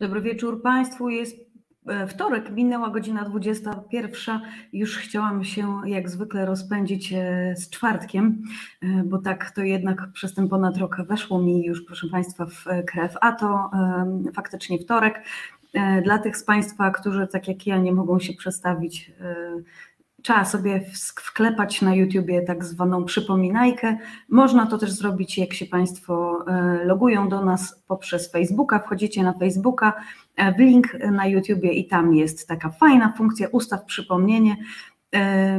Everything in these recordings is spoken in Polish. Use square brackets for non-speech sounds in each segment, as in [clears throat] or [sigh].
Dobry wieczór Państwu. Jest e, wtorek, minęła godzina 21. Już chciałam się jak zwykle rozpędzić e, z czwartkiem, e, bo tak to jednak przez ten ponad rok weszło mi już, proszę Państwa, w krew. A to faktycznie wtorek. Dla tych z Państwa, którzy tak jak ja nie mogą się przestawić trzeba sobie wklepać na YouTubie tak zwaną przypominajkę. Można to też zrobić, jak się Państwo e, logują do nas poprzez Facebooka, wchodzicie na Facebooka, e, w link na YouTubie i tam jest taka fajna funkcja ustaw przypomnienie.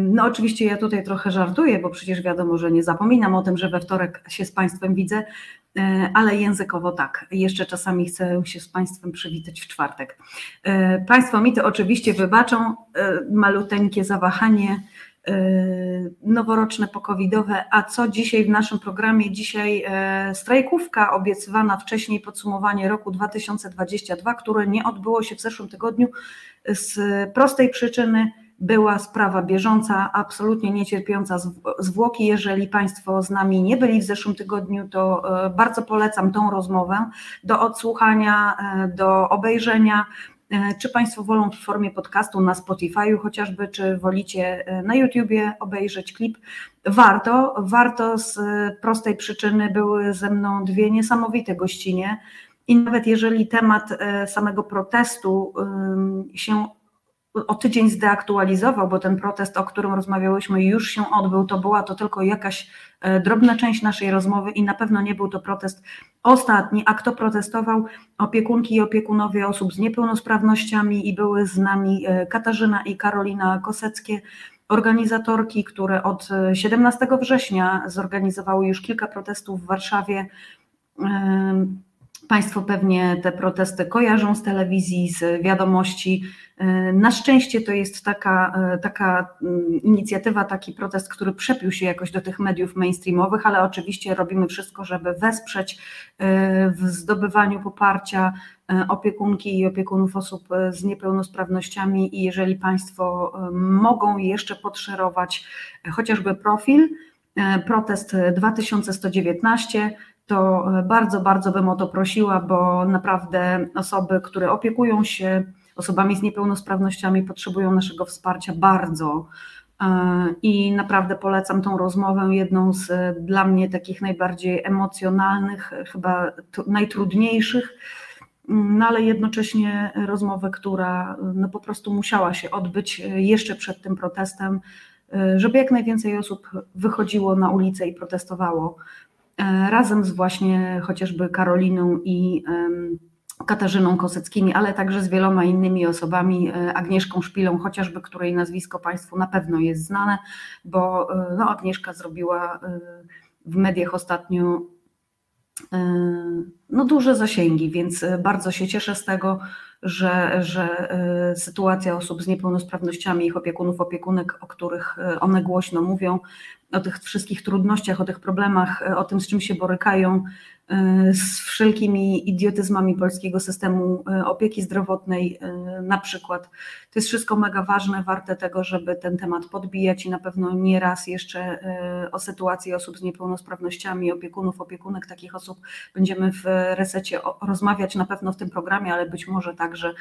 No oczywiście ja tutaj trochę żartuję, bo przecież wiadomo, że nie zapominam o tym, że we wtorek się z Państwem widzę, E, ale językowo tak. Jeszcze czasami chcę się z Państwem przywitać w czwartek. E, państwo mi to oczywiście wybaczą, e, maluteńkie zawahanie noworoczne pokowidowe, a co dzisiaj w naszym programie? Dzisiaj strajkówka obiecywana wcześniej, podsumowanie roku 2022, które nie odbyło się w zeszłym tygodniu z prostej przyczyny, była sprawa bieżąca, absolutnie niecierpiąca zwłoki. Jeżeli Państwo z nami nie byli w zeszłym tygodniu, to e, bardzo polecam tą rozmowę do odsłuchania, e, do obejrzenia. E, czy Państwo wolą w formie podcastu na Spotify'u chociażby, czy wolicie na YouTubie obejrzeć klip? Warto, warto z prostej przyczyny były ze mną dwie niesamowite gościnie. I nawet jeżeli temat samego protestu się o tydzień zdeaktualizował, bo ten protest, o którym rozmawiałyśmy, już się odbył. To była to tylko jakaś e, drobna część naszej rozmowy i na pewno nie był to protest ostatni. A kto protestował? Opiekunki i opiekunowie osób z niepełnosprawnościami i były z nami e, Katarzyna i Karolina Koseckie organizatorki, które od 17 e, września zorganizowały już kilka protestów w Warszawie. Państwo pewnie te protesty kojarzą z telewizji, z wiadomości. E, na szczęście to jest taka, e, taka mm, inicjatywa, taki protest, który przepił się jakoś do tych mediów mainstreamowych, ale oczywiście robimy wszystko, żeby wesprzeć e, w zdobywaniu poparcia opiekunki i opiekunów osób z niepełnosprawnościami i jeżeli Państwo mogą jeszcze podszerować chociażby profil, protest 2119 to bardzo, bardzo bym o to prosiła, bo naprawdę osoby, które opiekują się osobami z niepełnosprawnościami, potrzebują naszego wsparcia bardzo. E, I naprawdę polecam tą rozmowę, jedną z dla mnie takich najbardziej emocjonalnych, chyba najtrudniejszych, no ale jednocześnie rozmowę, która no po prostu musiała się odbyć jeszcze przed tym protestem, e, żeby jak najwięcej osób wychodziło na ulicę i protestowało E, razem z właśnie chociażby Karoliną i Katarzyną Koseckimi, ale także z wieloma innymi osobami, e, Agnieszką Szpilą, chociażby której nazwisko Państwu na pewno jest znane, bo e, no, Agnieszka zrobiła w mediach ostatnio no, duże zasięgi, więc bardzo się cieszę z tego, że, że sytuacja osób z niepełnosprawnościami, ich opiekunów, opiekunek, o których one głośno mówią, o tych wszystkich trudnościach, o tych problemach, o tym, z czym się borykają, E, z wszelkimi idiotyzmami polskiego systemu e, opieki zdrowotnej e, na przykład. To jest wszystko mega ważne, warte tego, żeby ten temat podbijać i na pewno nie raz jeszcze o sytuacji osób z niepełnosprawnościami, opiekunów, opiekunek takich osób będziemy w resecie rozmawiać na pewno w tym programie, ale być może także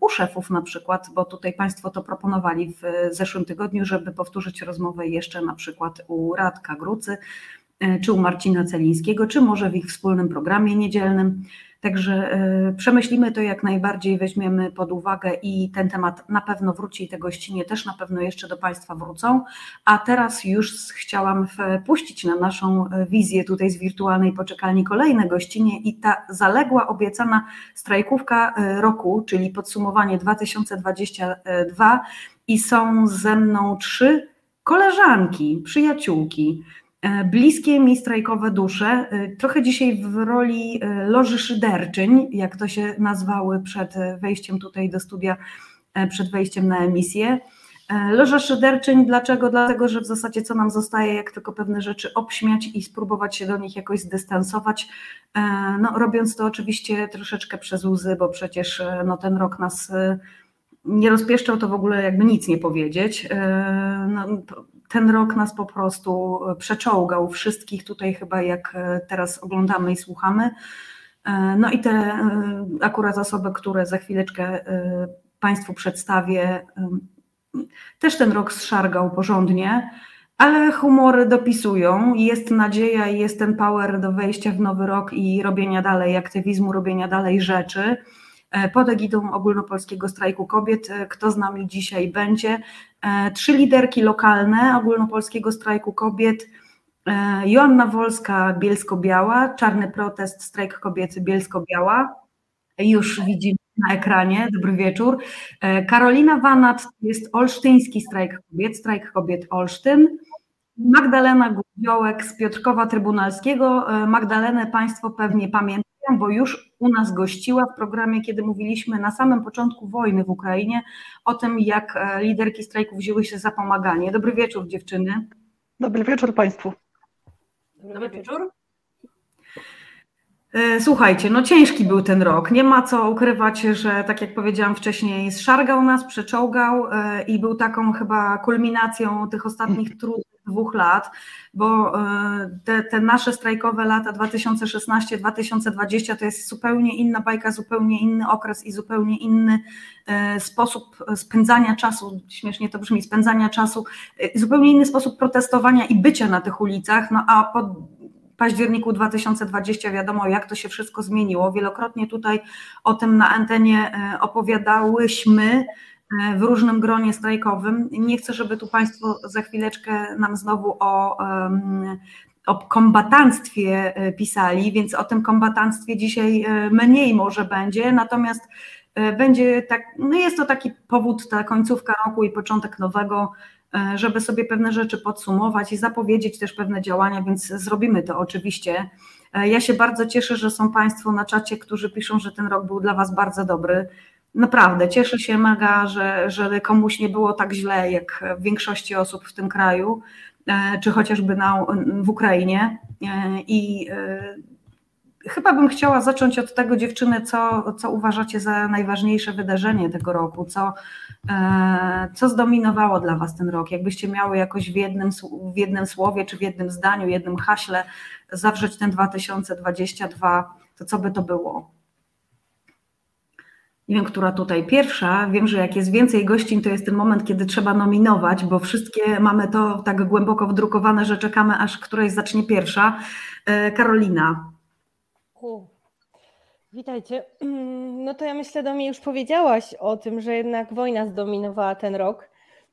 u szefów na przykład, bo tutaj Państwo to proponowali w zeszłym tygodniu, żeby powtórzyć rozmowę jeszcze na przykład u Radka Grucy, E, czy u Marcina Celińskiego, czy może w ich wspólnym programie niedzielnym. Także e, przemyślimy to jak najbardziej, weźmiemy pod uwagę i ten temat na pewno wróci i te gościnie też na pewno jeszcze do Państwa wrócą. A teraz już chciałam wpuścić na naszą e, wizję tutaj z wirtualnej poczekalni kolejne gościnie i ta zaległa, obiecana strajkówka roku, czyli podsumowanie 2022 i są ze mną trzy koleżanki, przyjaciółki. E, bliskie mi strajkowe dusze, e, trochę dzisiaj w roli e, loży szyderczyń, jak to się nazwały przed wejściem tutaj do studia, przed wejściem na emisję. Loża szyderczyń, dlaczego? Dlatego, że w zasadzie co nam zostaje, jak tylko pewne rzeczy obśmiać i spróbować się do nich jakoś zdystansować, no, robiąc to oczywiście troszeczkę przez łzy, bo przecież no, ten rok nas nie rozpieszczał, to w ogóle jakby nic nie powiedzieć. No, ten rok nas po prostu przeczołgał wszystkich tutaj chyba jak e, teraz oglądamy i słuchamy. No i te akurat osoby, które za chwileczkę Państwu przedstawię, też ten rok zszargał porządnie, ale humory dopisują, jest nadzieja i jest ten power do wejścia w nowy rok i robienia dalej aktywizmu, robienia dalej rzeczy. E, pod egidą ogólnopolskiego strajku kobiet, e, kto z nami dzisiaj będzie. E, trzy liderki lokalne ogólnopolskiego strajku kobiet. Joanna Wolska, Bielsko-Biała, Czarny Protest, Strajk Kobiecy, Bielsko-Biała. Już widzimy na ekranie. Dobry wieczór. Karolina Wanat jest Olsztyński Strajk Kobiet, Strajk Kobiet Olsztyn. Magdalena Guziołek z Piotrkowa Trybunalskiego. Magdalenę Państwo pewnie pamiętają bo już u nas gościła w programie, kiedy mówiliśmy na samym początku wojny w Ukrainie o tym, jak e, liderki strajku wzięły się za pomaganie. Dobry wieczór, dziewczyny. Dobry wieczór Państwu. Dobry wieczór. E, słuchajcie, no ciężki był ten rok. Nie ma co ukrywać, że tak jak powiedziałam wcześniej, zszargał nas, przeczołgał e, i był taką chyba kulminacją tych ostatnich [clears throat] trudnych dwóch lat, bo e, te, te nasze strajkowe lata 2016-2020 to jest zupełnie inna bajka, zupełnie inny okres i zupełnie inny e, sposób spędzania czasu, śmiesznie to brzmi, spędzania czasu, e, zupełnie inny sposób protestowania i bycia na tych ulicach, no a po październiku 2020 wiadomo, jak to się wszystko zmieniło. Wielokrotnie tutaj o tym na antenie opowiadałyśmy. E, w różnym gronie strajkowym. Nie chcę, żeby tu Państwo za chwileczkę nam znowu o, o kombatanstwie e, pisali, więc o tym kombatanstwie dzisiaj e, mniej może będzie, natomiast będzie tak, no jest to taki powód, ta końcówka roku i początek nowego, żeby sobie pewne rzeczy podsumować i zapowiedzieć też pewne działania, więc zrobimy to oczywiście. Ja się bardzo cieszę, że są Państwo na czacie, którzy piszą, że ten rok był dla Was bardzo dobry. Naprawdę cieszę się mega, że, że komuś nie było tak źle jak w większości osób w tym kraju, e, czy chociażby na, w Ukrainie. E, I e, chyba bym chciała zacząć od tego, dziewczyny, co, co uważacie za najważniejsze wydarzenie tego roku, co, co zdominowało dla Was ten rok? Jakbyście miały jakoś w jednym, w jednym słowie, czy w jednym zdaniu, jednym haśle zawrzeć ten 2022, to co by to było? Nie wiem, która tutaj pierwsza. Wiem, że jak jest więcej gościń, to jest ten moment, kiedy trzeba nominować, bo wszystkie mamy to tak głęboko wdrukowane, że czekamy, aż któraś zacznie pierwsza. E, Karolina. U. Witajcie. [clears throat] No to ja myślę, do mnie już powiedziałaś o tym, że jednak wojna zdominowała ten rok.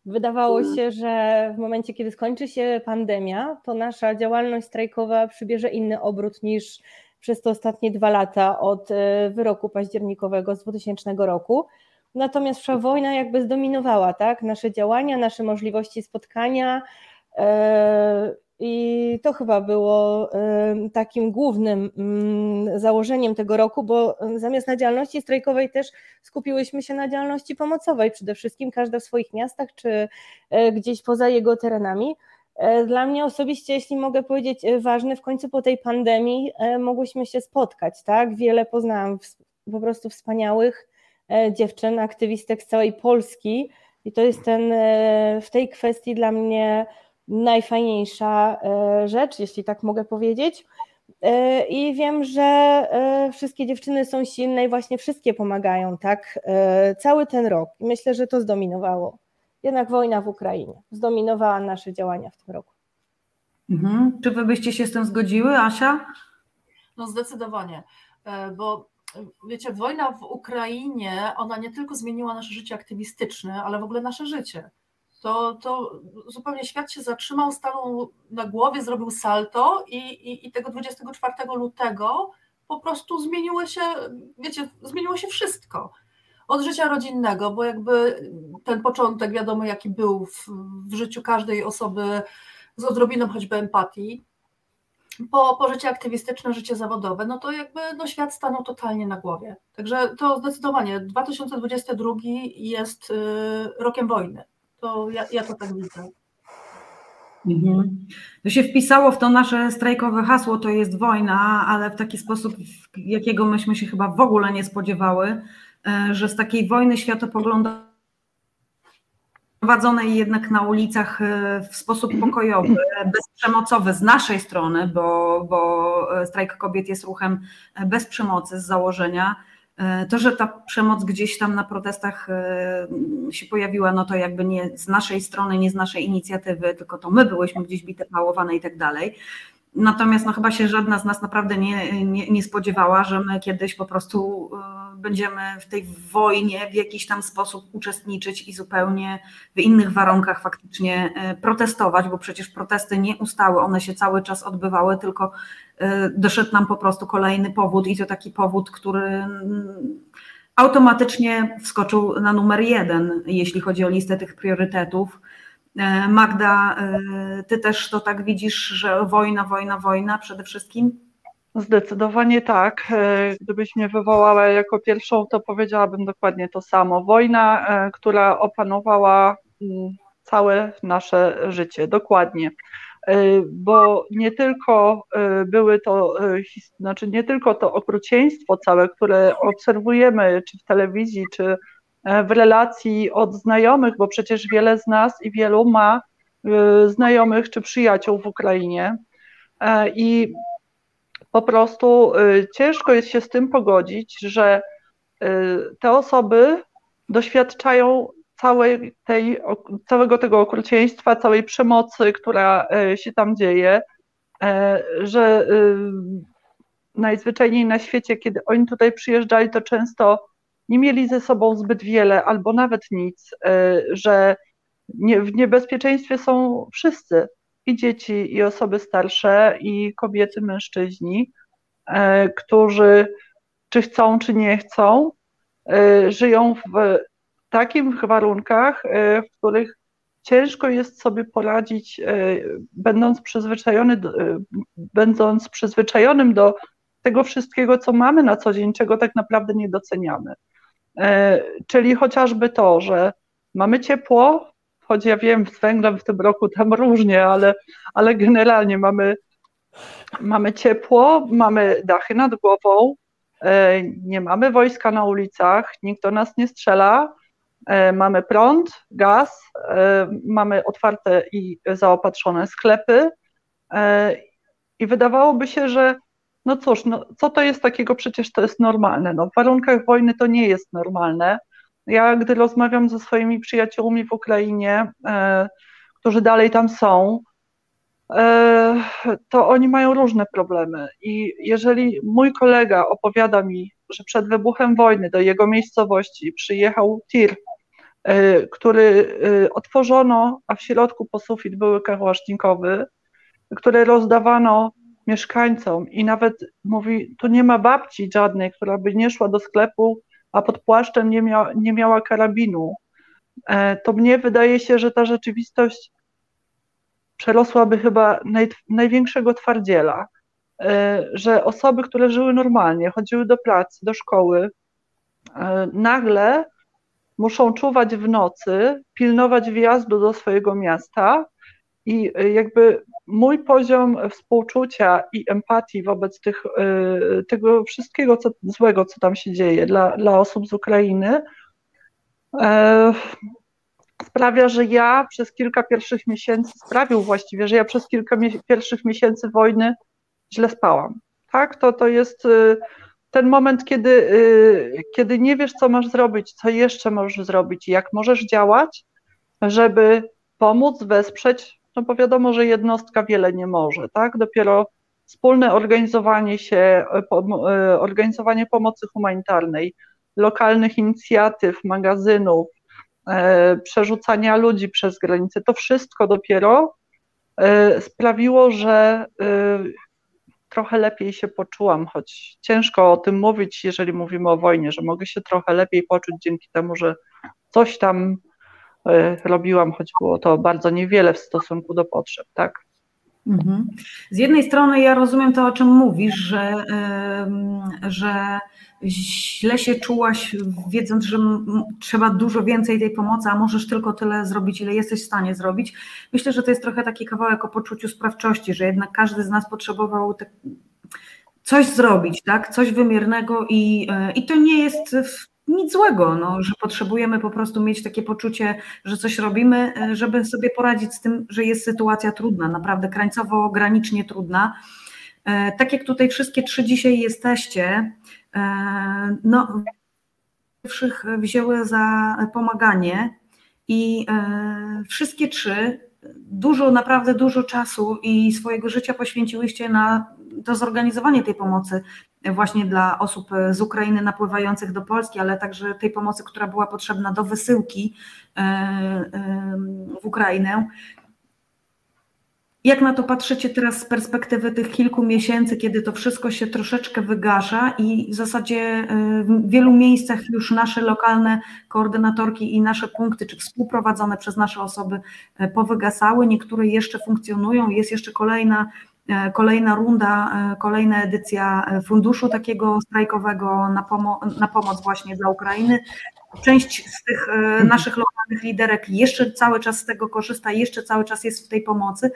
Wydawało mm. się, że w momencie, kiedy skończy się pandemia, to nasza działalność strajkowa przybierze inny obrót niż przez te ostatnie dwa lata od e, wyroku październikowego z 2000 roku. Natomiast wojna jakby zdominowała tak? nasze działania, nasze możliwości spotkania. E, I to chyba było e, takim głównym mm, założeniem tego roku, bo zamiast na działalności strajkowej też skupiłyśmy się na działalności pomocowej, przede wszystkim każda w swoich miastach czy gdzieś poza jego terenami. E, dla mnie osobiście, jeśli mogę powiedzieć, e, ważne, w końcu po tej pandemii e, mogłyśmy się spotkać, tak? Wiele poznałam po prostu wspaniałych dziewczyn, aktywistek z całej Polski i to jest ten w tej kwestii dla mnie najfajniejsza rzecz, jeśli tak mogę powiedzieć. I wiem, że wszystkie dziewczyny są silne i właśnie wszystkie pomagają, tak? Cały ten rok. Myślę, że to zdominowało jednak wojna w Ukrainie zdominowała nasze działania w tym roku. Mhm. Czy wy byście się z tym zgodziły, Asia? No zdecydowanie, e, bo wiecie, wojna w Ukrainie, ona nie tylko zmieniła nasze życie aktywistyczne, ale w ogóle nasze życie. To, to zupełnie świat się zatrzymał, stanął na głowie, zrobił salto i, i, i tego 24 lutego po prostu zmieniło się, wiecie, zmieniło się wszystko od życia rodzinnego, bo jakby ten początek, wiadomo, jaki był w, w życiu każdej osoby z odrobiną choćby empatii, po, po życie aktywistyczne, życie zawodowe, no to jakby no świat stanął totalnie na głowie. Także to zdecydowanie 2022 jest y, rokiem wojny. To ja, ja to tak widzę. Mhm. To się wpisało w to nasze strajkowe hasło, to jest wojna, ale w taki sposób, jakiego myśmy się chyba w ogóle nie spodziewały. E, że z takiej wojny światopoglądowej prowadzonej jednak na ulicach w sposób pokojowy, bezprzemocowy z naszej strony, bo, bo strajk kobiet jest ruchem bez przemocy z założenia. To, że ta przemoc gdzieś tam na protestach się pojawiła, no to jakby nie z naszej strony, nie z naszej inicjatywy, tylko to my byłyśmy gdzieś bite, pałowane i tak dalej. Natomiast no chyba się żadna z nas naprawdę nie, nie, nie spodziewała, że my kiedyś po prostu y, będziemy w tej wojnie w jakiś tam sposób uczestniczyć i zupełnie w innych warunkach faktycznie y, protestować, bo przecież protesty nie ustały, one się cały czas odbywały, tylko y, doszedł nam po prostu kolejny powód i to taki powód, który mm, automatycznie wskoczył na numer jeden, jeśli chodzi o listę tych priorytetów. E, Magda, e, ty też to tak widzisz, że wojna, wojna, wojna przede wszystkim? Zdecydowanie tak. E, gdybyś mnie wywołała jako pierwszą, to powiedziałabym dokładnie to samo. Wojna, która opanowała mm, całe nasze życie, dokładnie. Bo nie tylko były to, znaczy nie tylko to okrucieństwo całe, które obserwujemy czy w telewizji, czy w relacji od znajomych, bo przecież wiele z nas i wielu ma e, znajomych czy przyjaciół w Ukrainie. E, I po prostu ciężko jest się z tym pogodzić, że te osoby doświadczają całej tej, całego tego okrucieństwa, całej przemocy, która się tam dzieje, że najzwyczajniej na świecie, kiedy oni tutaj przyjeżdżali, to często nie mieli ze sobą zbyt wiele albo nawet nic, e, że nie, w niebezpieczeństwie są wszyscy i dzieci, i osoby starsze, i kobiety, mężczyźni, e, którzy czy chcą, czy nie chcą, e, żyją w takich warunkach, w których ciężko jest sobie poradzić, będąc przyzwyczajony, będąc przyzwyczajonym do tego wszystkiego, co mamy na co dzień, czego tak naprawdę nie doceniamy. E, czyli chociażby to, że mamy ciepło, choć ja wiem, z węglem w tym roku tam różnie, ale, ale generalnie mamy, mamy ciepło, mamy dachy nad głową, e, nie mamy wojska na ulicach, nikt do nas nie strzela, e, mamy prąd, gaz, mamy otwarte i zaopatrzone sklepy i wydawałoby się, że no cóż, no, co to jest takiego? Przecież to jest normalne. No, w warunkach wojny to nie jest normalne. Ja, gdy rozmawiam ze swoimi przyjaciółmi w Ukrainie, e, którzy dalej tam są, e, to oni mają różne problemy. I jeżeli mój kolega opowiada mi, że przed wybuchem wojny do jego miejscowości przyjechał tir, e, który e, otworzono, a w środku po sufit były kałasznikowy, które rozdawano mieszkańcom i nawet mówi, tu nie ma babci żadnej, która by nie szła do sklepu, a pod płaszczem nie, mia, nie miała karabinu. E, to mnie wydaje się, że ta rzeczywistość przerosłaby chyba naj, największego twardziela, e, że osoby, które żyły normalnie, chodziły do pracy, do szkoły, e, nagle muszą czuwać w nocy, pilnować wjazdu do swojego miasta i jakby mój poziom współczucia i empatii wobec tych, y, tego wszystkiego co, złego, co tam się dzieje dla, dla osób z Ukrainy, e, sprawia, że ja przez kilka pierwszych miesięcy, sprawił właściwie, że ja przez kilka pierwszych miesięcy wojny źle spałam. Tak, to, to jest y, ten moment, kiedy, y, kiedy nie wiesz, co masz zrobić, co jeszcze możesz zrobić, jak możesz działać, żeby pomóc, wesprzeć no bo wiadomo, że jednostka wiele nie może, tak? Dopiero wspólne organizowanie się, e, e, organizowanie pomocy humanitarnej, lokalnych inicjatyw, magazynów, e, przerzucania ludzi przez granice, to wszystko dopiero sprawiło, że trochę lepiej się poczułam, choć ciężko o tym mówić, jeżeli mówimy o wojnie, że mogę się trochę lepiej poczuć dzięki temu, że coś tam robiłam, choć było to bardzo niewiele w stosunku do potrzeb, tak. Mhm. Z jednej strony ja rozumiem to, o czym mówisz, że, że źle się czułaś, wiedząc, że trzeba dużo więcej tej pomocy, a możesz tylko tyle zrobić, ile jesteś w stanie zrobić. Myślę, że to jest trochę taki kawałek o poczuciu sprawczości, że jednak każdy z nas potrzebował te, coś zrobić, tak? coś wymiernego i, e, i to nie jest nic złego, no, że potrzebujemy po prostu mieć takie poczucie, że coś robimy, e, żeby sobie poradzić z tym, że jest sytuacja trudna, naprawdę krańcowo, granicznie trudna. E, tak jak tutaj wszystkie trzy dzisiaj jesteście, e, no, pierwszych wzięły za pomaganie i wszystkie trzy dużo, naprawdę dużo czasu i swojego życia poświęciłyście na to zorganizowanie tej pomocy właśnie dla osób z Ukrainy napływających do Polski, ale także tej pomocy, która była potrzebna do wysyłki e, e, w Ukrainę. Jak na to patrzycie teraz z perspektywy tych kilku miesięcy, kiedy to wszystko się troszeczkę wygasza i w zasadzie e, w wielu miejscach już nasze lokalne koordynatorki i nasze punkty, czy współprowadzone przez nasze osoby powygasały, niektóre jeszcze funkcjonują, jest jeszcze kolejna E, kolejna runda, e, kolejna edycja e, funduszu takiego strajkowego na, pomo- na pomoc właśnie dla Ukrainy. Część z tych naszych lokalnych liderek jeszcze cały czas z tego korzysta, jeszcze cały czas jest w tej pomocy.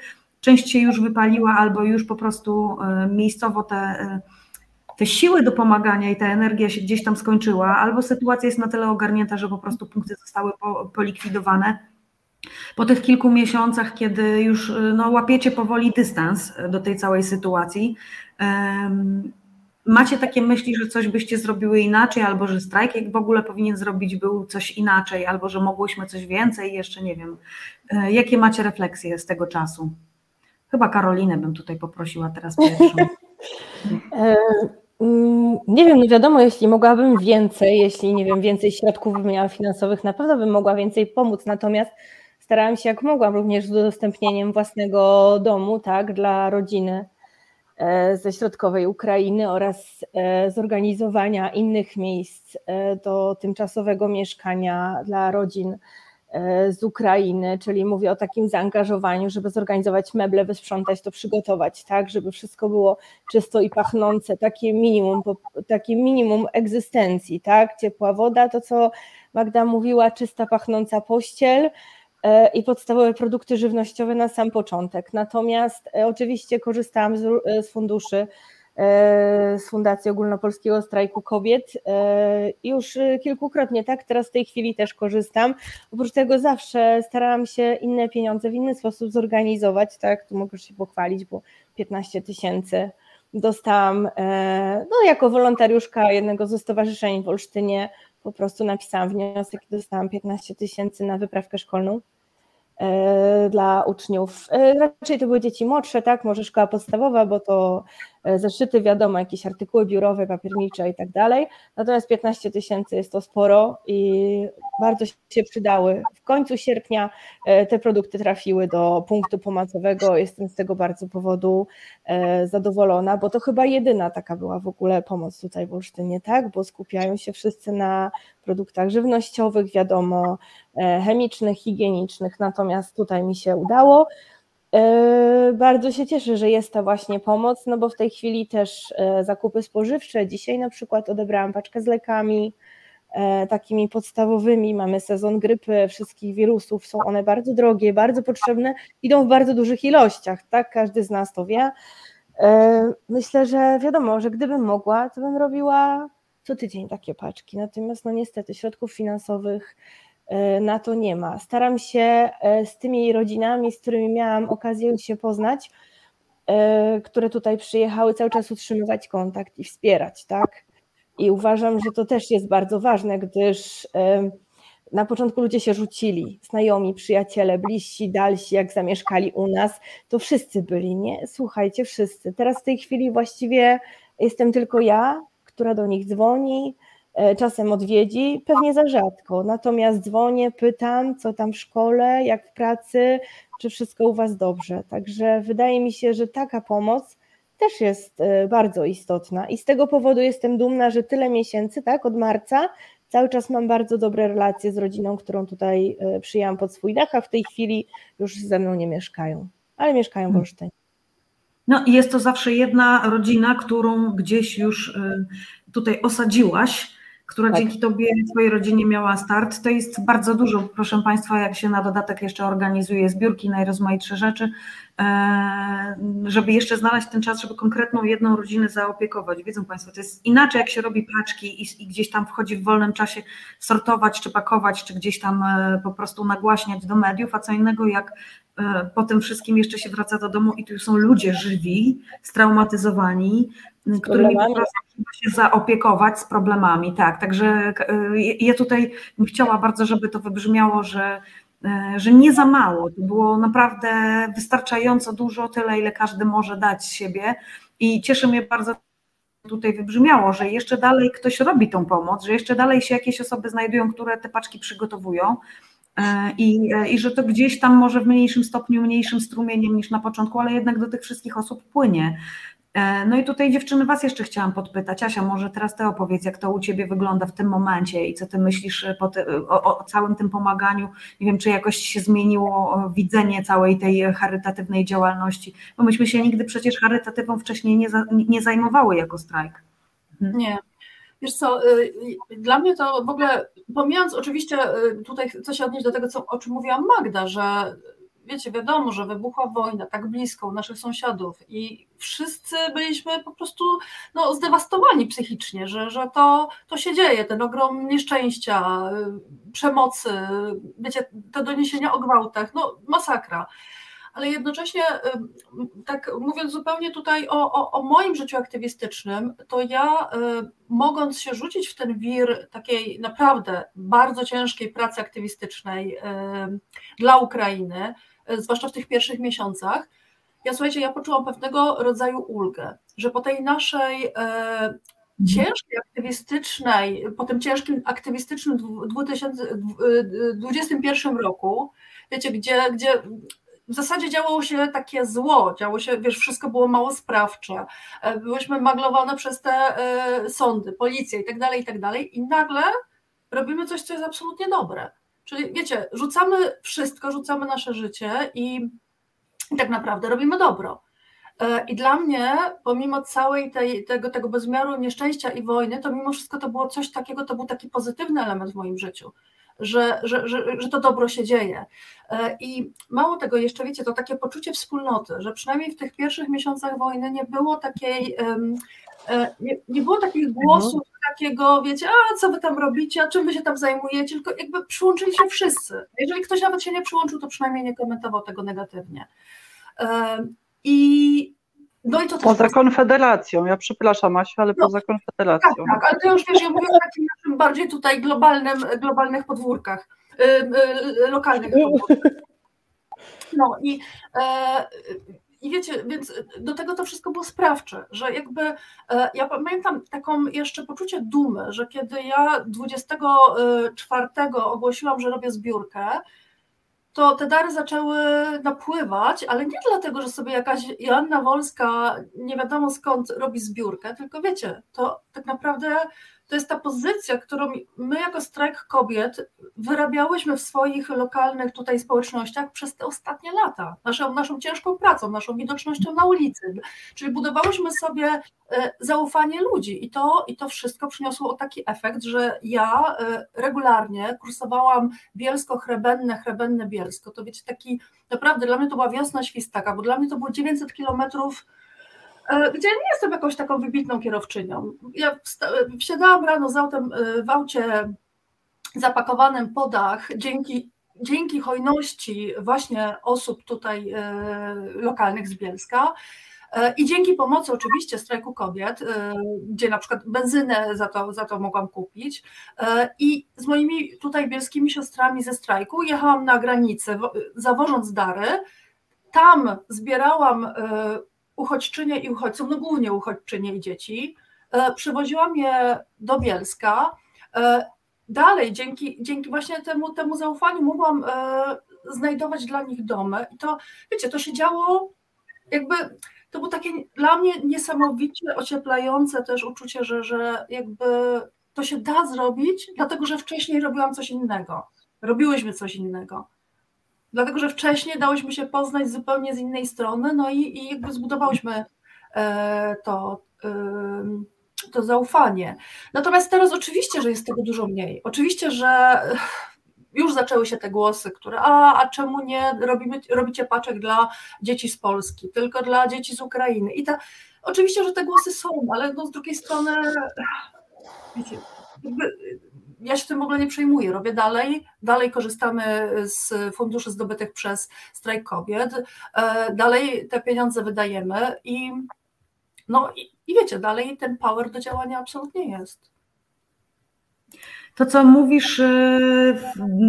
Część się już wypaliła albo już po prostu miejscowo te, te siły do pomagania i ta energia się gdzieś tam skończyła, albo sytuacja jest na tyle ogarnięta, że po prostu punkty zostały po, polikwidowane po tych kilku miesiącach, kiedy już no, łapiecie powoli dystans do tej całej sytuacji, um, macie takie myśli, że coś byście zrobiły inaczej, albo że strajk jak w ogóle powinien zrobić był coś inaczej, albo że mogłyśmy coś więcej, jeszcze nie wiem. Jakie macie refleksje z tego czasu? Chyba Karolinę bym tutaj poprosiła teraz pierwszą. [laughs] E, mm, nie wiem, no wiadomo, jeśli mogłabym więcej, jeśli nie wiem, więcej środków bym finansowych, na pewno bym mogła więcej pomóc. Natomiast starałam się jak mogłam również z udostępnieniem własnego domu, tak, dla rodziny e, ze środkowej Ukrainy oraz e, zorganizowania innych miejsc do tymczasowego mieszkania dla rodzin z Ukrainy, czyli mówię o takim zaangażowaniu, żeby zorganizować meble, wysprzątać to, przygotować, tak, żeby wszystko było czysto i pachnące, takie minimum, takie minimum egzystencji, tak, ciepła woda, to co Magda mówiła, czysta, pachnąca pościel, E, i podstawowe produkty żywnościowe na sam początek. Natomiast e, oczywiście korzystałam z, e, z funduszy z Fundacji Ogólnopolskiego Strajku Kobiet już kilkukrotnie, tak? Teraz w tej chwili też korzystam. Oprócz tego zawsze starałam się inne pieniądze w inny sposób zorganizować, tak? Tu mogę się pochwalić, bo 15 tysięcy dostałam no, jako wolontariuszka jednego ze stowarzyszeń w Olsztynie po prostu napisałam wniosek i dostałam 15 tysięcy na wyprawkę szkolną. E, dla uczniów. E, raczej to były dzieci młodsze, tak, może szkoła podstawowa, bo to e, zeszyty, wiadomo, jakieś artykuły biurowe, papiernicze i tak dalej. Natomiast 15 tysięcy jest to sporo i bardzo się przydały. W końcu sierpnia te produkty trafiły do punktu pomocowego. Jestem z tego bardzo powodu zadowolona, bo to chyba jedyna taka była w ogóle pomoc tutaj w Olsztynie, tak? Bo skupiają się wszyscy na produktach żywnościowych, wiadomo, e, chemicznych, higienicznych, natomiast tutaj mi się udało. E, bardzo się cieszę, że jest ta właśnie pomoc, no bo w tej chwili też e, zakupy spożywcze. Dzisiaj na przykład odebrałam paczkę z lekami, takimi podstawowymi. Mamy sezon grypy, wszystkich wirusów, są one bardzo drogie, bardzo potrzebne, idą w bardzo dużych ilościach, tak? Każdy z nas to wie. Myślę, że wiadomo, że gdybym mogła, to bym robiła co tydzień takie paczki. Natomiast no niestety środków finansowych e, na to nie ma. Staram się e, z tymi rodzinami, z którymi miałam okazję się poznać, e, które tutaj przyjechały, cały czas utrzymywać kontakt i wspierać, tak? I uważam, że to też jest bardzo ważne, gdyż na początku ludzie się rzucili, znajomi, przyjaciele, bliżsi, dalsi, jak zamieszkali u nas, to wszyscy byli, nie? Słuchajcie, wszyscy. Teraz w tej chwili właściwie jestem tylko ja, która do nich dzwoni, czasem odwiedzi, pewnie za rzadko. Natomiast dzwonię, pytam, co tam w szkole, jak w pracy, czy wszystko u Was dobrze. Także wydaje mi się, że taka pomoc też jest e, bardzo istotna i z tego powodu jestem dumna, że tyle miesięcy, tak, od marca, cały czas mam bardzo dobre relacje z rodziną, którą tutaj e, przyjęłam pod swój dach, a w tej chwili już ze mną nie mieszkają, ale mieszkają w hmm. Olsztynie. No i jest to zawsze jedna rodzina, którą gdzieś już tutaj osadziłaś, która tak. dzięki Tobie, Twojej rodzinie miała start. To jest bardzo dużo, proszę Państwa, jak się na dodatek jeszcze organizuje zbiórki, najrozmaitsze rzeczy, żeby jeszcze znaleźć ten czas, żeby konkretną jedną rodzinę zaopiekować. Wiedzą Państwo, to jest inaczej, jak się robi paczki i, i gdzieś tam wchodzi w wolnym czasie sortować, czy pakować, czy gdzieś tam po prostu nagłaśniać do mediów, a co innego, jak po tym wszystkim jeszcze się wraca do domu i tu są ludzie żywi, straumatyzowani, którymi trzeba się zaopiekować z problemami. Tak, także ja tutaj chciała bardzo, żeby to wybrzmiało, że E, że nie za mało. To było naprawdę wystarczająco dużo, tyle ile każdy może dać z siebie. I cieszy mnie bardzo, tutaj wybrzmiało, że jeszcze dalej ktoś robi tą pomoc, że jeszcze dalej się jakieś osoby znajdują, które te paczki przygotowują. E, I, I że to gdzieś tam może w mniejszym stopniu, mniejszym strumieniem niż na początku, ale jednak do tych wszystkich osób płynie. E, no i tutaj dziewczyny Was jeszcze chciałam podpytać. Asia, może teraz Ty opowiedz, jak to u Ciebie wygląda w tym momencie i co Ty myślisz e, ty, o, o, całym tym pomaganiu. Nie wiem, czy jakoś się zmieniło widzenie całej tej charytatywnej działalności, bo myśmy się nigdy przecież charytatywą wcześniej nie, za, nie zajmowały jako strajk. Mhm. Nie. Wiesz co, dla mnie to w ogóle, pomijając oczywiście tutaj chcę się odnieść do tego, co, o czym mówiła Magda, że wiecie, wiadomo, że wybuchła wojna tak blisko u naszych sąsiadów i wszyscy byliśmy po prostu no, zdewastowani psychicznie, że, że to, to się dzieje, ten ogrom nieszczęścia, przemocy, wiecie, te doniesienia o gwałtach, no masakra. Ale jednocześnie, tak mówiąc zupełnie tutaj o, o, o, moim życiu aktywistycznym, to ja mogąc się rzucić w ten wir takiej naprawdę bardzo ciężkiej pracy aktywistycznej dla Ukrainy, zwłaszcza w tych pierwszych miesiącach, ja słuchajcie, ja poczułam pewnego rodzaju ulgę, że po tej naszej e, mhm. ciężkiej aktywistycznej, po tym ciężkim aktywistycznym 2021 roku, wiecie, gdzie, gdzie w zasadzie działo się takie zło, działo się, wiesz, wszystko było mało sprawcze, e, byłyśmy maglowane przez te sądy, policję i tak dalej, i tak dalej i nagle robimy coś, co jest absolutnie dobre. Czyli wiecie, rzucamy wszystko, rzucamy nasze życie i, tak naprawdę robimy dobro. E, I dla mnie, pomimo całej tej, tego, tego bezmiaru nieszczęścia i wojny, to mimo wszystko to było coś takiego, to był taki pozytywny element w moim życiu, że, że, że, że to dobro się dzieje. E, I mało tego, jeszcze wiecie, to takie poczucie wspólnoty, że przynajmniej w tych pierwszych miesiącach wojny nie było takiej, e, nie, nie było takich głosów, takiego, wiecie, a co wy tam robicie, a czym wy się tam zajmujecie, tylko jakby przyłączyli się wszyscy. Jeżeli ktoś nawet się nie przyłączył, to przynajmniej nie komentował tego negatywnie. I no i to poza Konfederacją, ja przepraszam Asiu, ale no, poza Konfederacją. Tak, tak, ale to już wiesz, ja mówię o takim naszym bardziej tutaj globalnym, globalnych podwórkach, yy, yy, lokalnych [laughs] podwórkach. No i e, i wiecie, więc do tego to wszystko było sprawcze, że jakby e, ja pamiętam taką jeszcze poczucie dumy, że kiedy ja 24 ogłosiłam, że robię zbiórkę, to te dary zaczęły napływać, ale nie dlatego, że sobie jakaś Joanna Wolska nie wiadomo skąd robi zbiórkę, tylko wiecie, to tak naprawdę to jest ta pozycja, którą my jako strajk kobiet wyrabiałyśmy w swoich lokalnych tutaj społecznościach przez te ostatnie lata, naszą, naszą ciężką pracą, naszą widocznością na ulicy, czyli budowałyśmy sobie e, zaufanie ludzi. I to, i to wszystko przyniosło taki efekt, że ja e, regularnie kursowałam Bielsko-Chrebenne, Chrebenne-Bielsko, to wiecie, taki naprawdę dla mnie to była wiosna świstaka, bo dla mnie to było 900 kilometrów gdzie nie jestem jakąś taką wybitną kierowczynią. Ja wsiadałam rano z autem e, w aucie zapakowanym po dach dzięki, dzięki hojności właśnie osób tutaj e, lokalnych z Bielska. I dzięki pomocy oczywiście strajku kobiet, gdzie na przykład benzynę za to, za to mogłam kupić. I z moimi tutaj bielskimi siostrami ze strajku jechałam na granicę, zawożąc dary. Tam zbierałam uchodźczynie i uchodźców, no głównie uchodźczynie i dzieci. E, przywoziłam je do Bielska. E, dalej, dzięki, dzięki właśnie temu, temu zaufaniu mogłam e, znajdować dla nich domy. I to, wiecie, to się działo jakby, to było takie dla mnie niesamowicie ocieplające też uczucie, że, że jakby to się da zrobić, dlatego że wcześniej robiłam coś innego. Robiłyśmy coś innego dlatego że wcześniej dałyśmy się poznać zupełnie z innej strony, no i, i jakby zbudowałyśmy e, to, to zaufanie. Natomiast teraz oczywiście, że jest tego dużo mniej. Oczywiście, że już zaczęły się te głosy, które a, a czemu nie robimy, robicie paczek dla dzieci z Polski, tylko dla dzieci z Ukrainy. I ta, oczywiście, że te głosy są, ale no z drugiej strony wiecie, ja się tym w ogóle nie przejmuję, robię dalej, dalej korzystamy z funduszy zdobytych przez strajk kobiet, e, dalej te pieniądze wydajemy i no i, i wiecie, dalej ten power do działania absolutnie jest. To, co mówisz, e,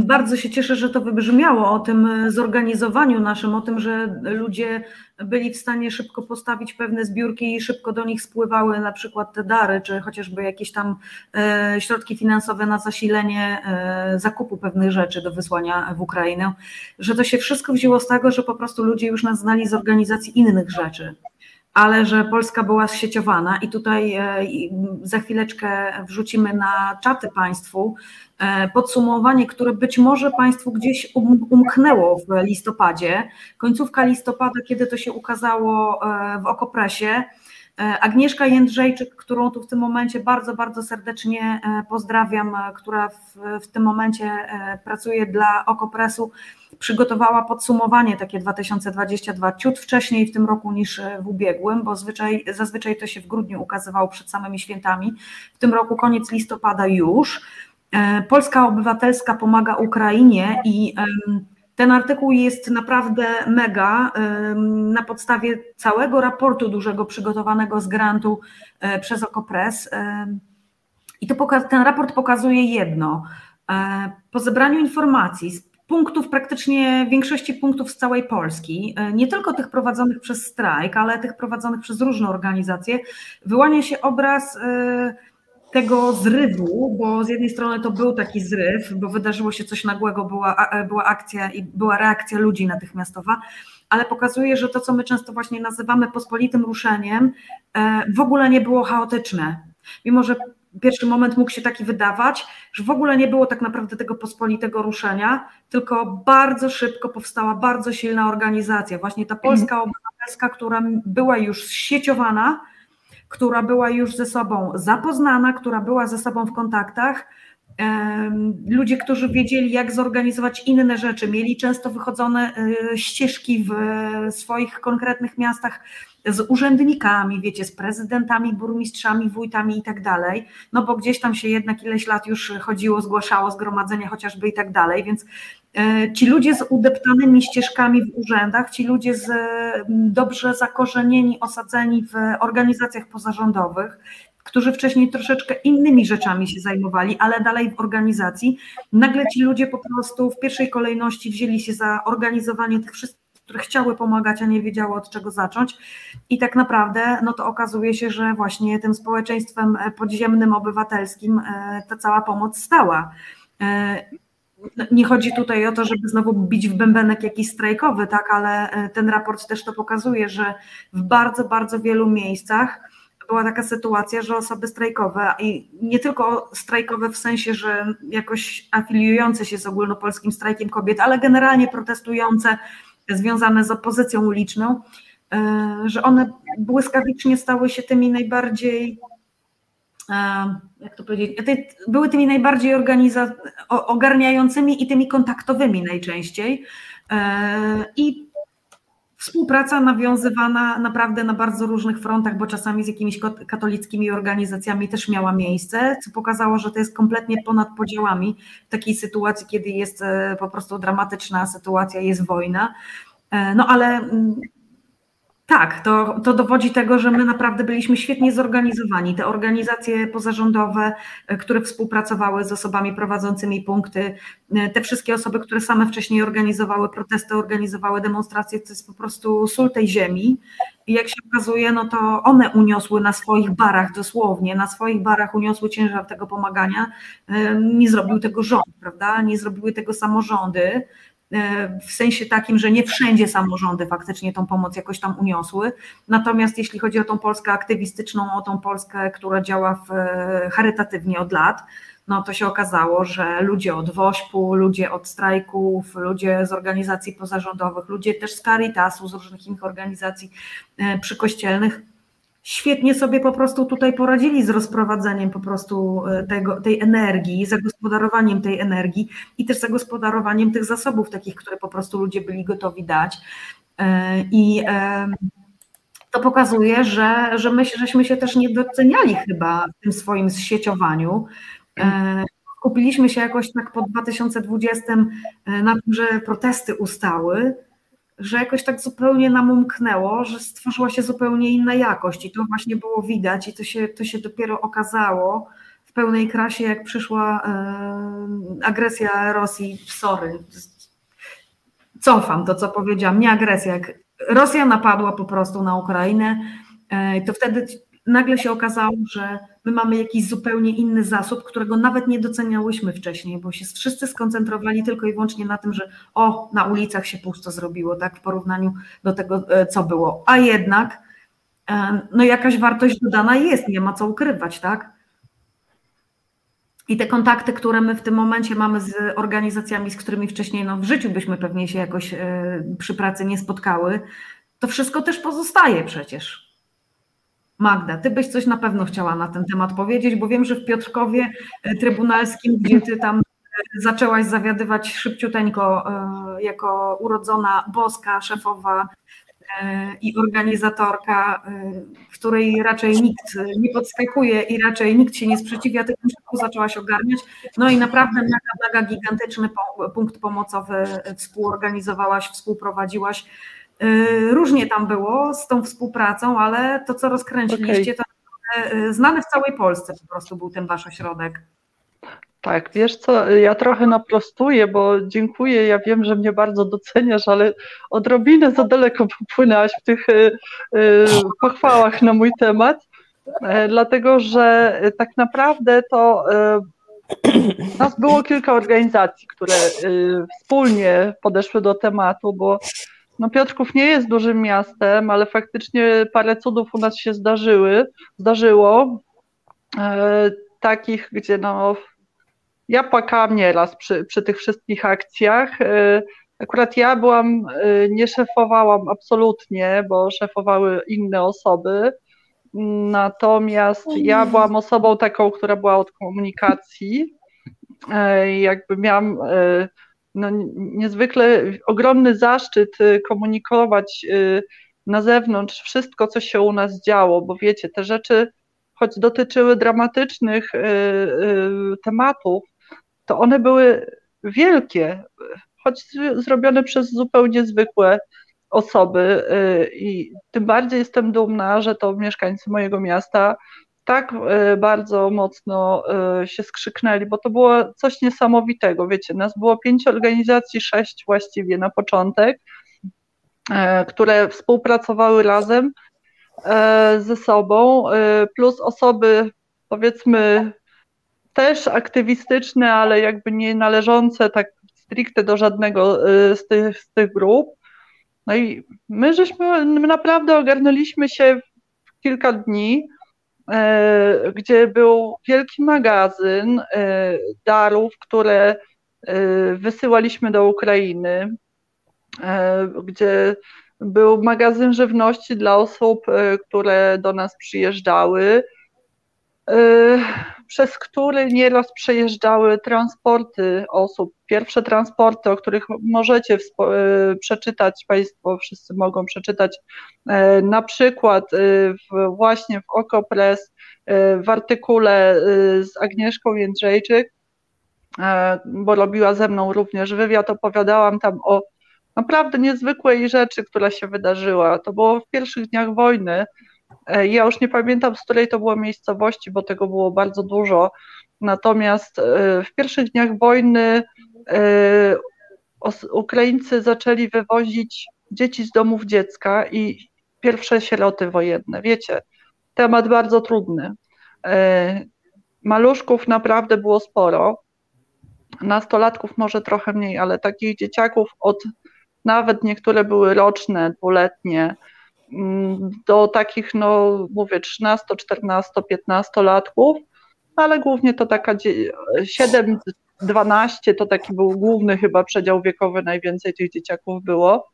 bardzo się cieszę, że to wybrzmiało o tym zorganizowaniu naszym, o tym, że ludzie byli w stanie szybko postawić pewne zbiórki i szybko do nich spływały na przykład te dary, czy chociażby jakieś tam e, środki finansowe na zasilenie e, zakupu pewnych rzeczy do wysłania w Ukrainę, że to się wszystko wzięło z tego, że po prostu ludzie już nas znali z organizacji innych rzeczy ale że Polska była zsieciowana i tutaj e, za chwileczkę wrzucimy na czaty Państwu e, podsumowanie, które być może Państwu gdzieś um, umknęło w listopadzie, końcówka listopada, kiedy to się ukazało e, w Okopresie. Agnieszka Jędrzejczyk, którą tu w tym momencie bardzo, bardzo serdecznie pozdrawiam, która w, w tym momencie pracuje dla Okopresu, przygotowała podsumowanie takie 2022 ciut wcześniej w tym roku niż w ubiegłym, bo zwyczaj, zazwyczaj to się w grudniu ukazywało przed samymi świętami. W tym roku koniec listopada już. E, Polska Obywatelska pomaga Ukrainie i ten artykuł jest naprawdę mega. Na podstawie całego raportu dużego przygotowanego z grantu e, przez Okopres. I to ten raport pokazuje jedno. E, po zebraniu informacji punktów, praktycznie większości punktów z całej Polski, e, nie tylko tych prowadzonych przez strajk, ale tych prowadzonych przez różne organizacje, wyłania się obraz e, tego zrywu, bo z jednej strony to był taki zryw, bo wydarzyło się coś nagłego, była, e, była akcja i była reakcja ludzi natychmiastowa, ale pokazuje, że to, co my często właśnie nazywamy pospolitym ruszeniem, w ogóle nie było chaotyczne. Mimo, że pierwszy moment mógł się taki wydawać, że w ogóle nie było tak naprawdę tego pospolitego ruszenia, tylko bardzo szybko powstała bardzo silna organizacja, właśnie ta polska mhm. obywatelska, która była już sieciowana, która była już ze sobą zapoznana, która była ze sobą w kontaktach. Ludzie, którzy wiedzieli, jak zorganizować inne rzeczy, mieli często wychodzone y, ścieżki w swoich konkretnych miastach z urzędnikami, wiecie, z prezydentami, burmistrzami, wójtami i tak dalej, no bo gdzieś tam się jednak ileś lat już chodziło, zgłaszało zgromadzenia chociażby i tak dalej, więc e, ci ludzie z udeptanymi ścieżkami w urzędach, ci ludzie z dobrze zakorzenieni, osadzeni w organizacjach pozarządowych, którzy wcześniej troszeczkę innymi rzeczami się zajmowali, ale dalej w organizacji, nagle ci ludzie po prostu w pierwszej kolejności wzięli się za organizowanie tych wszystkich które chciały pomagać, a nie wiedziały od czego zacząć. I tak naprawdę no to okazuje się, że właśnie tym społeczeństwem e, podziemnym, obywatelskim e, ta cała pomoc stała. E, no, nie chodzi tutaj o to, żeby znowu bić w bębenek jakiś strajkowy, tak, ale ten raport też to pokazuje, że w bardzo, bardzo wielu miejscach była taka sytuacja, że osoby strajkowe i nie tylko strajkowe w sensie, że jakoś afiliujące się z ogólnopolskim strajkiem kobiet, ale generalnie protestujące związane z opozycją uliczną, e, że one błyskawicznie stały się tymi najbardziej, e, jak to powiedzieć, były tymi najbardziej ogarniającymi i tymi kontaktowymi najczęściej. E, I Współpraca nawiązywana naprawdę na bardzo różnych frontach, bo czasami z jakimiś katolickimi organizacjami też miała miejsce, co pokazało, że to jest kompletnie ponad podziałami w takiej sytuacji, kiedy jest e, po prostu dramatyczna sytuacja, jest wojna. E, no ale mm, tak, to, to dowodzi tego, że my naprawdę byliśmy świetnie zorganizowani. Te organizacje pozarządowe, e, które współpracowały z osobami prowadzącymi punkty, e, te wszystkie osoby, które same wcześniej organizowały protesty, organizowały demonstracje, to jest po prostu sól tej ziemi. I jak się okazuje, no to one uniosły na swoich barach, dosłownie, na swoich barach uniosły ciężar tego pomagania. E, nie zrobił tego rząd, prawda? Nie zrobiły tego samorządy. E, w sensie takim, że nie wszędzie samorządy faktycznie tą pomoc jakoś tam uniosły. Natomiast jeśli chodzi o tą Polskę aktywistyczną, o tą Polskę, która działa w, e, charytatywnie od lat, no to się okazało, że ludzie od WOŚP-u, ludzie od strajków, ludzie z organizacji pozarządowych, ludzie też z Caritasu, z różnych innych organizacji e, przykościelnych świetnie sobie po prostu tutaj poradzili z rozprowadzeniem po prostu e, tego, tej energii, zagospodarowaniem tej energii i też zagospodarowaniem tych zasobów takich, które po prostu ludzie byli gotowi dać. E, I to pokazuje, że, że my żeśmy się też nie doceniali chyba w tym swoim zsieciowaniu. Kupiliśmy się jakoś tak po 2020 na tym, że protesty ustały, że jakoś tak zupełnie nam umknęło, że stworzyła się zupełnie inna jakość i to właśnie było widać i to się, to się dopiero okazało w pełnej krasie, jak przyszła agresja Rosji, sorry, cofam to, co powiedziałam, nie agresja, jak Rosja napadła po prostu na Ukrainę, e, to wtedy nagle się okazało, że my mamy jakiś zupełnie inny zasób, którego nawet nie doceniałyśmy wcześniej, bo się wszyscy skoncentrowali tylko i wyłącznie na tym, że o, na ulicach się pusto zrobiło, tak, w porównaniu do tego, e, co było. A jednak, e, no jakaś wartość dodana jest, nie ma co ukrywać, tak? I te kontakty, które my w tym momencie mamy z organizacjami, z którymi wcześniej no, w życiu byśmy pewnie się jakoś e, przy pracy nie spotkały, to wszystko też pozostaje przecież. Magda, ty byś coś na pewno chciała na ten temat powiedzieć, bo wiem, że w Piotrkowie e, Trybunalskim, gdzie ty tam e, zaczęłaś zawiadywać szybciuteńko e, jako urodzona boska, szefowa i organizatorka, której raczej nikt nie podskakuje i raczej nikt się nie sprzeciwia, ty szybko zaczęłaś ogarniać. No i naprawdę mega, mega gigantyczny punkt pomocowy współorganizowałaś, współprowadziłaś różnie tam było z tą współpracą, ale to, co rozkręciliście, okay. to y, znany w całej Polsce po prostu był ten wasz ośrodek. Tak, wiesz co, ja trochę naprostuję, bo dziękuję, ja wiem, że mnie bardzo doceniasz, ale odrobinę za daleko popłynęłaś w tych y, pochwałach na mój temat, e, dlatego że tak naprawdę to nas było kilka organizacji, które wspólnie podeszły do tematu, bo no Piotrków nie jest dużym miastem, ale faktycznie parę cudów u nas się zdarzyły, zdarzyło, e, takich, gdzie no ja płakałam nieraz przy, przy tych wszystkich akcjach. E, akurat ja byłam, e, nie szefowałam absolutnie, bo szefowały inne osoby. Natomiast ja byłam osobą taką, która była od komunikacji. E, jakby miałam e, no, niezwykle ogromny zaszczyt y, komunikować y, na zewnątrz wszystko, co się u nas działo, bo wiecie, te rzeczy, choć dotyczyły dramatycznych y, tematów, to one były wielkie, choć zrobione przez zupełnie zwykłe osoby i tym bardziej jestem dumna, że to mieszkańcy mojego miasta tak e, bardzo mocno e, się skrzyknęli, bo to było coś niesamowitego. Wiecie, nas było pięć organizacji, sześć właściwie na początek, e, które współpracowały razem ze sobą, plus osoby powiedzmy też aktywistyczne, ale jakby nie należące tak stricte do żadnego z tych, z tych grup. No i my żeśmy my naprawdę ogarnęliśmy się w kilka dni gdzie był wielki magazyn e, darów, które e, wysyłaliśmy do Ukrainy, gdzie był magazyn żywności dla osób, które do nas przyjeżdżały, przez który nieraz przejeżdżały transporty osób. Pierwsze transporty, o których możecie przeczytać, Państwo wszyscy mogą przeczytać, na przykład w, właśnie w Okopres, w artykule z Agnieszką Jędrzejczyk, bo robiła ze mną również wywiad, opowiadałam tam o naprawdę niezwykłej rzeczy, która się wydarzyła. To było w pierwszych dniach wojny, ja już nie pamiętam, z której to było miejscowości, bo tego było bardzo dużo. Natomiast e, w pierwszych dniach wojny e, Ukraińcy zaczęli wywozić dzieci z domów dziecka i pierwsze sieroty wojenne. Wiecie, temat bardzo trudny. Maluszków naprawdę było sporo. Nastolatków może trochę mniej, ale takich dzieciaków od nawet niektóre były roczne, dwuletnie, do takich, no mówię, 13, 14, 15 latków, ale głównie to taka 7, 12 to taki był główny chyba przedział wiekowy, najwięcej tych dzieciaków było.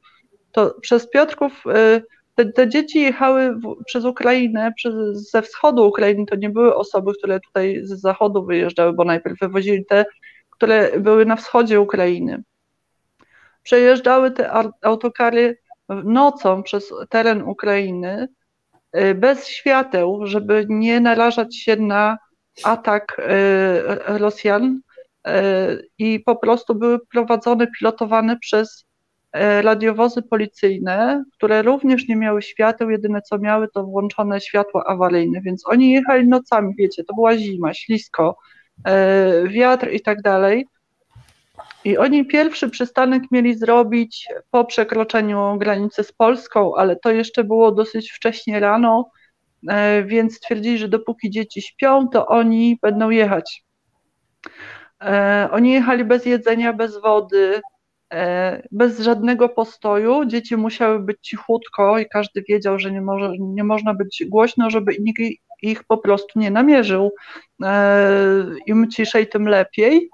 To przez Piotrków y, te, te dzieci jechały w, przez Ukrainę, przez, ze wschodu Ukrainy, to nie były osoby, które tutaj z zachodu wyjeżdżały, bo najpierw wywozili te, które były na wschodzie Ukrainy. Przejeżdżały te autokary nocą przez teren Ukrainy y, bez świateł, żeby nie narażać się na atak y, Rosjan y, i po prostu były prowadzone, pilotowane przez radiowozy policyjne, które również nie miały świateł, jedyne co miały to włączone światło awaryjne, więc oni jechali nocami, wiecie, to była zima, ślisko, wiatr i tak dalej. I oni pierwszy przystanek mieli zrobić po przekroczeniu granicy z Polską, ale to jeszcze było dosyć wcześnie rano, e, więc stwierdzili, że dopóki dzieci śpią, to oni będą jechać. E, oni jechali bez jedzenia, bez wody, e, bez żadnego postoju. Dzieci musiały być cichutko i każdy wiedział, że nie, może, nie można być głośno, żeby nikt ich po prostu nie namierzył. Im ciszej, tym lepiej.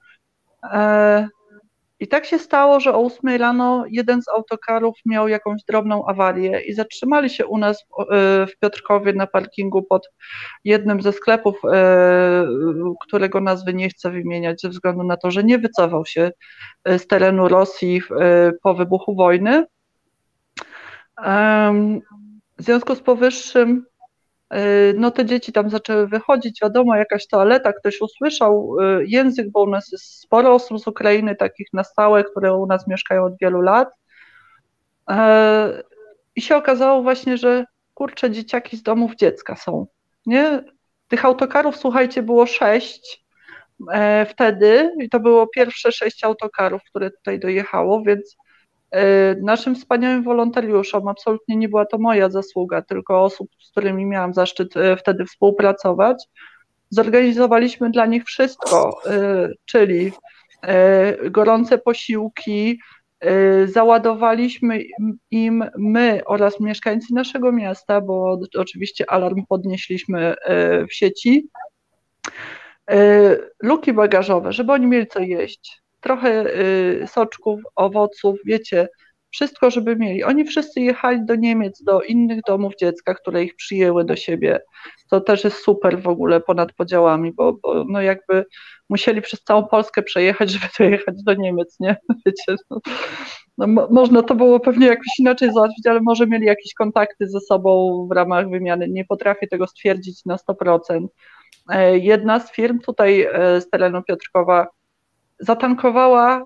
I tak się stało, że o 8 rano jeden z autokarów miał jakąś drobną awarię i zatrzymali się u nas e, w Piotrkowie na parkingu pod jednym ze sklepów, e, którego nazwy nie chcę wymieniać ze względu na to, że nie wycofał się e, z terenu Rosji po wybuchu wojny. W związku z powyższym no te dzieci tam zaczęły wychodzić, wiadomo, jakaś toaleta, ktoś usłyszał y, język, bo u nas jest sporo osób z Ukrainy, takich na stałe, które u nas mieszkają od wielu lat. E, I się okazało właśnie, że kurcze dzieciaki z domów dziecka są. Nie? Tych autokarów, słuchajcie, było sześć e, wtedy i to było pierwsze sześć autokarów, które tutaj dojechało, więc naszym wspaniałym wolontariuszom, absolutnie nie była to moja zasługa, tylko osób, z którymi miałam zaszczyt e, wtedy współpracować, zorganizowaliśmy dla nich wszystko, e, czyli gorące posiłki, załadowaliśmy im my oraz mieszkańcy naszego miasta, bo oczywiście alarm podnieśliśmy w sieci, luki bagażowe, żeby oni mieli co jeść trochę y, soczków, owoców, wiecie, wszystko, żeby mieli. Oni wszyscy jechali do Niemiec, do innych domów dziecka, które ich przyjęły do siebie. To też jest super w ogóle ponad podziałami, bo, bo no jakby musieli przez całą Polskę przejechać, [laughs] żeby dojechać do Niemiec, nie? [laughs] Wiecie, no, no, mo można to było pewnie jakoś inaczej załatwić, ale może mieli jakieś kontakty ze sobą w ramach wymiany. Nie potrafię tego stwierdzić na 100%. E, jedna z firm tutaj e, z terenu Piotrkowa zatankowała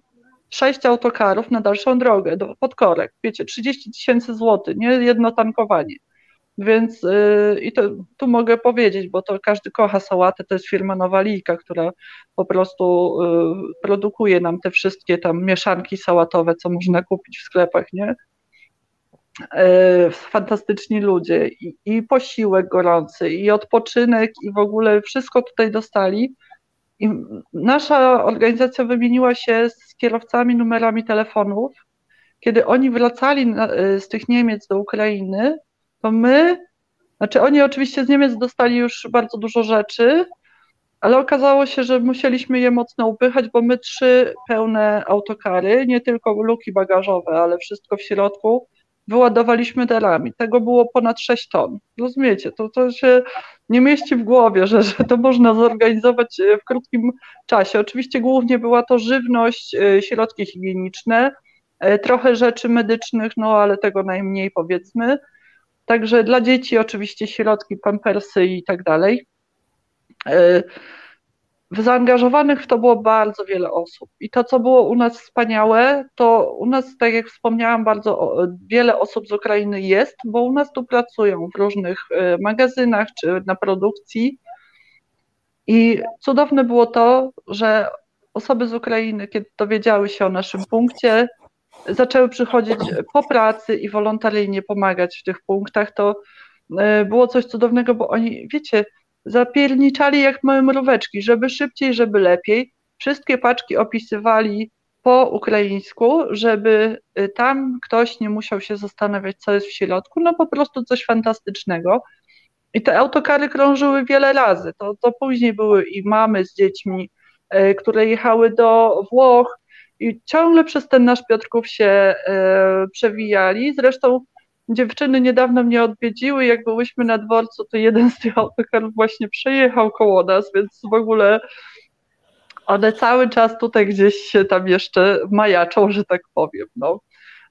sześć autokarów na dalszą drogę, do, pod korek. Wiecie, 30 tysięcy złotych, nie jedno tankowanie. Więc yy, i to tu mogę powiedzieć, bo to każdy kocha sałatę, to jest firma Nowalika, która po prostu yy, produkuje nam te wszystkie tam mieszanki sałatowe, co można kupić w sklepach, nie? Yy, fantastyczni ludzie I, i posiłek gorący, i odpoczynek, i w ogóle wszystko tutaj dostali. I nasza organizacja wymieniła się z kierowcami numerami telefonów. Kiedy oni wracali na, z tych Niemiec do Ukrainy, to my, znaczy oni oczywiście z Niemiec dostali już bardzo dużo rzeczy, ale okazało się, że musieliśmy je mocno upychać, bo my trzy pełne autokary, nie tylko luki bagażowe, ale wszystko w środku, wyładowaliśmy derami. Tego było ponad 6 ton. Rozumiecie, to, to się nie mieści w głowie, że, że to można zorganizować e, w krótkim czasie. Oczywiście głównie była to żywność, e, środki higieniczne, e, trochę rzeczy medycznych, no ale tego najmniej powiedzmy. Także dla dzieci oczywiście środki, pampersy i tak dalej. Zaangażowanych w to było bardzo wiele osób. I to, co było u nas wspaniałe, to u nas, tak jak wspomniałam, bardzo wiele osób z Ukrainy jest, bo u nas tu pracują w różnych e, magazynach czy na produkcji. I cudowne było to, że osoby z Ukrainy, kiedy dowiedziały się o naszym punkcie, zaczęły przychodzić po pracy i wolontaryjnie pomagać w tych punktach. To e, było coś cudownego, bo oni, wiecie, zapierniczali jak małe mróweczki, żeby szybciej, żeby lepiej. Wszystkie paczki opisywali po ukraińsku, żeby y, tam ktoś nie musiał się zastanawiać, co jest w środku, no po prostu coś fantastycznego. I te autokary krążyły wiele razy. To, to później były i mamy z dziećmi, y, które jechały do Włoch i ciągle przez ten nasz Piotrków się y, przewijali. Zresztą Dziewczyny niedawno mnie odwiedziły, jak byłyśmy na dworcu, to jeden z tych autokarów właśnie przejechał koło nas, więc w ogóle one cały czas tutaj gdzieś się tam jeszcze majaczą, że tak powiem. No.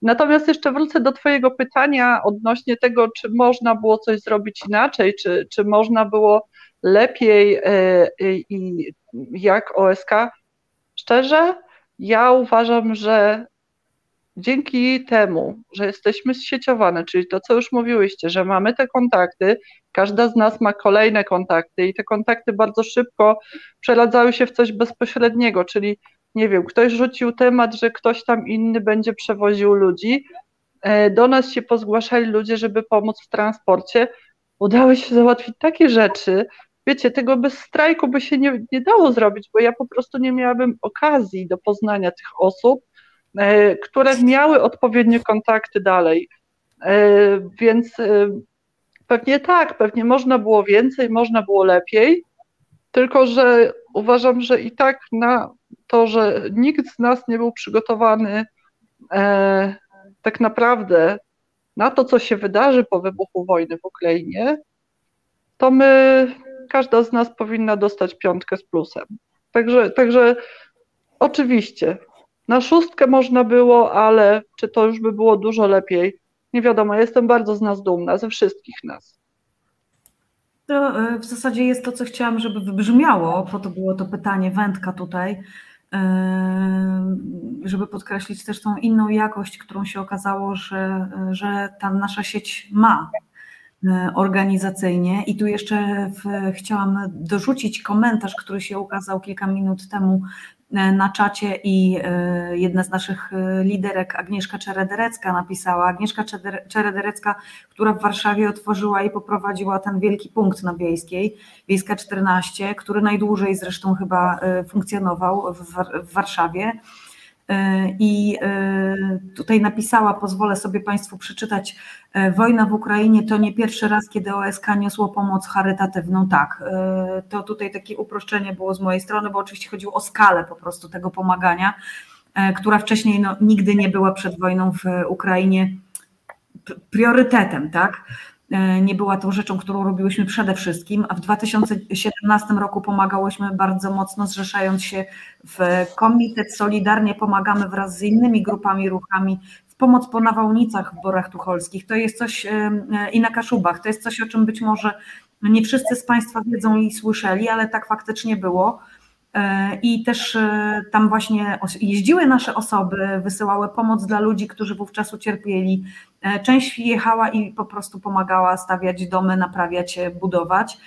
Natomiast jeszcze wrócę do Twojego pytania odnośnie tego, czy można było coś zrobić inaczej, czy, czy można było lepiej e, i jak OSK. Szczerze, ja uważam, że dzięki temu, że jesteśmy zsieciowane, czyli to, co już mówiłyście, że mamy te kontakty, każda z nas ma kolejne kontakty i te kontakty bardzo szybko przeradzały się w coś bezpośredniego, czyli nie wiem, ktoś rzucił temat, że ktoś tam inny będzie przewoził ludzi. E, do nas się pozgłaszali ludzie, żeby pomóc w transporcie. Udało się załatwić takie rzeczy. Wiecie, tego bez strajku by się nie, nie dało zrobić, bo ja po prostu nie miałabym okazji do poznania tych osób, które miały odpowiednie kontakty dalej. E, więc pewnie tak, pewnie można było więcej, można było lepiej, tylko że uważam, że i tak na to, że nikt z nas nie był przygotowany e, tak naprawdę na to, co się wydarzy po wybuchu wojny w Ukrainie, to my, każda z nas powinna dostać piątkę z plusem. Także, także oczywiście, na szóstkę można było, ale czy to już by było dużo lepiej? Nie wiadomo, jestem bardzo z nas dumna, ze wszystkich nas. To e, w zasadzie jest to, co chciałam, żeby wybrzmiało, po to było to pytanie wędka tutaj, e, żeby podkreślić też tą inną jakość, którą się okazało, że, że ta nasza sieć ma e, organizacyjnie. I tu jeszcze w, chciałam dorzucić komentarz, który się ukazał kilka minut temu na czacie i e, jedna z naszych e, liderek, Agnieszka Czeredrecka napisała, Agnieszka Czeredrecka, która w Warszawie otworzyła i poprowadziła ten wielki punkt na Wiejskiej, Wiejska 14, który najdłużej zresztą chyba funkcjonował w Warszawie. E, I e, tutaj napisała, pozwolę sobie Państwu przeczytać, e, wojna w Ukrainie to nie pierwszy raz, kiedy OSK niosło pomoc charytatywną. Tak, to tutaj takie uproszczenie było z mojej strony, bo oczywiście chodziło o skalę po prostu tego pomagania, która wcześniej no, nigdy nie była przed wojną w Ukrainie priorytetem, tak? E, nie była tą rzeczą, którą robiłyśmy przede wszystkim, a w 2017 roku pomagałyśmy bardzo mocno, zrzeszając się w Komitet Solidarnie Pomagamy wraz z innymi grupami, ruchami w pomoc po nawałnicach w Borach Tucholskich. To jest coś e, i na Kaszubach, to jest coś, o czym być może nie wszyscy z Państwa wiedzą i słyszeli, ale tak faktycznie było. E, I też e, tam właśnie jeździły nasze osoby, wysyłały pomoc dla ludzi, którzy wówczas ucierpieli. E, część jechała i po prostu pomagała stawiać domy, naprawiać, budować.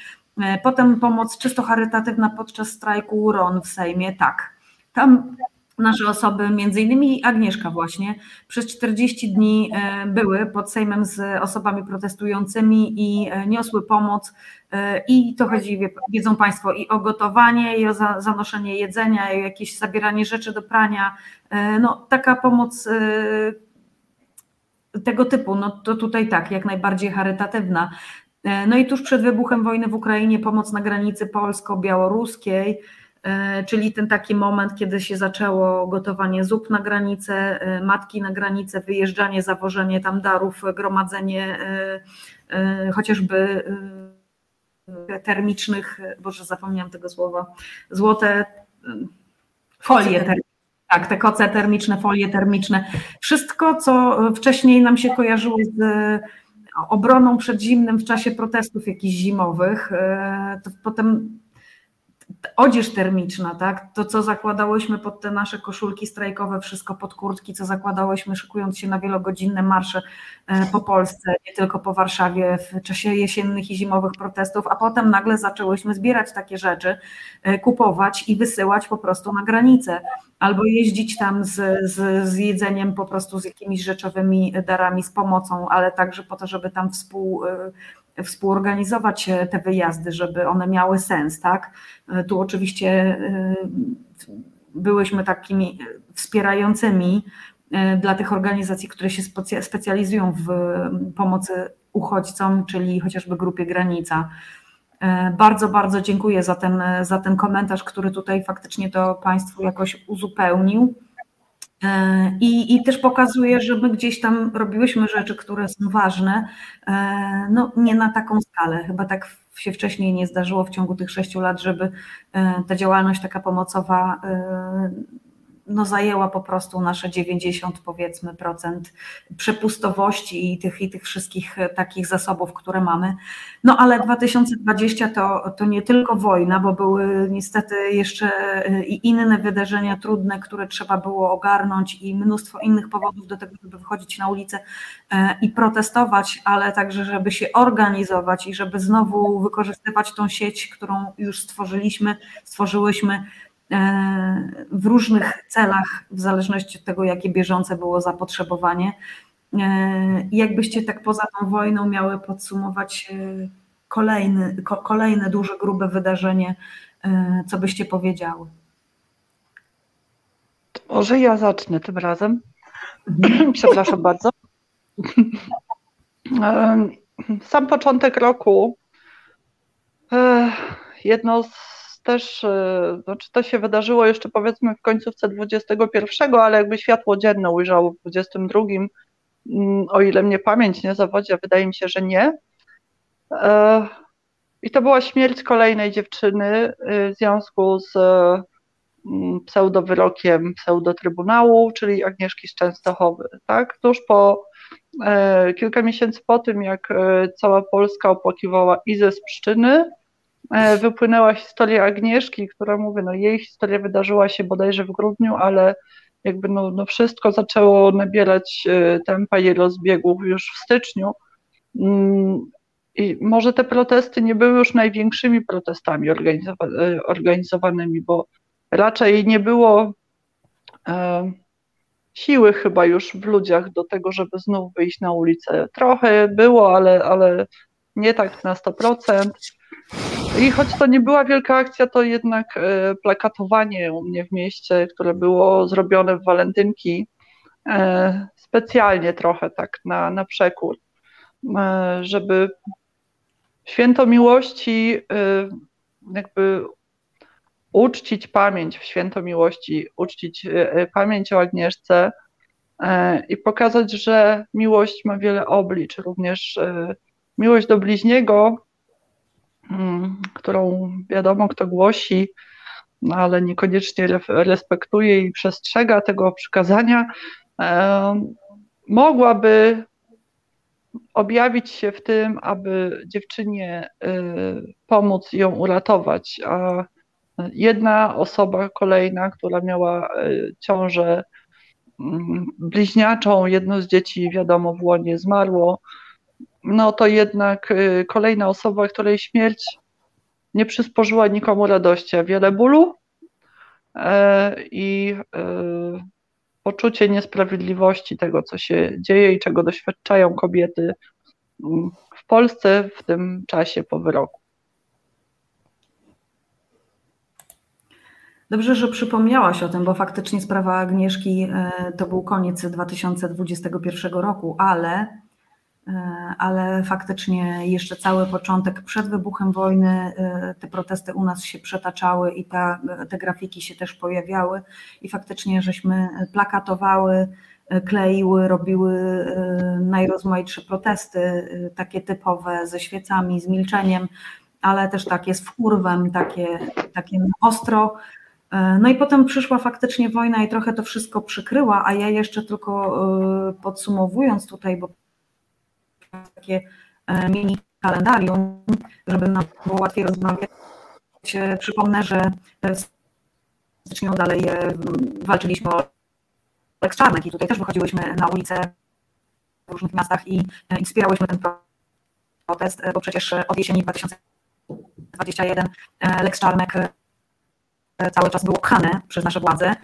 Potem pomoc czysto charytatywna podczas strajku RON w Sejmie, tak. Tam nasze osoby, między innymi Agnieszka właśnie, przez 40 dni e, były pod Sejmem z osobami protestującymi i e, niosły pomoc e, i to chodzi, wiedzą Państwo, i o gotowanie, i o zanoszenie jedzenia, i o jakieś zabieranie rzeczy do prania. No taka pomoc tego typu, no to tutaj tak, jak najbardziej charytatywna. No i tuż przed wybuchem wojny w Ukrainie pomoc na granicy polsko-białoruskiej, E, czyli ten taki moment, kiedy się zaczęło gotowanie zup na granicę, e, matki na granicę, wyjeżdżanie, zawożenie tam darów, gromadzenie e, chociażby termicznych, boże zapomniałam tego słowa, złote folie termiczne. Tak, te koce termiczne, folie termiczne. Wszystko, co wcześniej nam się kojarzyło z obroną przed zimnym w czasie protestów jakichś zimowych, to potem odzież termiczna, tak? To, co zakładałyśmy pod te nasze koszulki strajkowe, wszystko pod kurtki, co zakładałyśmy szykując się na wielogodzinne marsze e, po Polsce, nie tylko po Warszawie w czasie jesiennych i zimowych protestów, a potem nagle zaczęłyśmy zbierać takie rzeczy, e, kupować i wysyłać po prostu na granicę, albo jeździć tam z, z, z jedzeniem, po prostu z jakimiś rzeczowymi darami, z pomocą, ale także po to, żeby tam współ e, współorganizować e, te wyjazdy, żeby one miały sens, tak? E, tu oczywiście e, byłyśmy takimi wspierającymi dla tych organizacji, które się specjalizują w pomocy uchodźcom, czyli chociażby grupie Granica. Bardzo, bardzo dziękuję za ten, za ten komentarz, który tutaj faktycznie to Państwu jakoś uzupełnił. I, I też pokazuje, że my gdzieś tam robiłyśmy rzeczy, które są ważne, no nie na taką skalę. Chyba tak się wcześniej nie zdarzyło w ciągu tych sześciu lat, żeby ta działalność taka pomocowa no zajęła po prostu nasze 90 powiedzmy procent przepustowości i tych, i tych wszystkich e, takich zasobów, które mamy. No ale 2020 to, to nie tylko wojna, bo były niestety jeszcze e, i inne wydarzenia trudne, które trzeba było ogarnąć i mnóstwo innych powodów do tego, żeby wychodzić na ulicę e, i protestować, ale także, żeby się organizować i żeby znowu wykorzystywać tą sieć, którą już stworzyliśmy, stworzyłyśmy w różnych celach, w zależności od tego, jakie bieżące było zapotrzebowanie. E, I jakbyście tak poza tą wojną miały podsumować e, kolejny, kolejne duże, grube wydarzenie, co byście powiedziały? Może ja zacznę tym razem. Mhm. [clears throat] Przepraszam bardzo. Sam początek roku. Jedno z też, e, znaczy to się wydarzyło jeszcze powiedzmy w końcówce 21, ale jakby światło dzienne ujrzało w 22, mm, o ile mnie pamięć nie zawodzi, a wydaje mi się, że nie. E, I to była śmierć kolejnej dziewczyny e, w związku z mm, pseudowyrokiem pseudotrybunału, czyli Agnieszki z Częstochowy. Tak? Tuż po kilka miesięcy po tym, jak cała Polska opłakiwała Izę z Pszczyny, E, wypłynęła historia Agnieszki, która mówi, no jej historia wydarzyła się bodajże w grudniu, ale jakby no, no wszystko zaczęło nabierać e, tempa i rozbiegów już w styczniu. Mm, I może te protesty nie były już największymi protestami e, organizowanymi, bo raczej nie było e, siły chyba już w ludziach do tego, żeby znów wyjść na ulicę. Trochę było, ale, ale nie tak na 100%. I choć to nie była wielka akcja, to jednak e, plakatowanie u mnie w mieście, które było zrobione w walentynki, e, specjalnie trochę tak na, na przekór, e, żeby święto miłości jakby uczcić pamięć w święto miłości, uczcić pamięć o Agnieszce i pokazać, że miłość ma wiele oblicz, również miłość do bliźniego którą wiadomo kto głosi, no ale niekoniecznie respektuje i przestrzega tego przykazania, mogłaby objawić się w tym, aby dziewczynie y, pomóc ją uratować. A jedna osoba kolejna, która miała y, ciążę mm, bliźniaczą, jedno z dzieci, wiadomo, w łonie zmarło, no to jednak y, kolejna osoba, której śmierć nie przysporzyła nikomu radości, a wiele bólu e, i e, poczucie niesprawiedliwości tego, co się dzieje i czego doświadczają kobiety mm, w Polsce w tym czasie po wyroku. Dobrze, że przypomniałaś o tym, bo faktycznie sprawa Agnieszki e, to był koniec 2021 roku, ale ale faktycznie jeszcze cały początek przed wybuchem wojny e, te protesty u nas się przetaczały i ta, te grafiki się też pojawiały i faktycznie żeśmy plakatowały, e, kleiły, robiły najrozmaitsze protesty, takie typowe ze świecami, z milczeniem, ale też takie z wkurwem, takie, takie ostro. No i potem przyszła faktycznie wojna i trochę to wszystko przykryła, a ja jeszcze tylko podsumowując tutaj, bo takie e, mini kalendarium, żeby nam było łatwiej rozmawiać. Przypomnę, że w styczniu dalej e, walczyliśmy o Lex Czarnek i tutaj też wychodziłyśmy na ulicę w różnych miastach i e, inspirowałyśmy ten protest, bo przecież od jesieni 2021 Lex Czarnek cały czas był pchany przez nasze władze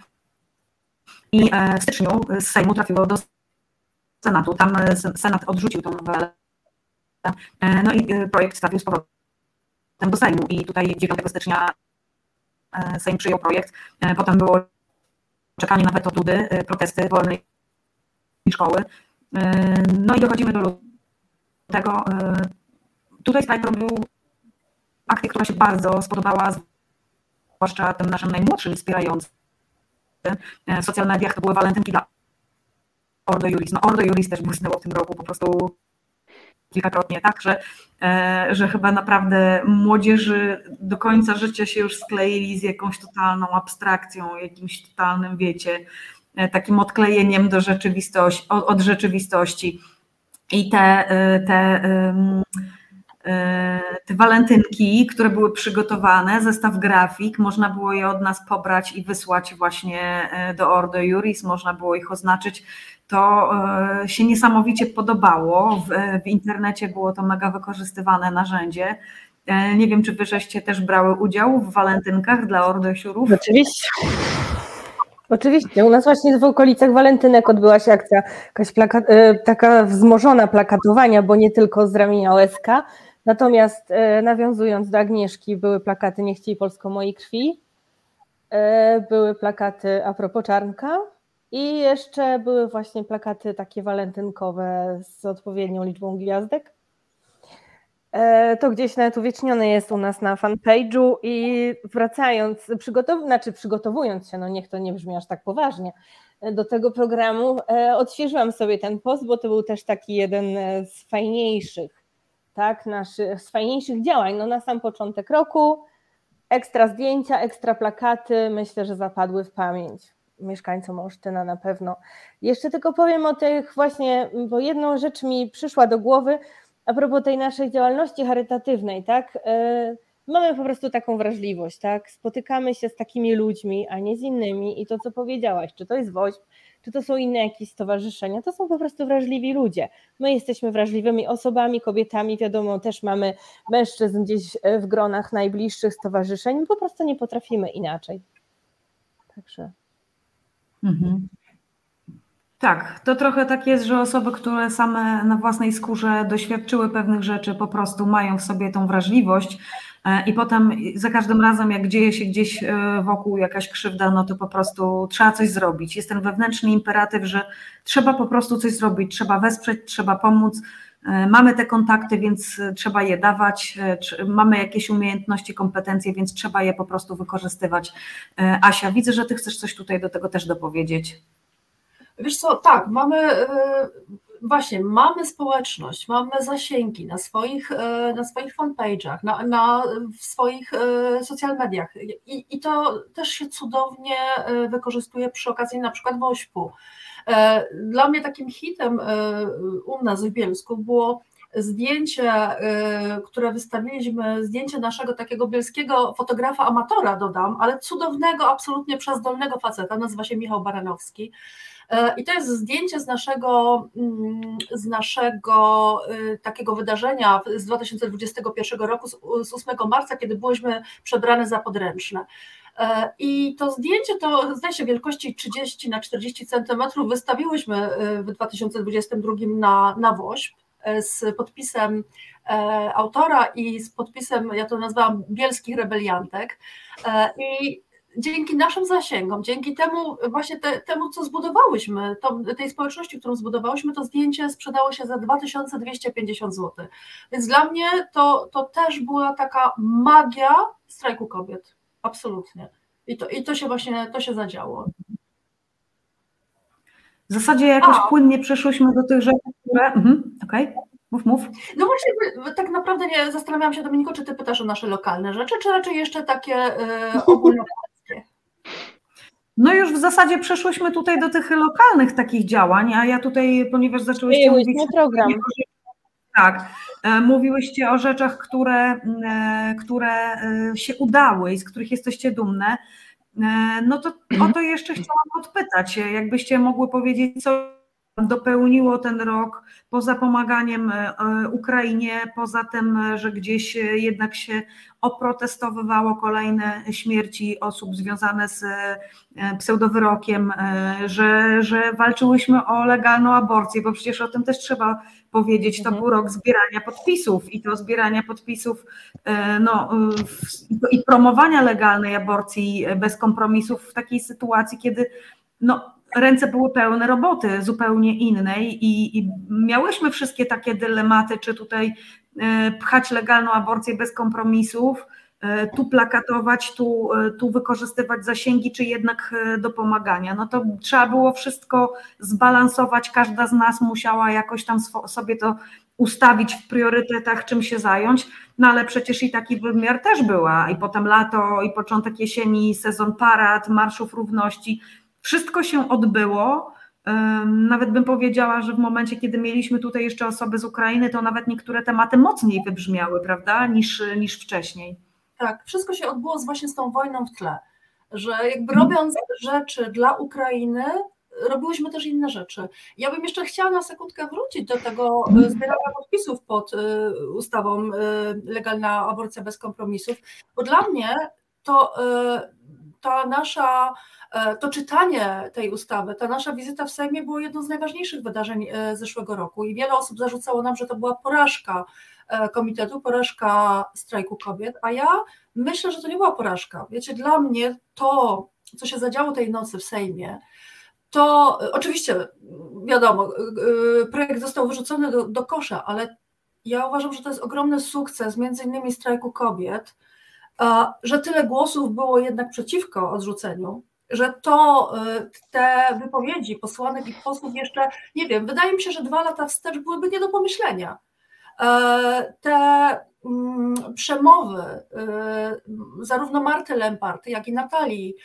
i w styczniu z Sejmu trafiło do Senatu. Tam Senat odrzucił tę nowelę E, no i e, projekt trafił z powrotem do Sejmu i tutaj 9 stycznia e, Sejm przyjął projekt. Potem było czekanie na weto Dudy, protesty wolnej szkoły. No i dochodzimy do tego. Tutaj Strajk robił akcję, która się bardzo spodobała, zwłaszcza tym naszym najmłodszym wspierającym, w social mediach to były walentynki dla Ordo Juris. No Ordo Juris też błysnęło w tym roku po prostu kilkakrotnie, tak, że, e, że chyba naprawdę młodzieży do końca życia się już skleili z jakąś totalną abstrakcją, jakimś totalnym, wiecie, e, takim odklejeniem do rzeczywistości, od rzeczywistości. I te, e, te, te walentynki, które były przygotowane, zestaw grafik, można było je od nas pobrać i wysłać właśnie do Ordo Juris, można było ich oznaczyć to e, się niesamowicie podobało. W, w, internecie było to mega wykorzystywane narzędzie. E, nie wiem, czy wy żeście też brały udział w walentynkach dla Ordosiurów? Oczywiście. Oczywiście. U nas właśnie w okolicach walentynek odbyła się akcja jakaś plakat, e, taka wzmożona plakatowania, bo nie tylko z ramienia OSK. Natomiast nawiązując do Agnieszki, były plakaty Nie chciej Polsko mojej krwi, były plakaty a propos Czarnka, i jeszcze były właśnie plakaty takie walentynkowe z odpowiednią liczbą gwiazdek. E, to gdzieś nawet uwiecznione jest u nas na fanpage'u i wracając, przygotow znaczy przygotowując się, no niech to nie brzmi aż tak poważnie, e, do tego programu e, odświeżyłam sobie ten post, bo to był też taki jeden z fajniejszych, tak, naszych, z fajniejszych działań. No na sam początek roku ekstra zdjęcia, ekstra plakaty, myślę, że zapadły w pamięć mieszkańcom Olsztyna na pewno. Jeszcze tylko powiem o tych właśnie, bo jedną rzecz mi przyszła do głowy a propos tej naszej działalności charytatywnej, tak? E, mamy po prostu taką wrażliwość, tak? Spotykamy się z takimi ludźmi, a nie z innymi i to, co powiedziałaś, czy to jest WOŚP, czy to są inne jakieś stowarzyszenia, to są po prostu wrażliwi ludzie. My jesteśmy wrażliwymi osobami, kobietami, wiadomo, też mamy mężczyzn gdzieś w gronach najbliższych stowarzyszeń, po prostu nie potrafimy inaczej. Także Mhm. Tak, to trochę tak jest, że osoby, które same na własnej skórze doświadczyły pewnych rzeczy, po prostu mają w sobie tą wrażliwość e, i potem za każdym razem, jak dzieje się gdzieś e, wokół jakaś krzywda, no to po prostu trzeba coś zrobić. Jest ten wewnętrzny imperatyw, że trzeba po prostu coś zrobić, trzeba wesprzeć, trzeba pomóc. E, mamy te kontakty, więc trzeba je dawać, e, mamy jakieś umiejętności, kompetencje, więc trzeba je po prostu wykorzystywać. E, Asia, widzę, że Ty chcesz coś tutaj do tego też dopowiedzieć. Wiesz co, tak, mamy właśnie, mamy społeczność, mamy zasięgi na swoich, na swoich fanpage'ach, na, na, w swoich social mediach I, i to też się cudownie wykorzystuje przy okazji na przykład WOŚP-u. E, dla mnie takim hitem e, u nas w Bielsku było zdjęcie, e, które wystawiliśmy, zdjęcie naszego takiego bielskiego fotografa amatora, dodam, ale cudownego, absolutnie przezdolnego faceta, nazywa się Michał Baranowski. I to jest zdjęcie z naszego, mm, z naszego takiego wydarzenia z 2021 roku, z 8 marca, kiedy byliśmy przebrane za podręczne. E, I to zdjęcie to zdaje się wielkości 30 na 40 centymetrów wystawiłyśmy e, w 2022 na, na WOŚP e, z podpisem autora i z podpisem, ja to nazwałam bielskich rebeliantek. I dzięki naszym zasięgom, dzięki temu właśnie te, temu, co zbudowałyśmy, to, tej społeczności, którą zbudowałyśmy, to zdjęcie sprzedało się za 2250 zł. Więc dla mnie to, to też była taka magia strajku kobiet. Absolutnie. I to, i to się właśnie, to się zadziało. W zasadzie jakoś A. płynnie przeszłyśmy do tych rzeczy, które... Mhm, Okej, okay. mów, mów. No właśnie, tak naprawdę nie zastanawiałam się, Dominiku, czy ty pytasz o nasze lokalne rzeczy, czy raczej jeszcze takie yy, ogólnopolskie? No już w zasadzie przeszłyśmy tutaj do tych lokalnych takich działań, a ja tutaj, ponieważ zaczęłyście mówić... program. Tak, e, mówiłyście o rzeczach, które, e, które e, się udały i z których jesteście dumne. No to o to jeszcze chciałam odpytać, jakbyście mogły powiedzieć, co dopełniło ten rok, poza pomaganiem Ukrainie, poza tym, że gdzieś jednak się oprotestowywało kolejne śmierci osób związane z pseudowyrokiem, że, że walczyłyśmy o legalną aborcję, bo przecież o tym też trzeba powiedzieć, to mhm. był rok zbierania podpisów i to zbierania podpisów e, no, i promowania legalnej aborcji bez kompromisów w takiej sytuacji, kiedy no, ręce były pełne roboty zupełnie innej i, i miałyśmy wszystkie takie dylematy, czy tutaj e, pchać legalną aborcję bez kompromisów, tu plakatować, tu, tu wykorzystywać zasięgi, czy jednak do pomagania. No to trzeba było wszystko zbalansować, każda z nas musiała jakoś tam sobie to ustawić w priorytetach, czym się zająć, no ale przecież i taki wymiar też była, i potem lato, i początek jesieni, sezon parad, marszów równości, wszystko się odbyło, nawet bym powiedziała, że w momencie, kiedy mieliśmy tutaj jeszcze osoby z Ukrainy, to nawet niektóre tematy mocniej wybrzmiały, prawda, niż, niż wcześniej. Tak, wszystko się odbyło właśnie z tą wojną w tle, że jakby robiąc rzeczy dla Ukrainy, robiłyśmy też inne rzeczy. Ja bym jeszcze chciała na sekundkę wrócić do tego e, zbierania podpisów pod e, ustawą e, legalna aborcja bez kompromisów, bo dla mnie to ta nasza to czytanie tej ustawy, ta nasza wizyta w Sejmie było jedno z najważniejszych wydarzeń zeszłego roku i wiele osób zarzucało nam, że to była porażka komitetu, porażka strajku kobiet, a ja myślę, że to nie była porażka. Wiecie, dla mnie to, co się zadziało tej nocy w Sejmie, to oczywiście, wiadomo, projekt został wyrzucony do, do kosza, ale ja uważam, że to jest ogromny sukces, między innymi strajku kobiet, że tyle głosów było jednak przeciwko odrzuceniu, że to te wypowiedzi posłanek i posłów jeszcze, nie wiem, wydaje mi się, że dwa lata wstecz byłyby nie do pomyślenia. Te mm, przemowy zarówno Marty Lempart, jak i Natalii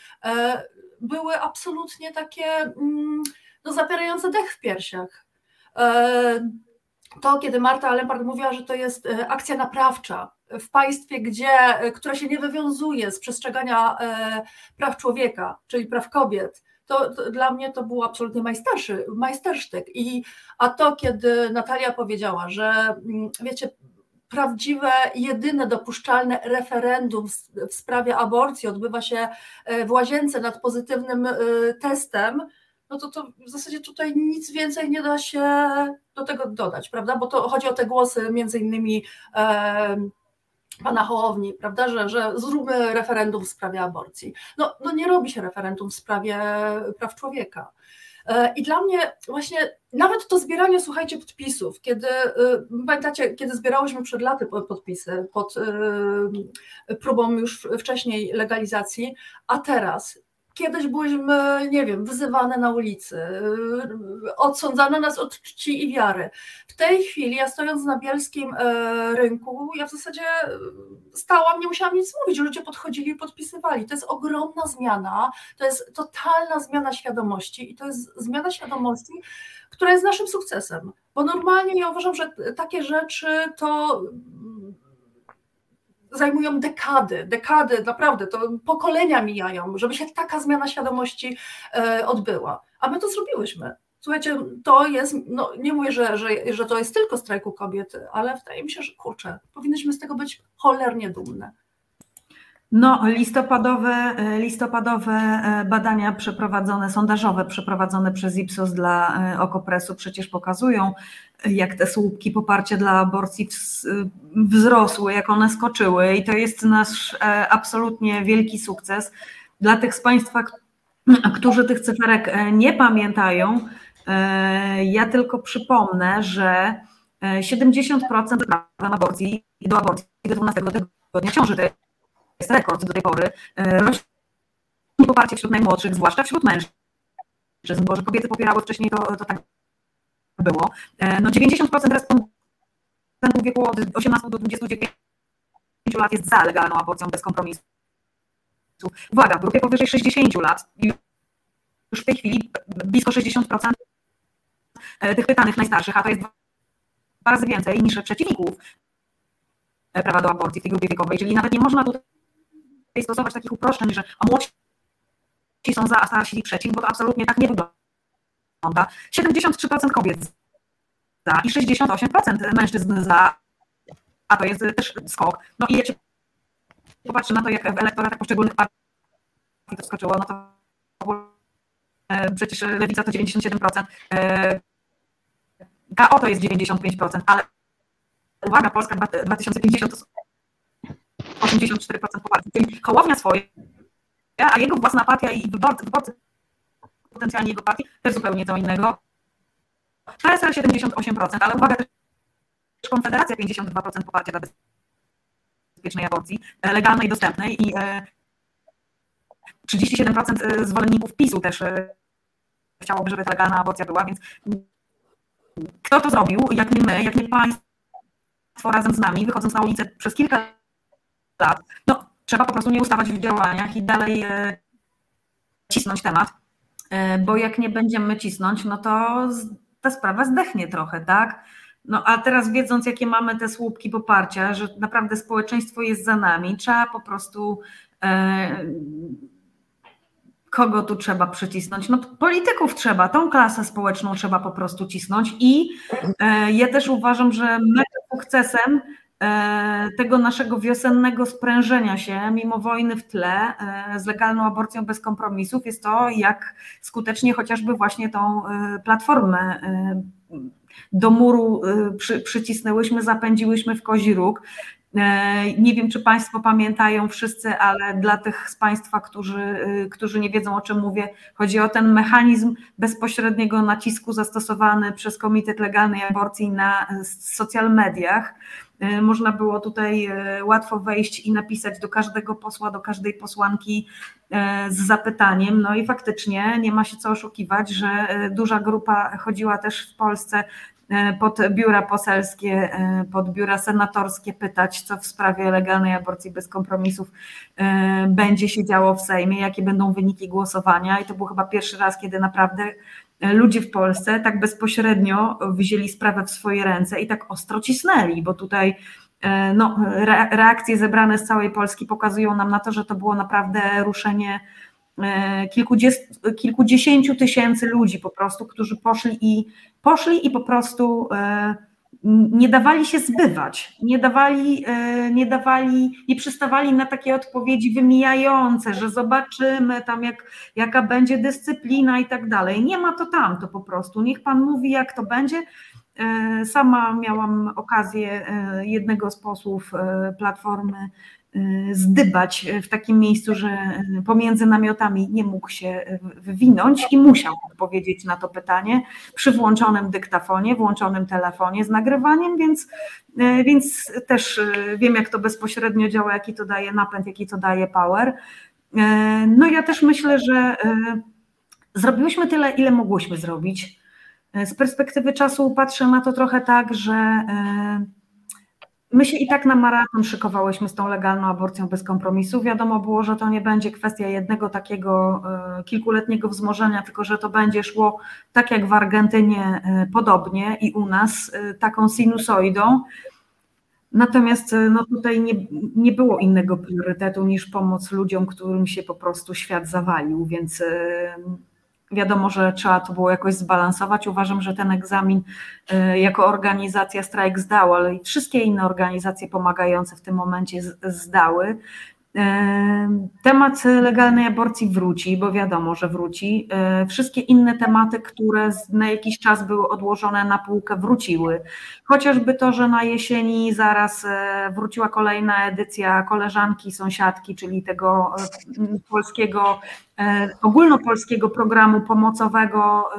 były absolutnie takie mm, no, zapierające dech w piersiach. E, to, kiedy Marta Lempart mówiła, że to jest e, akcja naprawcza w państwie, gdzie, e, która się nie wywiązuje z przestrzegania praw człowieka, czyli praw kobiet, to, to, dla mnie to był absolutnie majsterszy, majstersztyk. I, a to, kiedy Natalia powiedziała, że mm, wiecie, prawdziwe, jedyne dopuszczalne referendum w sprawie aborcji odbywa się e, w łazience nad pozytywnym e, testem, no to, to w zasadzie tutaj nic więcej nie da się do tego dodać, prawda? Bo to chodzi o te głosy między innymi e, pana Hołowni, prawda, że, że zróbmy referendum w sprawie aborcji. No, no nie robi się referendum w sprawie praw człowieka. E, I dla mnie właśnie nawet to zbieranie, słuchajcie, podpisów, kiedy, e, pamiętacie, kiedy zbierałyśmy przed laty podpisy pod e, próbą już wcześniej legalizacji, a teraz Kiedyś byliśmy, nie wiem, wyzywane na ulicy, odsądzane nas od czci i wiary. W tej chwili, ja stojąc na bielskim e, rynku, ja w zasadzie stałam, nie musiałam nic mówić, ludzie podchodzili i podpisywali. To jest ogromna zmiana, to jest totalna zmiana świadomości i to jest zmiana świadomości, która jest naszym sukcesem. Bo normalnie ja uważam, że takie rzeczy to zajmują dekady, dekady, naprawdę, to pokolenia mijają, żeby się taka zmiana świadomości e, odbyła. A my to zrobiłyśmy. Słuchajcie, to jest, no nie mówię, że, że, że to jest tylko strajku kobiet, ale wydaje mi się, że kurczę, powinnyśmy z tego być cholernie dumne. No, listopadowe, e, listopadowe e, badania przeprowadzone, sondażowe przeprowadzone przez Ipsos dla Okopresu przecież pokazują, jak te słupki poparcia dla aborcji wzrosły, jak one skoczyły i to jest nasz e, absolutnie wielki sukces. Dla tych z Państwa, którzy tych cyferek e, nie pamiętają, e, ja tylko przypomnę, że 70% prawa aborcji do aborcji do 12 tygodnia ciąży to jest rekord do tej pory. Rośnie poparcie wśród najmłodszych, zwłaszcza wśród mężczyzn, bo że kobiety popierały wcześniej to, to tak było. E, no 90% respondentów w wieku od 18 do 29 lat jest za legalną aborcją bez kompromisu. Uwaga, w grupie powyżej 60 lat już w tej chwili blisko 60% e, tych pytanych najstarszych, a to jest dwa razy więcej niż przeciwników e, prawa do aborcji w tej grupie wiekowej, czyli nawet nie można tutaj stosować takich uproszczeń, że młodsi są za, a starsi przeciw, bo to absolutnie tak nie wygląda. 73% kobiet za i 68% mężczyzn za, a to jest też skok. No i jak się na to, jak w elektoratach poszczególnych partii to skoczyło, no to e, przecież lewica to 97%, KO to jest 95%, ale uwaga, Polska 2050 to 84% poparcia, czyli Hołownia swoje, a jego własna partia i wyborcy, wyborcy potencjalnie jego partii, też zupełnie co innego. PSL 78%, ale uwaga, też Konfederacja 52% poparcia dla bezpiecznej aborcji, legalnej, dostępnej i 37% zwolenników PiSu też chciałoby, żeby ta legalna aborcja była, więc kto to zrobił, jak nie my, jak nie państwo razem z nami, wychodząc na ulicę przez kilka lat, no trzeba po prostu nie ustawać w działaniach i dalej cisnąć temat, bo jak nie będziemy cisnąć, no to ta sprawa zdechnie trochę, tak? No a teraz wiedząc, jakie mamy te słupki poparcia, że naprawdę społeczeństwo jest za nami, trzeba po prostu e, kogo tu trzeba przycisnąć? No polityków trzeba, tą klasę społeczną trzeba po prostu cisnąć i e, ja też uważam, że my sukcesem e, tego naszego wiosennego sprężenia się, mimo wojny w tle, e, z legalną aborcją bez kompromisów, jest to, jak skutecznie chociażby właśnie tą e, platformę do muru przy, przycisnęłyśmy, zapędziłyśmy w kozi róg. Nie wiem, czy Państwo pamiętają wszyscy, ale dla tych z Państwa, którzy, którzy nie wiedzą, o czym mówię, chodzi o ten mechanizm bezpośredniego nacisku zastosowany przez Komitet Legalnej Aborcji na social mediach E, można było tutaj e, łatwo wejść i napisać do każdego posła, do każdej posłanki e, z zapytaniem. No i faktycznie nie ma się co oszukiwać, że duża grupa chodziła też w Polsce pod biura poselskie, pod biura senatorskie pytać, co w sprawie legalnej aborcji bez kompromisów będzie się działo w Sejmie, jakie będą wyniki głosowania. I to był chyba pierwszy raz, kiedy naprawdę ludzie w Polsce tak bezpośrednio wzięli sprawę w swoje ręce i tak ostro cisnęli, bo tutaj e, no, reakcje zebrane z całej Polski pokazują nam na to, że to było naprawdę ruszenie e, kilkudziesięciu tysięcy ludzi po prostu, którzy poszli i poszli i po prostu e, nie dawali się zbywać, nie dawali, e, nie dawali, nie przystawali na takie odpowiedzi wymijające, że zobaczymy tam jak, jaka będzie dyscyplina i tak dalej. Nie ma to tam, to po prostu. Niech pan mówi, jak to będzie. E, sama miałam okazję e, jednego z posłów Platformy zdybać w takim miejscu, że pomiędzy namiotami nie mógł się wywinąć i musiał odpowiedzieć na to pytanie przy włączonym dyktafonie, włączonym telefonie z nagrywaniem, więc, y, więc też y, wiem, jak to bezpośrednio działa, jaki to daje napęd, jaki to daje power. No ja też myślę, że zrobiłyśmy tyle, ile mogłyśmy zrobić. Z perspektywy czasu patrzę na to trochę tak, że My się i tak na maraton szykowałyśmy z tą legalną aborcją bez kompromisu. Wiadomo było, że to nie będzie kwestia jednego takiego e, kilkuletniego wzmożenia, tylko że to będzie szło tak jak w Argentynie e, podobnie i u nas e, taką sinusoidą. Natomiast no tutaj nie, nie było innego priorytetu niż pomoc ludziom, którym się po prostu świat zawalił, więc Wiadomo, że trzeba to było jakoś zbalansować. Uważam, że ten egzamin y, jako organizacja strajk zdał, ale i wszystkie inne organizacje pomagające w tym momencie zdały. Temat legalnej aborcji wróci, bo wiadomo, że wróci. Wszystkie inne tematy, które na jakiś czas były odłożone na półkę, wróciły. Chociażby to, że na jesieni zaraz e, wróciła kolejna edycja koleżanki, sąsiadki, czyli tego e, polskiego, e, ogólnopolskiego programu pomocowego,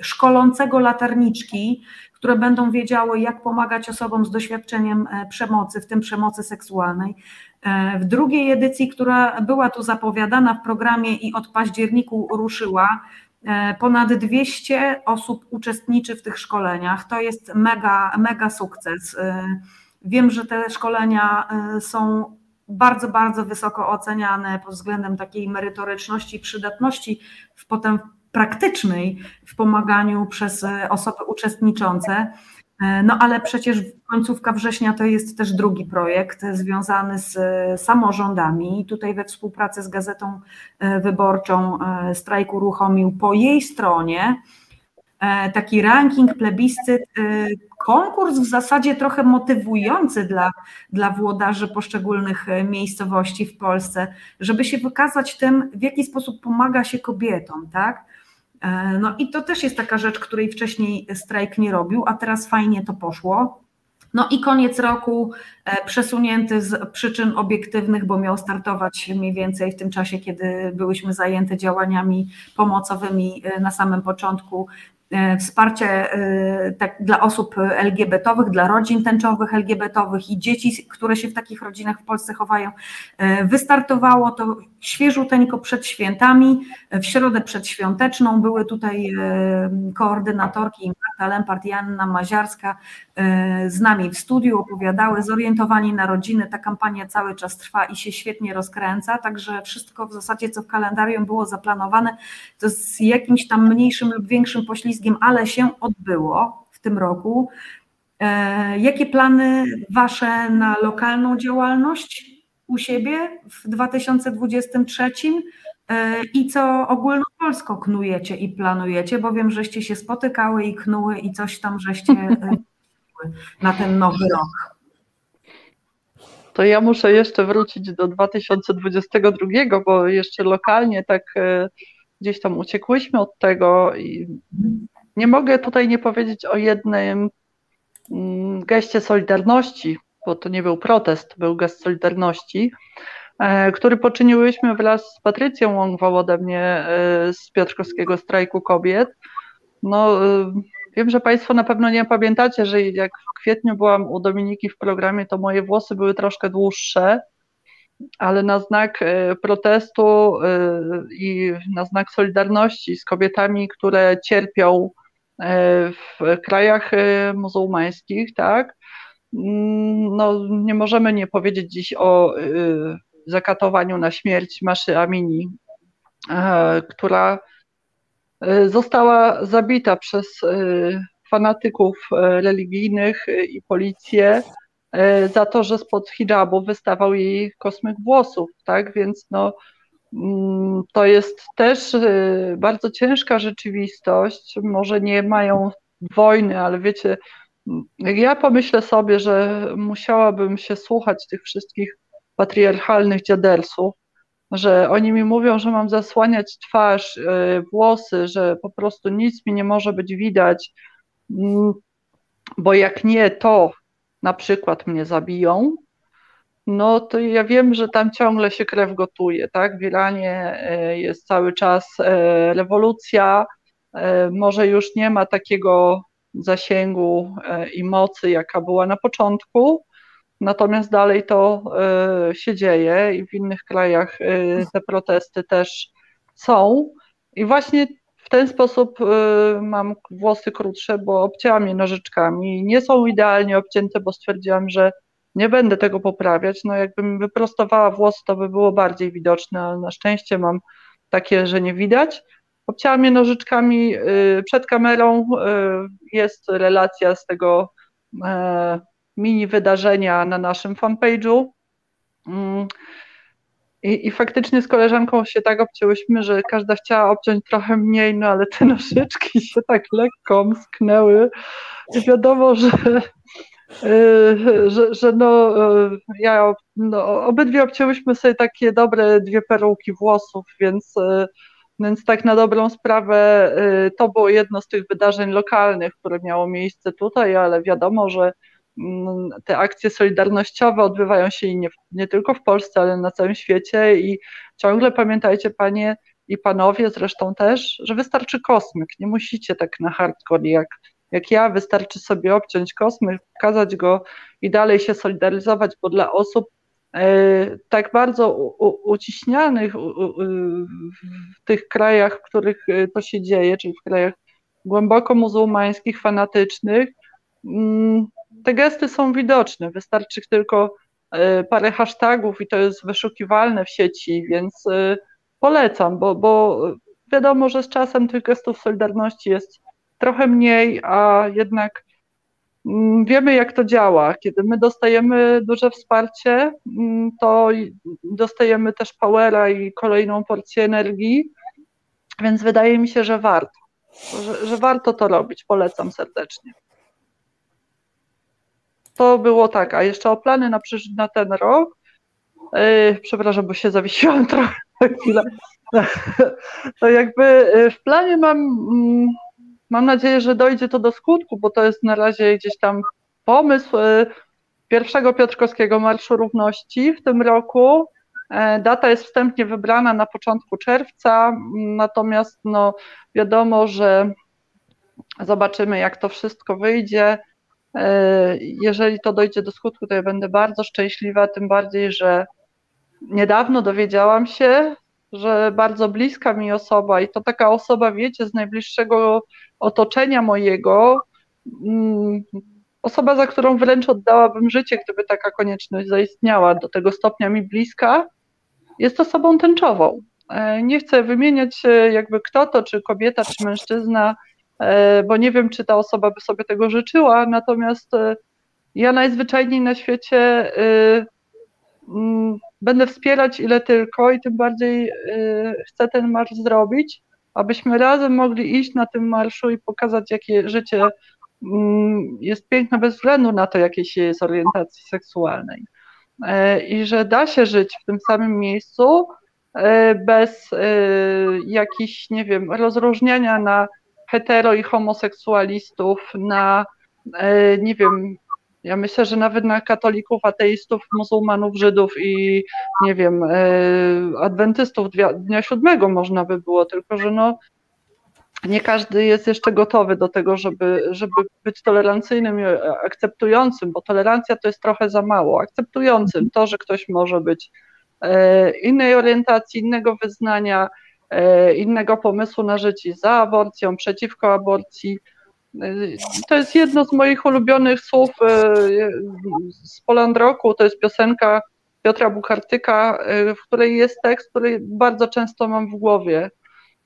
szkolącego latarniczki, które będą wiedziały, jak pomagać osobom z doświadczeniem przemocy, w tym przemocy seksualnej. E, w drugiej edycji, która była tu zapowiadana w programie i od październiku ruszyła, e, ponad 200 osób uczestniczy w tych szkoleniach. To jest mega, mega sukces. E, wiem, że te szkolenia są bardzo, bardzo wysoko oceniane pod względem takiej merytoryczności i przydatności w potem praktycznej w pomaganiu przez osoby uczestniczące. E, no ale przecież końcówka września to jest też drugi projekt związany z e, samorządami. Tutaj we współpracy z Gazetą e, Wyborczą strajk uruchomił po jej stronie taki ranking, plebiscyt, konkurs w zasadzie trochę motywujący dla, dla włodarzy poszczególnych miejscowości w Polsce, żeby się wykazać tym, w jaki sposób pomaga się kobietom, tak? No i to też jest taka rzecz, której wcześniej strajk nie robił, a teraz fajnie to poszło. No i koniec roku e, przesunięty z przyczyn obiektywnych, bo miał startować mniej więcej w tym czasie, kiedy byłyśmy zajęte działaniami pomocowymi e, na samym początku E, wsparcie e, tak, dla osób LGBT-owych, dla rodzin tęczowych LGBT-owych i dzieci, które się w takich rodzinach w Polsce chowają. E, wystartowało to świeżuteńko przed świętami, w środę przedświąteczną były tutaj koordynatorki Marta Lempart i Anna Maziarska z nami w studiu, opowiadały, zorientowani na rodziny, ta kampania cały czas trwa i się świetnie rozkręca, także wszystko w zasadzie, co w kalendarium było zaplanowane, to z jakimś tam mniejszym lub większym poślizgiem ale się odbyło w tym roku. E, jakie plany Wasze na lokalną działalność u siebie w 2023 e, i co ogólnopolsko knujecie i planujecie, bo wiem, żeście się spotykały i knuły i coś tam żeście e, na ten nowy rok. To ja muszę jeszcze wrócić do 2022, bo jeszcze lokalnie tak gdzieś tam uciekłyśmy od tego i nie mogę tutaj nie powiedzieć o jednym mm, geście solidarności, bo to nie był protest, był gest solidarności, e, który poczyniłyśmy wraz z Patrycją Łągwą ode mnie e, z Piotrkowskiego Strajku Kobiet. No, e, wiem, że Państwo na pewno nie pamiętacie, że jak w kwietniu byłam u Dominiki w programie, to moje włosy były troszkę dłuższe, ale na znak e, protestu e, i na znak solidarności z kobietami, które cierpią e, w krajach muzułmańskich, tak, mm, no, nie możemy nie powiedzieć dziś o zakatowaniu na śmierć Maszy Amini, która została zabita przez fanatyków religijnych i policję za to, że spod hijabu wystawał jej kosmyk włosów, tak? Więc no, mm, to jest też e, bardzo ciężka rzeczywistość. Może nie mają wojny, ale wiecie, jak ja pomyślę sobie, że musiałabym się słuchać tych wszystkich patriarchalnych dziadersów, że oni mi mówią, że mam zasłaniać twarz, e, włosy, że po prostu nic mi nie może być widać, mm, bo jak nie to, na przykład mnie zabiją, no to ja wiem, że tam ciągle się krew gotuje, tak? W Iranie e, jest cały czas e, rewolucja, e, może już nie ma takiego zasięgu i mocy, jaka była na początku, natomiast dalej to się dzieje i w innych krajach te protesty też są. I właśnie w ten sposób y, mam włosy krótsze, bo obcięłam je nożyczkami. Nie są idealnie obcięte, bo stwierdziłam, że nie będę tego poprawiać. No jakbym wyprostowała włosy, to by było bardziej widoczne, ale na szczęście mam takie, że nie widać. Obcięłam je nożyczkami y, przed kamerą. Y, jest relacja z tego e, mini wydarzenia na naszym fanpage'u. I, I faktycznie z koleżanką się tak obcięłyśmy, że każda chciała obciąć trochę mniej, no ale te [laughs] nożyczki się tak lekko omsknęły. I wiadomo, że, yy, że, że no, yy, ja, no, obydwie obcięłyśmy sobie takie dobre dwie peruki włosów, więc, yy, więc tak na dobrą sprawę to było jedno z tych wydarzeń lokalnych, które miało miejsce tutaj, ale wiadomo, że te akcje solidarnościowe odbywają się nie, nie tylko w Polsce, ale na całym świecie i ciągle pamiętajcie panie i panowie zresztą też, że wystarczy kosmyk, nie musicie tak na hardcore jak, jak ja, wystarczy sobie obciąć kosmyk, pokazać go i dalej się solidaryzować, bo dla osób e, tak bardzo uciśnianych w tych krajach, w których e, to się dzieje, czyli w krajach głęboko muzułmańskich, fanatycznych, mm, te gesty są widoczne, wystarczy tylko e, parę hashtagów i to jest wyszukiwalne w sieci, więc e, polecam, bo, bo wiadomo, że z czasem tych gestów solidarności jest trochę mniej, a jednak mm, wiemy, jak to działa. Kiedy my dostajemy duże wsparcie, mm, to dostajemy też powera i kolejną porcję energii, więc wydaje mi się, że warto, że, że warto to robić. Polecam serdecznie to było tak, a jeszcze o plany na, na ten rok. Yy, przepraszam, bo się zawiesiłam [laughs] trochę chwilę. To jakby yy, w planie mam, mm, mam nadzieję, że dojdzie to do skutku, bo to jest na razie gdzieś tam pomysł pierwszego Piotrkowskiego Marszu Równości w tym roku. Data jest wstępnie wybrana na początku czerwca, natomiast no, wiadomo, że zobaczymy, jak to wszystko wyjdzie. Jeżeli to dojdzie do skutku, to ja będę bardzo szczęśliwa, tym bardziej, że niedawno dowiedziałam się, że bardzo bliska mi osoba i to taka osoba, wiecie, z najbliższego otoczenia mojego, mm, osoba, za którą wręcz oddałabym życie, gdyby taka konieczność zaistniała, do tego stopnia mi bliska, jest osobą tęczową. E, nie chcę wymieniać jakby kto to, czy kobieta, czy mężczyzna, e, bo nie wiem, czy ta osoba by sobie tego życzyła, natomiast e, ja najzwyczajniej na świecie mm, będę wspierać ile tylko i tym bardziej chcę ten marsz zrobić, abyśmy razem mogli iść na tym marszu i pokazać, jakie życie jest piękne bez względu na to, jakiej się jest orientacji seksualnej. E, I że da się żyć w tym samym miejscu e, bez e, jakichś, nie wiem, rozróżniania na hetero i homoseksualistów, na, nie wiem, ja myślę, że nawet na katolików, ateistów, muzułmanów, Żydów i nie wiem, e, adwentystów dnia, siódmego można by było, tylko że no nie każdy jest jeszcze gotowy do tego, żeby, żeby być tolerancyjnym i akceptującym, bo tolerancja to jest trochę za mało. Akceptującym to, że ktoś może być e, innej orientacji, innego wyznania, e, innego pomysłu na życie za aborcją, przeciwko aborcji, to jest jedno z moich ulubionych słów e, z Polandroku. To jest piosenka Piotra Buchartyka, e, w której jest tekst, który bardzo często mam w głowie.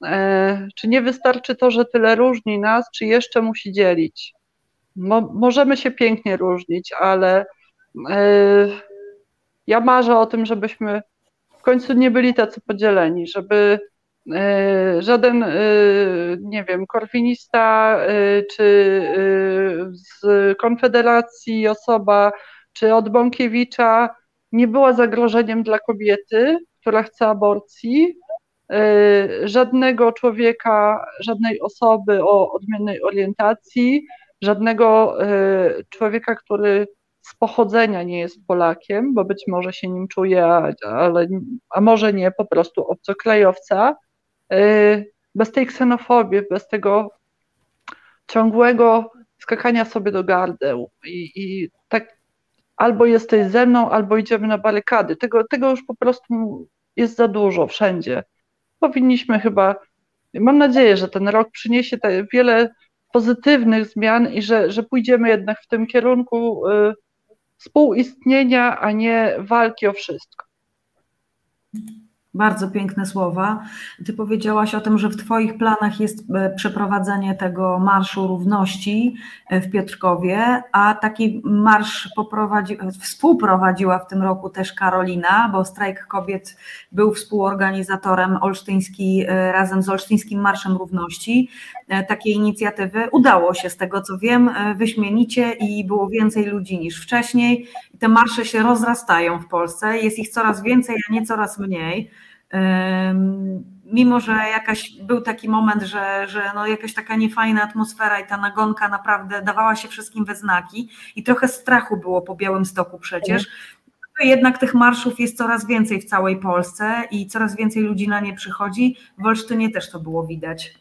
E, czy nie wystarczy to, że tyle różni nas, czy jeszcze musi dzielić? Mo możemy się pięknie różnić, ale ja marzę o tym, żebyśmy w końcu nie byli tacy podzieleni, żeby E, żaden, e, nie wiem, korwinista e, czy z Konfederacji osoba, czy od Bąkiewicza nie była zagrożeniem dla kobiety, która chce aborcji, żadnego człowieka, żadnej osoby o odmiennej orientacji, żadnego człowieka, który z pochodzenia nie jest Polakiem, bo być może się nim czuje, ale, a może nie, po prostu obcokrajowca, bez tej ksenofobii, bez tego ciągłego skakania sobie do gardeł i, i tak albo jesteś ze mną, albo idziemy na barykady. Tego, tego już po prostu jest za dużo wszędzie. Powinniśmy chyba, mam nadzieję, że ten rok przyniesie wiele pozytywnych zmian i że, że pójdziemy jednak w tym kierunku y, współistnienia, a nie walki o wszystko. Bardzo piękne słowa. Ty powiedziałaś o tym, że w Twoich planach jest e, przeprowadzenie tego Marszu Równości e, w Piotrkowie, a taki marsz poprowadzi, współprowadziła w tym roku też Karolina, bo Strajk Kobiet był współorganizatorem olsztyński e, razem z Olsztyńskim Marszem Równości. Takiej inicjatywy udało się, z tego co wiem, wyśmienicie i było więcej ludzi niż wcześniej. Te marsze się rozrastają w Polsce, jest ich coraz więcej, a nie coraz mniej mimo że jakaś, był taki moment, że, że no jakaś taka niefajna atmosfera i ta nagonka naprawdę dawała się wszystkim we znaki i trochę strachu było po Białym Stoku przecież, jednak tych marszów jest coraz więcej w całej Polsce i coraz więcej ludzi na nie przychodzi. W Olsztynie też to było widać.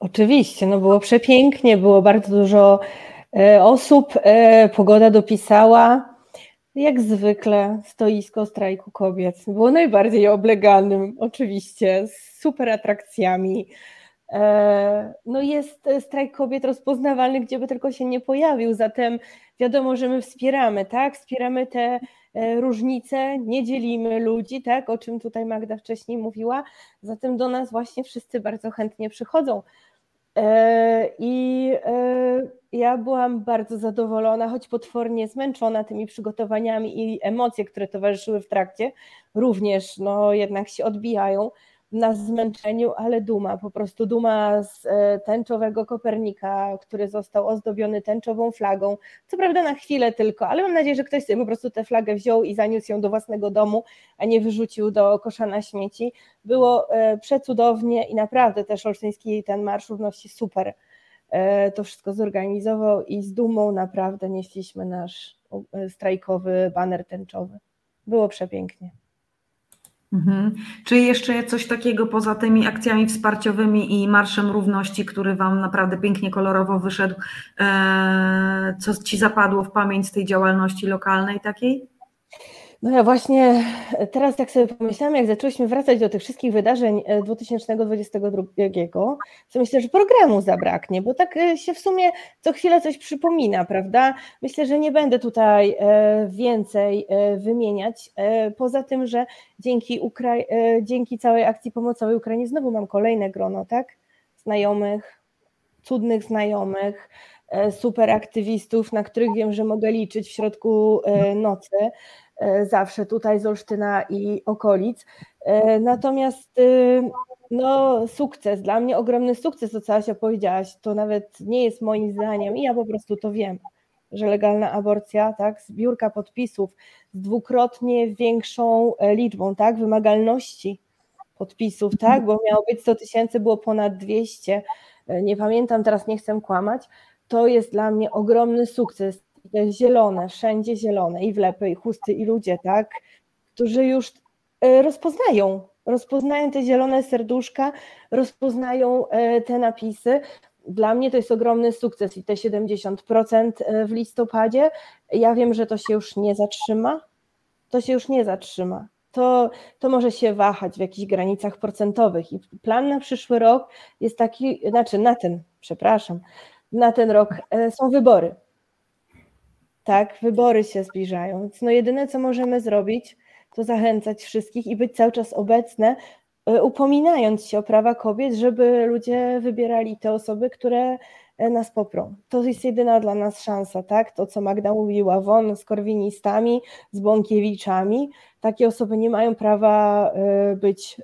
Oczywiście, no było przepięknie, było bardzo dużo e, osób, e, pogoda dopisała. Jak zwykle stoisko strajku kobiet było najbardziej obleganym, oczywiście, z super atrakcjami. E, no jest strajk kobiet rozpoznawalny, gdzie by tylko się nie pojawił, zatem wiadomo, że my wspieramy, tak? Wspieramy te różnice, nie dzielimy ludzi, tak? O czym tutaj Magda wcześniej mówiła, zatem do nas właśnie wszyscy bardzo chętnie przychodzą. E, I e, ja byłam bardzo zadowolona, choć potwornie zmęczona tymi przygotowaniami i emocje, które towarzyszyły w trakcie, również no, jednak się odbijają na zmęczeniu, ale duma, po prostu duma z e, tęczowego Kopernika, który został ozdobiony tęczową flagą. Co prawda na chwilę tylko, ale mam nadzieję, że ktoś sobie po prostu tę flagę wziął i zaniósł ją do własnego domu, a nie wyrzucił do kosza na śmieci. Było e, przecudownie i naprawdę też olsztyński ten Marsz Równości super. to wszystko zorganizował i z dumą naprawdę nieśliśmy nasz strajkowy baner tęczowy. Było przepięknie. Mhm. Czy jeszcze coś takiego poza tymi akcjami wsparciowymi i Marszem Równości, który Wam naprawdę pięknie kolorowo wyszedł, e, co Ci zapadło w pamięć z tej działalności lokalnej takiej? No ja właśnie teraz jak sobie pomyślałam, jak zaczęliśmy wracać do tych wszystkich wydarzeń 2022, e, to myślę, że programu zabraknie, bo tak e, się w sumie co chwilę coś przypomina, prawda? Myślę, że nie będę tutaj e, więcej wymieniać, poza tym, że dzięki, Ukra- dzięki całej akcji pomocowej Ukrainie znowu mam kolejne grono, tak? Znajomych, cudnych znajomych, super aktywistów, na których wiem, że mogę liczyć w środku nocy. E, zawsze tutaj z Olsztyna i okolic. E, natomiast y, no, sukces, dla mnie ogromny sukces, to co Asia powiedziałaś, to nawet nie jest moim zdaniem i ja po prostu to wiem, że legalna aborcja, tak, zbiórka podpisów z dwukrotnie większą e, liczbą, tak, wymagalności podpisów, tak, bo miało być 100 tysięcy, było ponad 200, nie pamiętam, teraz nie chcę kłamać, to jest dla mnie ogromny sukces zielone, wszędzie zielone, i wlepy, i chusty, i ludzie, tak, którzy już e, rozpoznają, rozpoznają te zielone serduszka, rozpoznają e, te napisy. Dla mnie to jest ogromny sukces i te 70% e, w listopadzie. Ja wiem, że to się już nie zatrzyma. To się już nie zatrzyma. To, to może się wahać w jakichś granicach procentowych. I plan na przyszły rok jest taki, znaczy na ten, przepraszam, na ten rok są wybory tak, wybory się zbliżają. Więc no jedyne, co możemy zrobić, to zachęcać wszystkich i być cały czas obecne, e, upominając się o prawa kobiet, żeby ludzie wybierali te osoby, które e, nas poprą. To jest jedyna dla nas szansa, tak? To, co Magda mówiła, won z korwinistami, z Bąkiewiczami. Takie osoby nie mają prawa e, być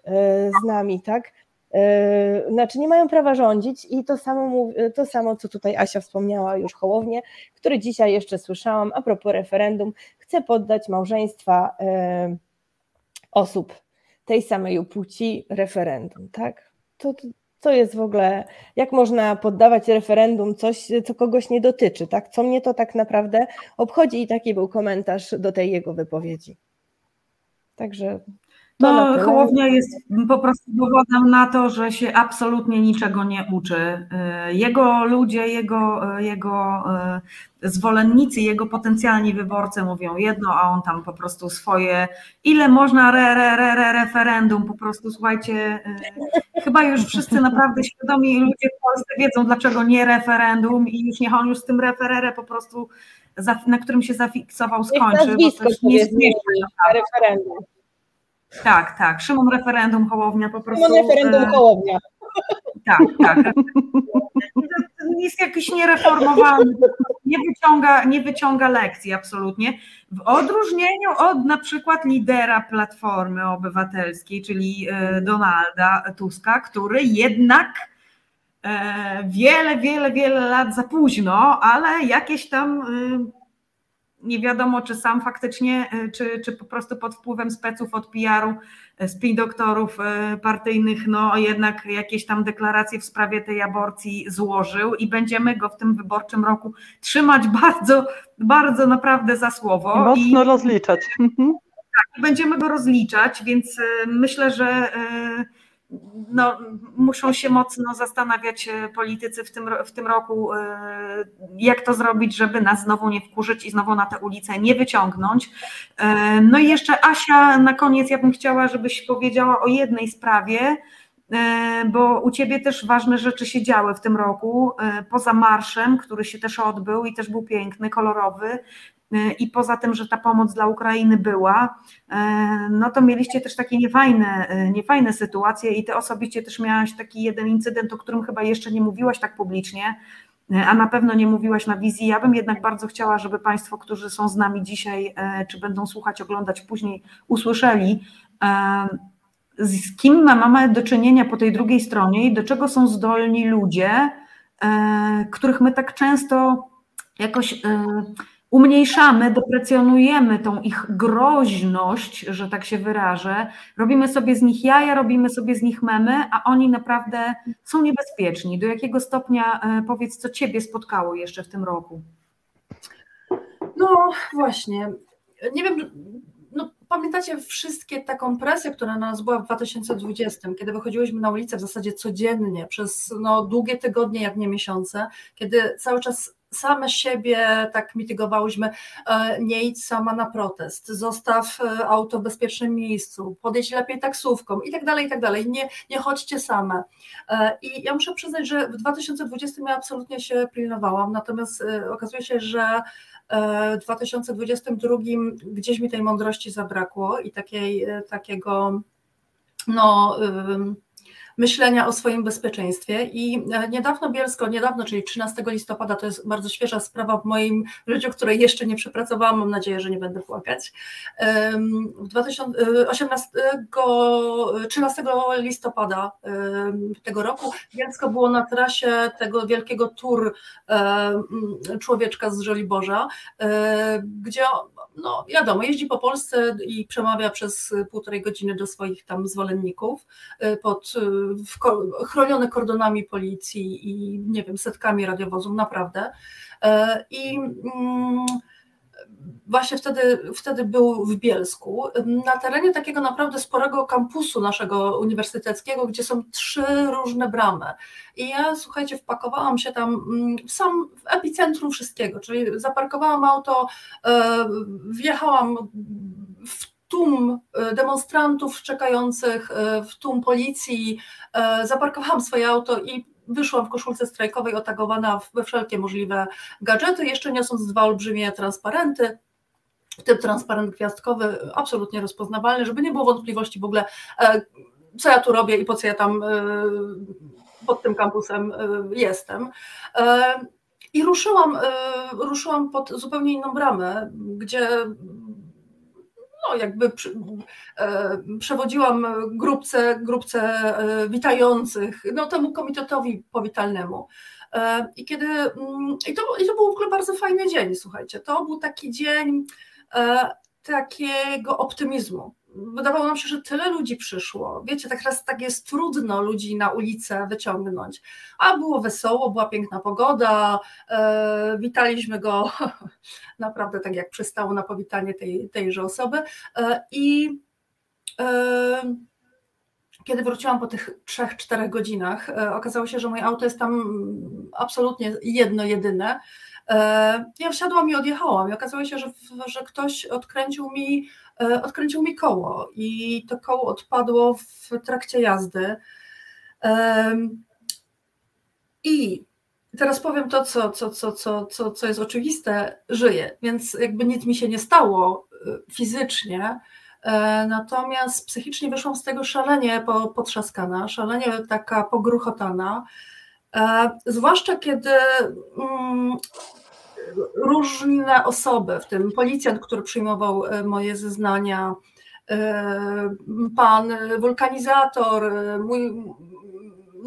z nami, tak? Yy, znaczy nie mają prawa rządzić i to samo, to samo, co tutaj Asia wspomniała już Hołownie, który dzisiaj jeszcze słyszałam a propos referendum, chce poddać małżeństwa yy, osób tej samej płci referendum, tak? To, to jest w ogóle, jak można poddawać referendum coś, co kogoś nie dotyczy, tak? Co mnie to tak naprawdę obchodzi i taki był komentarz do tej jego wypowiedzi. Także no, Hołownia jest po prostu dowodem na to, że się absolutnie niczego nie uczy. Y, jego ludzie, jego, jego y, zwolennicy, jego potencjalni wyborcy mówią jedno, a on tam po prostu swoje, ile można re, re, re, re referendum, po prostu słuchajcie, y, chyba już wszyscy naprawdę świadomi ludzie w Polsce wiedzą, dlaczego nie referendum i już niech on już z tym referere po prostu, na którym się zafiksował, skończy. Bo to już nie jest referendum. Tak, tak. Szymon referendum Hołownia po prostu. Szymon referendum e, Hołownia. Tak, tak. Jest jakiś niereformowany, nie wyciąga, nie wyciąga lekcji absolutnie. W odróżnieniu od na przykład lidera Platformy Obywatelskiej, czyli e, Donalda Tuska, który jednak e, wiele, wiele, wiele lat za późno, ale jakieś tam nie wiadomo, czy sam faktycznie, e, czy, czy po prostu pod wpływem speców od PR-u, e, spin doktorów e, partyjnych, no jednak jakieś tam deklaracje w sprawie tej aborcji złożył i będziemy go w tym wyborczym roku trzymać [laughs] bardzo, bardzo naprawdę za słowo. Mocno I, rozliczać. Mhm. Tak, będziemy go rozliczać, więc myślę, że no, muszą się mocno zastanawiać e, politycy w tym, w tym roku, e, jak to zrobić, żeby nas znowu nie wkurzyć i znowu na tę ulicę nie wyciągnąć. E, no i jeszcze Asia, na koniec ja bym chciała, żebyś powiedziała o jednej sprawie, bo u Ciebie też ważne rzeczy się działy w tym roku, poza marszem, który się też odbył i też był piękny, kolorowy, i poza tym, że ta pomoc dla Ukrainy była, e, no to mieliście też takie niefajne, e, niefajne sytuacje i ty osobiście też miałaś taki jeden incydent, o którym chyba jeszcze nie mówiłaś tak publicznie, a na pewno nie mówiłaś na wizji. Ja bym jednak bardzo chciała, żeby Państwo, którzy są z nami dzisiaj, czy będą słuchać, oglądać później, usłyszeli, z kim mamy do czynienia po tej drugiej stronie i do czego są zdolni ludzie, których my tak często jakoś umniejszamy, deprecjonujemy tą ich groźność, że tak się wyrażę, robimy sobie z nich jaja, robimy sobie z nich memy, a oni naprawdę są niebezpieczni. Do jakiego stopnia, e, powiedz, co Ciebie spotkało jeszcze w tym roku? No właśnie, nie wiem, no, pamiętacie wszystkie taką presję, która na nas była w 2020, kiedy wychodziłyśmy na ulicę w zasadzie codziennie, przez no, długie tygodnie, jak nie miesiące, kiedy cały czas same siebie tak mitygowałyśmy, e, nie idź sama na protest, zostaw e, auto w bezpiecznym miejscu, podjedź lepiej taksówką i tak dalej, i tak dalej, nie, nie chodźcie same. E, I ja muszę przyznać, że w 2020 ja absolutnie się pilnowałam, natomiast okazuje się, że w 2022 gdzieś mi tej mądrości zabrakło i takiej, takiego no myślenia o swoim bezpieczeństwie. I e, niedawno Bielsko, niedawno, czyli 13 listopada, to jest bardzo świeża sprawa w moim życiu, której jeszcze nie przepracowałam, mam nadzieję, że nie będę płakać. W 2018, 13 listopada tego roku Bielsko było na trasie tego wielkiego tour Człowieczka z Żoliborza, e, gdzie no wiadomo, jeździ po Polsce i przemawia przez półtorej godziny do swoich tam zwolenników e, pod chronione kordonami policji i nie wiem, setkami radiowozów, naprawdę. E, I mm, właśnie wtedy, wtedy był w Bielsku, na terenie takiego naprawdę sporego kampusu naszego uniwersyteckiego, gdzie są trzy różne bramy. I ja, słuchajcie, wpakowałam się tam mm, w sam w epicentrum wszystkiego, czyli zaparkowałam auto, e, wjechałam w tłum e, demonstrantów czekających, e, w tłum policji, e, zaparkowałam swoje auto i wyszłam w koszulce strajkowej otagowana we wszelkie możliwe gadżety, jeszcze niosąc dwa olbrzymie transparenty, w tym transparent gwiazdkowy, absolutnie rozpoznawalny, żeby nie było wątpliwości w ogóle, co ja tu robię i po co ja tam pod tym kampusem jestem. I ruszyłam, ruszyłam pod zupełnie inną bramę, gdzie no jakby e, przewodziłam grupce, grupce e, witających, no temu komitetowi powitalnemu. E, I kiedy, mm, i to, i to był w ogóle bardzo fajny dzień, słuchajcie, to był taki dzień takiego optymizmu wydawało nam się, że tyle ludzi przyszło. Wiecie, tak teraz tak jest trudno ludzi na ulicę wyciągnąć. A było wesoło, była piękna pogoda, e, witaliśmy go [laughs] naprawdę tak jak przystało na powitanie tej, tejże osoby. E, I e, kiedy wróciłam po tych trzech, czterech godzinach, okazało się, że moje auto jest tam absolutnie jedno, jedyne. E, ja wsiadłam i odjechałam. I okazało się, że, że ktoś odkręcił mi E, odkręcił mi koło i to koło odpadło w trakcie jazdy. I teraz powiem to, co, co, co, co, co, co jest oczywiste, żyję, więc jakby nic mi się nie stało e, fizycznie, natomiast psychicznie wyszłam z tego szalenie potrzaskana, szalenie taka pogruchotana, zwłaszcza kiedy mm, różne osoby, w tym policjant, który przyjmował e, moje zeznania, e, pan wulkanizator, e, mój,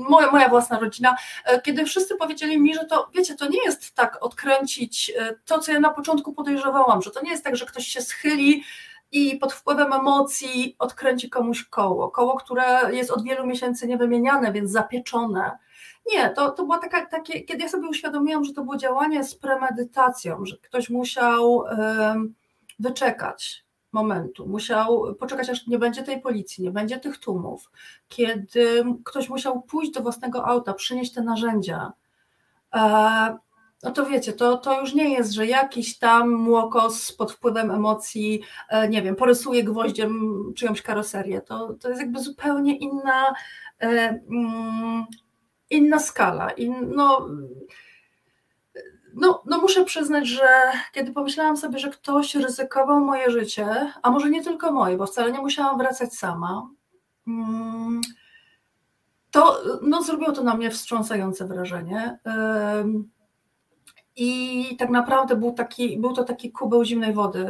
moja, moja własna rodzina, kiedy wszyscy powiedzieli mi, że to, wiecie, to nie jest tak odkręcić to, co ja na początku podejrzewałam, że to nie jest tak, że ktoś się schyli i pod wpływem emocji odkręci komuś koło. Koło, które jest od wielu miesięcy niewymieniane, więc zapieczone. Nie, to, to było taka, takie, kiedy ja sobie uświadomiłam, że to było działanie z premedytacją, że ktoś musiał wyczekać momentu, musiał poczekać, aż nie będzie tej policji, nie będzie tych tłumów, kiedy ktoś musiał pójść do własnego auta, przynieść te narzędzia. E, no to wiecie, to, to już nie jest, że jakiś tam młokos pod wpływem emocji, e, nie wiem, porysuje gwoździem czyjąś karoserię. To, to jest jakby zupełnie inna. E, mm, inna skala. In, no, no, no muszę przyznać, że kiedy pomyślałam sobie, że ktoś ryzykował moje życie, a może nie tylko moje, bo wcale nie musiałam wracać sama, mm, to no, zrobiło to na mnie wstrząsające wrażenie. I tak naprawdę był, taki, był to taki kubeł zimnej wody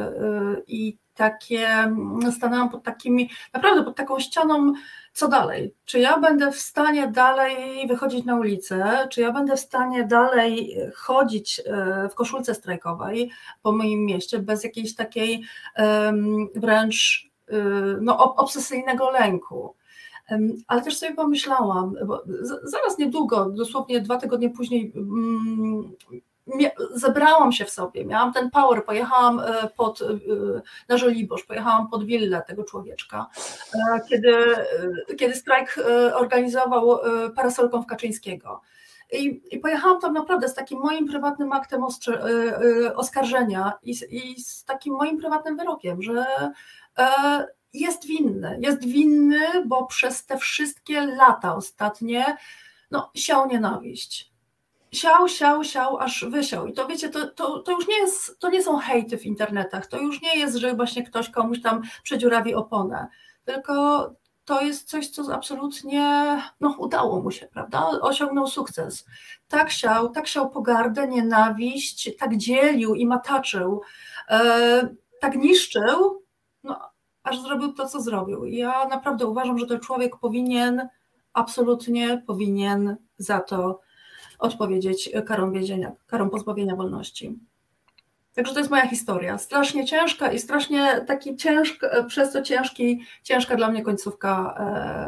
i takie, mm, stanęłam pod takimi, naprawdę pod taką ścianą, co dalej? Czy ja będę w stanie dalej wychodzić na ulicę? Czy ja będę w stanie dalej chodzić w koszulce strajkowej po moim mieście bez jakiejś takiej wręcz no, obsesyjnego lęku? Ale też sobie pomyślałam, bo zaraz niedługo, dosłownie dwa tygodnie później, mm, zebrałam się w sobie, miałam ten power, pojechałam e, pod, e, na Żoliborz, pojechałam pod willę tego człowieczka, e, kiedy, kiedy strajk organizował parasolką w Kaczyńskiego. I, I, pojechałam tam naprawdę z takim moim prywatnym aktem oskarżenia i, i z takim moim prywatnym wyrokiem, że jest winny. Jest winny, bo przez te wszystkie lata ostatnie no, siał nienawiść. Siał, siał, siał, aż wysiał. I to wiecie, to, to, to już nie jest, to nie są hejty w internetach, to już nie jest, że właśnie ktoś komuś tam przedziurawi oponę, tylko to jest coś, co absolutnie no, udało mu się, prawda? Osiągnął sukces. Tak siał, tak siał pogardę, nienawiść, tak dzielił i mataczył, e, tak niszczył, no, aż zrobił to, co zrobił. I ja naprawdę uważam, że ten człowiek powinien, absolutnie powinien za to odpowiedzieć karą więzienia, karą pozbawienia wolności. Także to jest moja historia. Strasznie ciężka i strasznie taki ciężka, przez to ciężki, ciężka dla mnie końcówka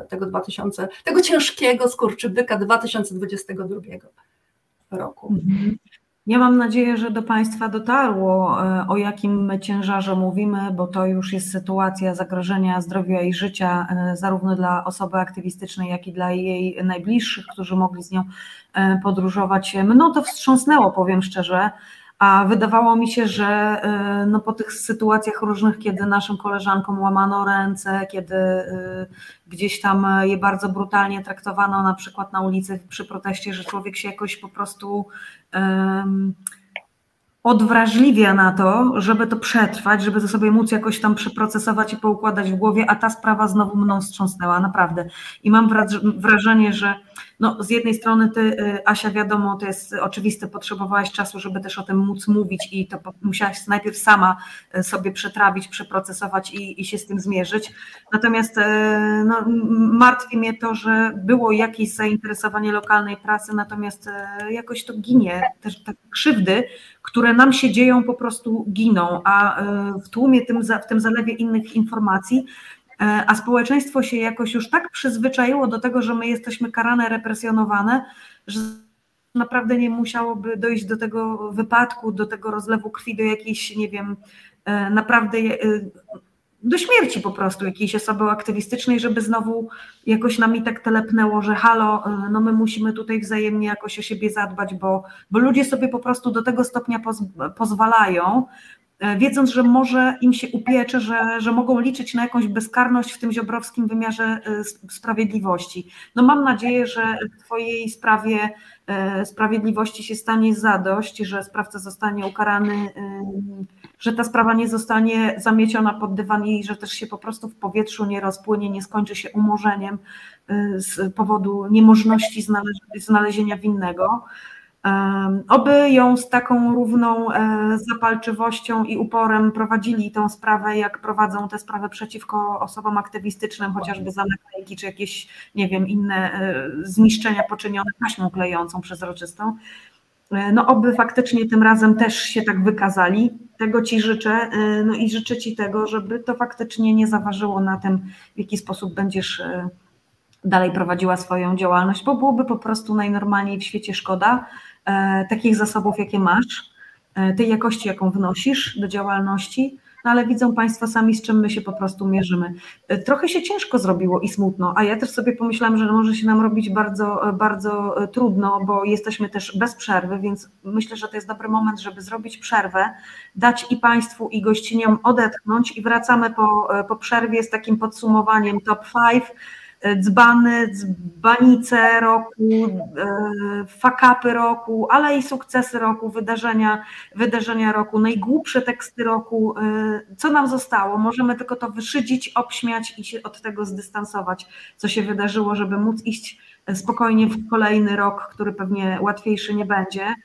e, tego 2000, tego ciężkiego skurczybyka 2022 roku. Mhm. Ja mam nadzieję, że do Państwa dotarło, e, o jakim ciężarze mówimy, bo to już jest sytuacja zagrożenia zdrowia i życia e, zarówno dla osoby aktywistycznej, jak i dla jej najbliższych, którzy mogli z nią e, podróżować. Mną to wstrząsnęło, powiem szczerze. A wydawało mi się, że no po tych sytuacjach różnych, kiedy naszym koleżankom łamano ręce, kiedy gdzieś tam je bardzo brutalnie traktowano, na przykład na ulicy przy proteście, że człowiek się jakoś po prostu um, odwrażliwia na to, żeby to przetrwać, żeby to sobie móc jakoś tam przeprocesować i poukładać w głowie, a ta sprawa znowu mną wstrząsnęła, naprawdę. I mam wrażenie, że no, z jednej strony ty, y, Asia, wiadomo, to jest oczywiste, potrzebowałaś czasu, żeby też o tym móc mówić i to musiałaś najpierw sama y, sobie przetrawić, przeprocesować i, i się z tym zmierzyć. Natomiast y, no, martwi mnie to, że było jakieś zainteresowanie lokalnej prasy, natomiast jakoś to ginie, też te krzywdy, które nam się dzieją, po prostu giną, a w tłumie, tym, w tym zalewie innych informacji a społeczeństwo się jakoś już tak przyzwyczaiło do tego, że my jesteśmy karane, represjonowane, że naprawdę nie musiałoby dojść do tego wypadku, do tego rozlewu krwi, do jakiejś, nie wiem, e, naprawdę e, do śmierci po prostu jakiejś osoby aktywistycznej, żeby znowu jakoś nami tak telepnęło, że halo, no my musimy tutaj wzajemnie jakoś o siebie zadbać, bo, bo ludzie sobie po prostu do tego stopnia poz, pozwalają, E, wiedząc, że może im się upiecze, że, że mogą liczyć na jakąś bezkarność w tym ziobrowskim wymiarze e, sprawiedliwości. No mam nadzieję, że w Twojej sprawie e, sprawiedliwości się stanie zadość, że sprawca zostanie ukarany, że ta sprawa nie zostanie zamieciona pod dywan i że też się po prostu w powietrzu nie rozpłynie, nie skończy się umorzeniem z powodu niemożności znalezienia winnego. Oby ją z taką równą e, zapalczywością i uporem prowadzili tę sprawę, jak prowadzą tę sprawę przeciwko osobom aktywistycznym, chociażby za naklejki, czy jakieś, nie wiem, inne e, zniszczenia poczynione taśmą klejącą przezroczystą. E, no oby faktycznie tym razem też się tak wykazali. Tego Ci życzę. No i życzę Ci tego, żeby to faktycznie nie zaważyło na tym, w jaki sposób będziesz dalej prowadziła swoją działalność, bo byłoby po prostu najnormalniej w świecie szkoda takich zasobów, jakie masz, e, tej jakości, jaką wnosisz do działalności, no ale widzą Państwo sami, z czym my się po prostu mierzymy. E, trochę się ciężko zrobiło i smutno, a ja też sobie pomyślałam, że może się nam robić bardzo, bardzo trudno, bo jesteśmy też bez przerwy, więc myślę, że to jest dobry moment, żeby zrobić przerwę, dać i Państwu, i gościniom odetchnąć i wracamy po, po przerwie z takim podsumowaniem top 5 dzbany, dzbanice roku, e, fakapy roku, ale i sukcesy roku, wydarzenia, wydarzenia roku, najgłupsze teksty roku. E, co nam zostało? Możemy tylko to wyszydzić, obśmiać i się od tego zdystansować, co się wydarzyło, żeby móc iść spokojnie w kolejny rok, który pewnie łatwiejszy nie będzie.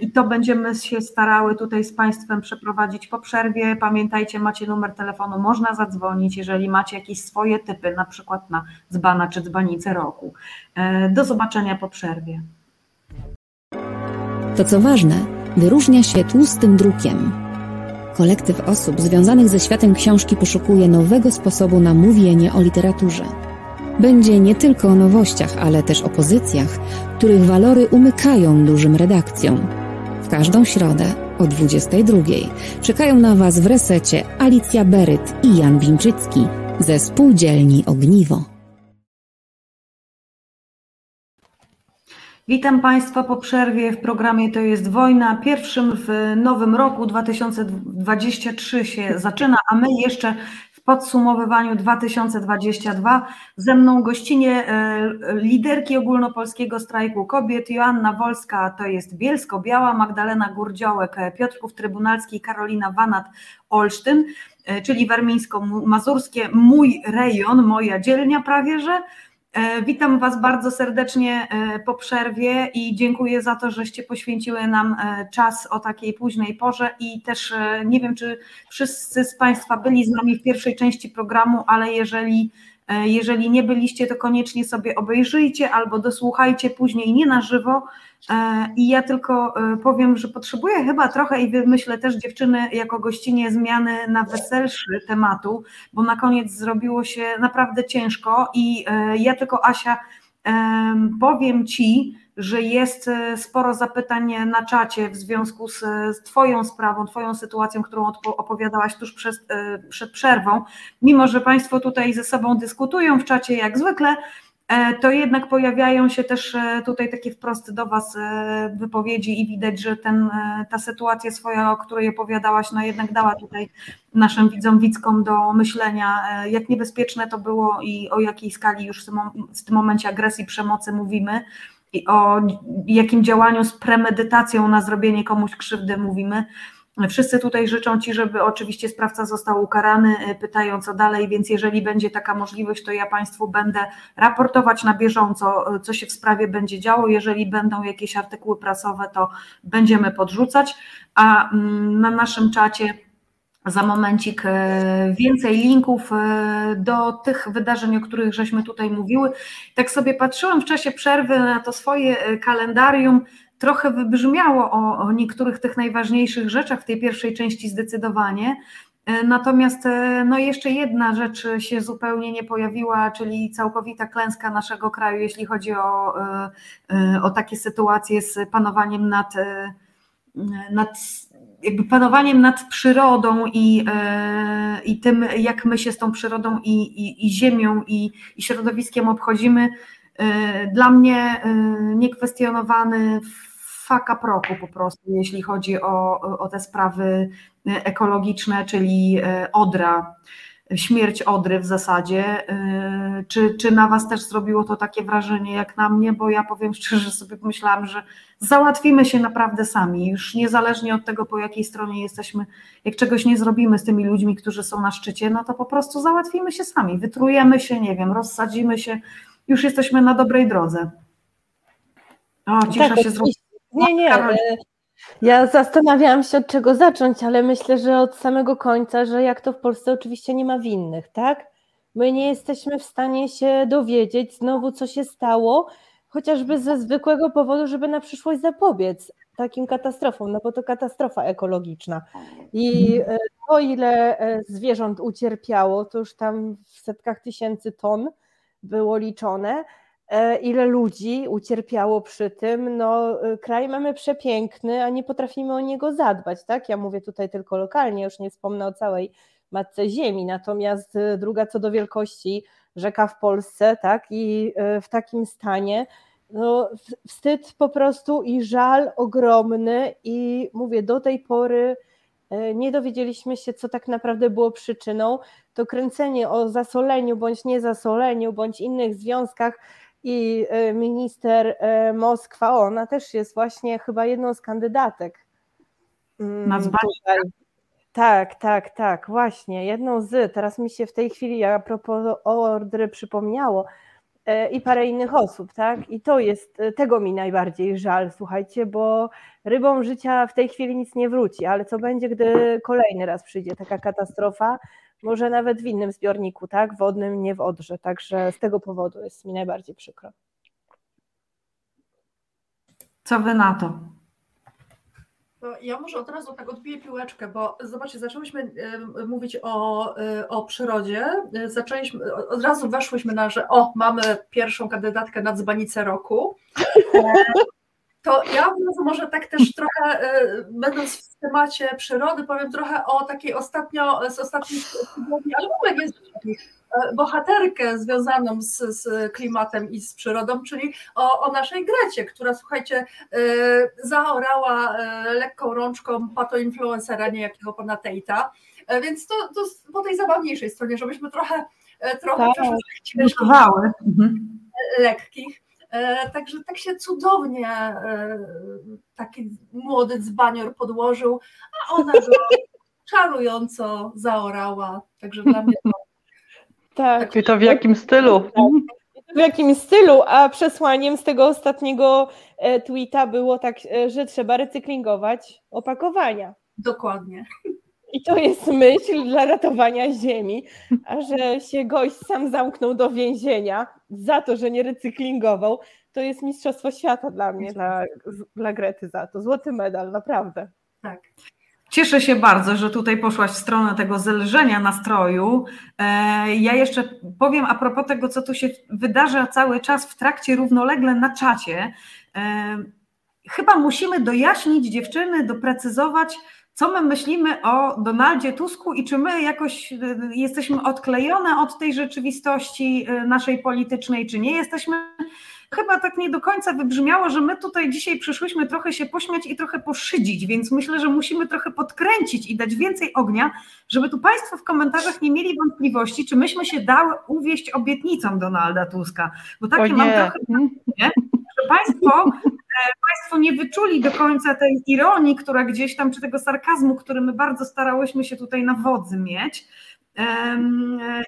I to będziemy się starały tutaj z Państwem przeprowadzić po przerwie. Pamiętajcie, macie numer telefonu, można zadzwonić, jeżeli macie jakieś swoje typy, na przykład na dzbana czy dzbanicę roku. Do zobaczenia po przerwie. To co ważne, wyróżnia się tłustym drukiem. Kolektyw osób związanych ze światem książki poszukuje nowego sposobu na mówienie o literaturze. Będzie nie tylko o nowościach, ale też o pozycjach, których walory umykają dużym redakcjom. W każdą środę o 22 czekają na Was w resecie Alicja Beryt i Jan Winczycki ze spółdzielni Ogniwo. Witam Państwa po przerwie w programie To jest wojna. Pierwszym w nowym roku 2023 się zaczyna, a my jeszcze podsumowywaniu 2022 ze mną gościnie e, liderki ogólnopolskiego strajku kobiet. Joanna Wolska, to jest Bielsko-Biała, Magdalena Gurdziołek, Piotrków Trybunalski, Karolina Wanat, Olsztyn, e, czyli warmińsko-mazurskie, mój rejon, moja dzielnia prawie, że witam Was bardzo serdecznie e, po przerwie i dziękuję za to, żeście poświęciły nam e, czas o takiej późnej porze i też nie wiem, czy wszyscy z Państwa byli z nami w pierwszej części programu, ale jeżeli jeżeli nie byliście, to koniecznie sobie obejrzyjcie albo dosłuchajcie później nie na żywo. I ja tylko powiem, że potrzebuję chyba trochę i myślę też dziewczyny jako gościnie zmiany na weselszy tematu, bo na koniec zrobiło się naprawdę ciężko i ja tylko Asia powiem Ci, że jest e, sporo zapytań na czacie w związku z, z Twoją sprawą, Twoją sytuacją, którą opowiadałaś tuż przed, e, przed przerwą. Mimo, że Państwo tutaj ze sobą dyskutują w czacie jak zwykle, e, to jednak pojawiają się też tutaj takie wprost do Was wypowiedzi i widać, że ten, ta sytuacja swoja, o której opowiadałaś, no jednak dała tutaj naszym widzom, widzkom do myślenia, jak niebezpieczne to było i o jakiej skali już w tym momencie agresji, przemocy mówimy i o jakim działaniu z premedytacją na zrobienie komuś krzywdy mówimy. Wszyscy tutaj życzą Ci, żeby oczywiście sprawca został ukarany, y, pytają co dalej, więc jeżeli będzie taka możliwość, to ja Państwu będę raportować na bieżąco, y, co się w sprawie będzie działo. Jeżeli będą jakieś artykuły prasowe, to będziemy podrzucać, a mm, na naszym czacie za momencik e, więcej linków e, do tych wydarzeń, o których żeśmy tutaj mówiły. Tak sobie patrzyłam w czasie przerwy na to swoje e, kalendarium, trochę wybrzmiało o, o niektórych tych najważniejszych rzeczach w tej pierwszej części zdecydowanie. Natomiast no jeszcze jedna rzecz się zupełnie nie pojawiła, czyli całkowita klęska naszego kraju, jeśli chodzi o, o takie sytuacje z panowaniem nad, nad jakby panowaniem nad przyrodą i, e, i tym, jak my się z tą przyrodą i, i, i ziemią i, i środowiskiem obchodzimy, e, dla mnie e, niekwestionowany faka proku po prostu, jeśli chodzi o, o te sprawy ekologiczne, czyli Odra śmierć Odry w zasadzie. Y, czy, czy na Was też zrobiło to takie wrażenie jak na mnie? Bo ja powiem szczerze, sobie myślałam, że załatwimy się naprawdę sami, już niezależnie od tego, po jakiej stronie jesteśmy. Jak czegoś nie zrobimy z tymi ludźmi, którzy są na szczycie, no to po prostu załatwimy się sami, wytrujemy się, nie wiem, rozsadzimy się, już jesteśmy na dobrej drodze. O, cisza tak, się zrobiła. Nie, nie. Ja zastanawiałam się, od czego zacząć, ale myślę, że od samego końca, że jak to w Polsce oczywiście nie ma winnych, tak? My nie jesteśmy w stanie się dowiedzieć znowu, co się stało, chociażby ze zwykłego powodu, żeby na przyszłość zapobiec takim katastrofom, no bo to katastrofa ekologiczna. I e, to, ile e, zwierząt ucierpiało, to już tam w setkach tysięcy ton było liczone, E, ile ludzi ucierpiało przy tym. No, e, kraj mamy przepiękny, a nie potrafimy o niego zadbać, tak? Ja mówię tutaj tylko lokalnie, już nie wspomnę o całej matce ziemi. Natomiast e, druga co do wielkości rzeka w Polsce, tak? I w takim stanie. No, wstyd po prostu i żal ogromny, i mówię, do tej pory nie dowiedzieliśmy się, co tak naprawdę było przyczyną. To kręcenie o zasoleniu bądź niezasoleniu, bądź innych związkach i e, minister e, Moskwa, ona też jest właśnie chyba jedną z kandydatek. Mm, Na Tak, tak, tak, właśnie, jedną z. Teraz mi się w tej chwili a propos Ordry przypomniało. e, i parę innych osób, tak? I to jest, tego mi najbardziej żal, słuchajcie, bo rybom życia w tej chwili nic nie wróci, ale co będzie, gdy kolejny raz przyjdzie taka katastrofa, może nawet w innym zbiorniku, tak? Wodnym, nie w Odrze, także z tego powodu jest mi najbardziej przykro. Co wy na to? Ja może od razu tak odbiję piłeczkę, bo zobaczcie, zaczęłyśmy mówić o, e, o przyrodzie, zaczęliśmy, od razu weszłyśmy na, że o, mamy pierwszą kandydatkę na dzbanicę roku. [laughs] E, to ja może tak też trochę, będąc w temacie przyrody, powiem trochę o takiej ostatnio, z ostatnich tygodni, ale w ogóle jest E, bohaterkę związaną z, z, klimatem i z przyrodą, czyli o, o, naszej Grecie, która słuchajcie, e, zaorała e, lekką rączką patoinfluencera niejakiego pana Tejta, więc to, to po tej zabawniejszej stronie, żebyśmy trochę trochę tak. ciężkich, mhm. lekkich. Także tak się cudownie taki młody dzbanior podłożył, a ona go [laughs] czarująco zaorała. Także dla mnie to [laughs] tak. I to w jakim stylu? W jakim stylu? A przesłaniem z tego ostatniego e, tweeta było tak, e, że trzeba recyklingować opakowania. Dokładnie. I to jest myśl dla ratowania ziemi, a że się gość sam zamknął do więzienia za to, że nie recyklingował, to jest mistrzostwo świata dla mnie, dla, dla Grety za to. Złoty medal, naprawdę. Tak. Cieszę się bardzo, że tutaj poszłaś w stronę tego zelżenia nastroju. E, ja jeszcze powiem a propos tego, co tu się wydarza cały czas w trakcie równolegle na czacie. E, chyba musimy dojaśnić dziewczyny, doprecyzować, co my myślimy o Donaldzie Tusku i czy my jakoś e, jesteśmy odklejone od tej rzeczywistości naszej politycznej, czy nie jesteśmy chyba tak nie do końca wybrzmiało, że my tutaj dzisiaj przyszłyśmy trochę się pośmiać i trochę poszydzić, więc myślę, że musimy trochę podkręcić i dać więcej ognia, żeby tu Państwo w komentarzach nie mieli wątpliwości, czy myśmy się dały uwieść obietnicom Donalda Tuska, bo takie mam trochę nie? że Państwo, e, Państwo nie wyczuli do końca tej ironii, która gdzieś tam, czy tego sarkazmu, który my bardzo starałyśmy się tutaj na wodzy mieć,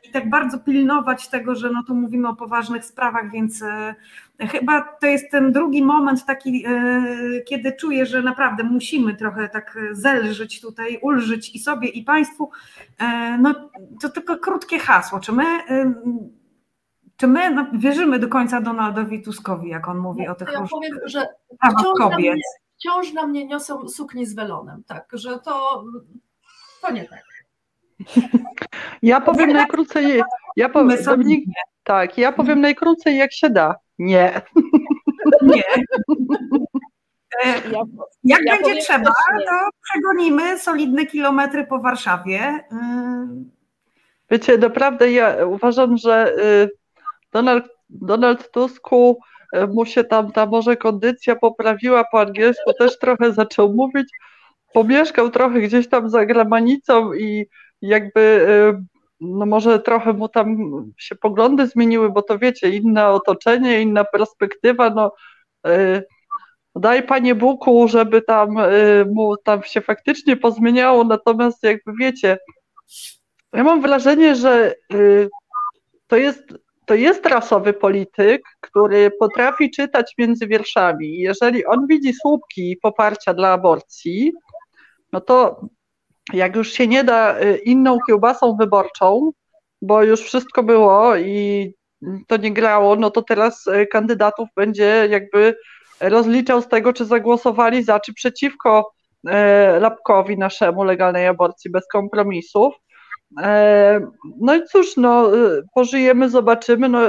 i tak bardzo pilnować tego, że no tu mówimy o poważnych sprawach, więc e, chyba to jest ten drugi moment taki, e, kiedy czuję, że naprawdę musimy trochę tak zelżyć tutaj, ulżyć i sobie i Państwu. E, no to tylko krótkie hasło. Czy my czy my no, wierzymy do końca Donaldowi Tuskowi, jak on mówi o tych ja powiem, że wciąż kobiet? Na mnie, wciąż na mnie niosą sukni z welonem, tak, że to, to nie tak. Ja powiem najkrócej, ja powiem, Dominik, tak, ja powiem najkrócej jak się da. Nie. Nie. [laughs] Jak ja będzie trzeba, to przegonimy solidne kilometry po Warszawie. Wiecie, naprawdę ja uważam, że y, Donald, Donald Tusku y, mu się tam ta może kondycja poprawiła po angielsku, też trochę zaczął mówić, pomieszkał trochę gdzieś tam za granicą i jakby y, no może trochę mu tam się poglądy zmieniły, bo to wiecie, inne otoczenie, inna perspektywa, no y, daj Panie Buku, żeby tam y, mu tam się faktycznie pozmieniało, natomiast jakby wiecie, ja mam wrażenie, że to jest, to jest rasowy polityk, który potrafi czytać między wierszami. Jeżeli on widzi słupki poparcia dla aborcji, no to jak już się nie da y, inną kiełbasą wyborczą, bo już wszystko było i to nie grało, no to teraz y, kandydatów będzie jakby rozliczał z tego, czy zagłosowali za, czy przeciwko y, Lapkowi naszemu legalnej aborcji bez kompromisów. No i cóż, no, pożyjemy, zobaczymy. No,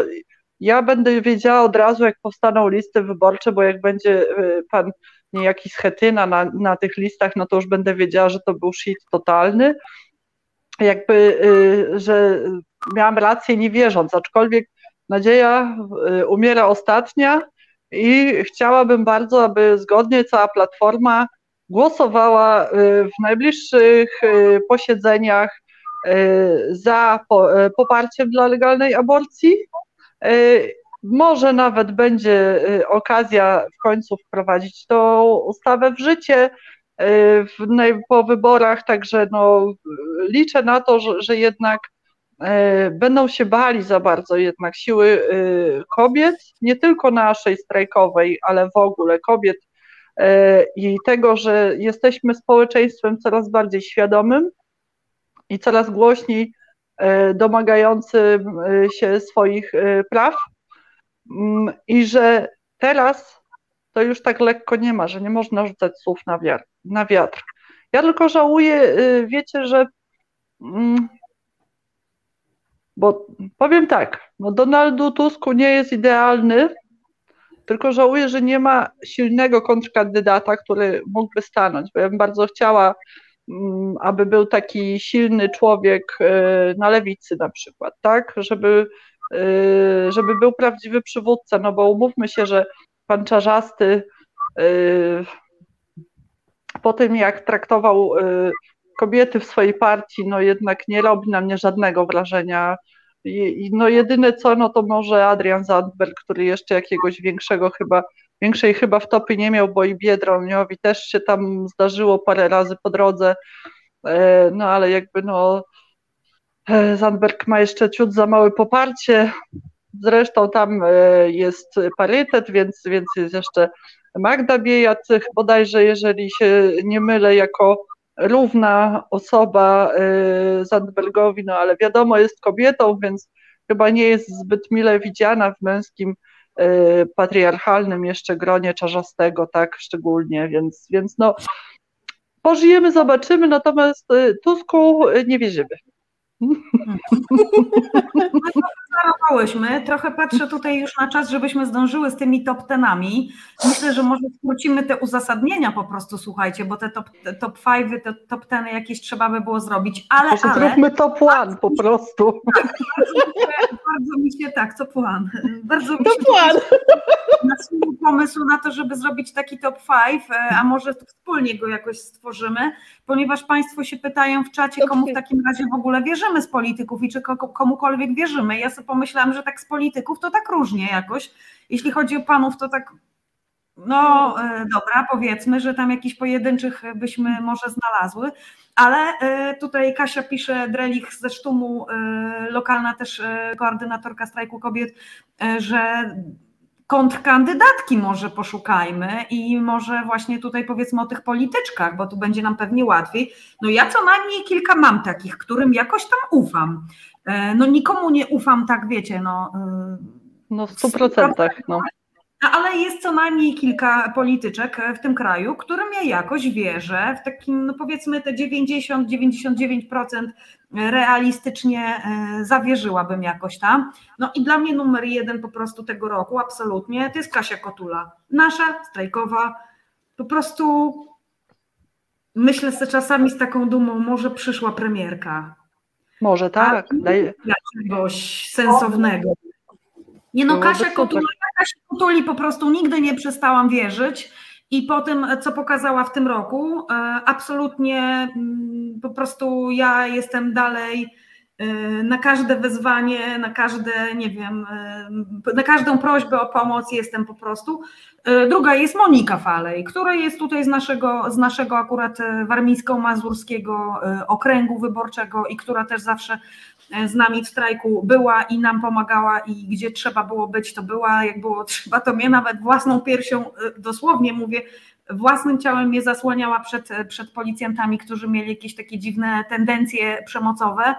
ja będę wiedziała od razu, jak powstaną listy wyborcze, bo jak będzie pan niejaki Schetyna na, na tych listach, no to już będę wiedziała, że to był shit totalny. Jakby, y, że miałam rację nie wierząc, aczkolwiek nadzieja y, umiera ostatnia i chciałabym bardzo, aby zgodnie cała platforma głosowała y, w najbliższych posiedzeniach za poparciem dla legalnej aborcji może nawet będzie y, okazja w końcu wprowadzić tą ustawę w życie y, po wyborach, także no, liczę na to, że, że jednak e, będą się bali za bardzo jednak siły kobiet, nie tylko naszej strajkowej, ale w ogóle kobiet i tego, że jesteśmy społeczeństwem coraz bardziej świadomym i coraz głośniej domagającym się swoich praw i że teraz to już tak lekko nie ma, że nie można rzucać słów na wiatr. Na wiatr. Ja tylko żałuję, wiecie, że mm, bo powiem tak, no Donaldu Tusku nie jest idealny, tylko żałuję, że nie ma silnego kontrkandydata, który mógłby stanąć, bo ja bym bardzo chciała, mm, aby był taki silny człowiek e, na lewicy na przykład, tak, żeby, żeby był prawdziwy przywódca, no bo umówmy się, że pan Czarzasty e, po tym jak traktował kobiety w swojej partii, no jednak nie robi na mnie żadnego wrażenia. No jedyne co, no to może Adrian Zandberg, który jeszcze jakiegoś większego chyba, większej chyba wtopy nie miał, bo i Biedroniowi też się tam zdarzyło parę razy po drodze, e, no ale jakby no Zandberg ma jeszcze ciut za małe poparcie, zresztą tam e, jest parytet, więc, więc jest jeszcze Magda Biejat, bodajże jeżeli się nie mylę, jako równa osoba Zandbergowi, no ale wiadomo, jest kobietą, więc chyba nie jest zbyt mile widziana w męskim patriarchalnym jeszcze gronie czarzastego, tak szczególnie, więc, więc no pożyjemy, zobaczymy, natomiast Tusku nie wierzymy. Mm. [laughs] [laughs] I'm not Zarobałyśmy. Trochę patrzę tutaj już na czas, żebyśmy zdążyły z tymi top tenami. Myślę, że może skrócimy te uzasadnienia po prostu, słuchajcie, bo te top, te top five, te top teny jakieś trzeba by było zrobić, ale... Może ale, zróbmy top one po prostu. Tak, bardzo, mi się, tak, top one. Bardzo mi top się one. Na pomysł na to, żeby zrobić taki top five, e, a może wspólnie go jakoś stworzymy, ponieważ Państwo się pytają w czacie, komu w takim razie w ogóle wierzymy z polityków i czy komukolwiek wierzymy. Ja sobie pomyślałam, że tak z polityków to tak różnie jakoś. Jeśli chodzi o panów, to tak no e, dobra, powiedzmy, że tam jakichś pojedynczych byśmy może znalazły, ale e, tutaj Kasia pisze, Drelich ze Sztumu, lokalna też koordynatorka strajku kobiet, że kontrkandydatki może poszukajmy i może właśnie tutaj powiedzmy o tych polityczkach, bo tu będzie nam pewnie łatwiej. No ja co najmniej kilka mam takich, którym jakoś tam ufam. E, no nikomu nie ufam, tak wiecie, no. E, no w stu procentach, no. Ale jest co najmniej kilka polityczek w tym kraju, którym ja jakoś wierzę, w takim, no powiedzmy te 90-99% realistycznie e, zawierzyłabym jakoś tam. No i dla mnie numer jeden po prostu tego roku, absolutnie, to jest Kasia Kotula. Nasza, strajkowa, po prostu myślę sobie czasami z taką dumą, może przyszła premierka. Może tak. Daj... Czegoś sensownego. Nie no, Kasia Kotula, Kasia Kotuli po prostu nigdy nie przestałam wierzyć. I po tym, co pokazała w tym roku, e, absolutnie mm, po prostu ja jestem dalej e, na każde wezwanie, na każde, nie wiem, e, na każdą prośbę o pomoc jestem po prostu. Druga jest Monika Falej, która jest tutaj z naszego, z naszego akurat warmińsko-mazurskiego okręgu wyborczego i która też zawsze z nami w strajku była i nam pomagała i gdzie trzeba było być, to była, jak było [laughs] trzeba, to mnie nawet własną piersią, y, dosłownie mówię, własnym ciałem mnie zasłaniała przed, przed policjantami, którzy mieli jakieś takie dziwne tendencje przemocowe,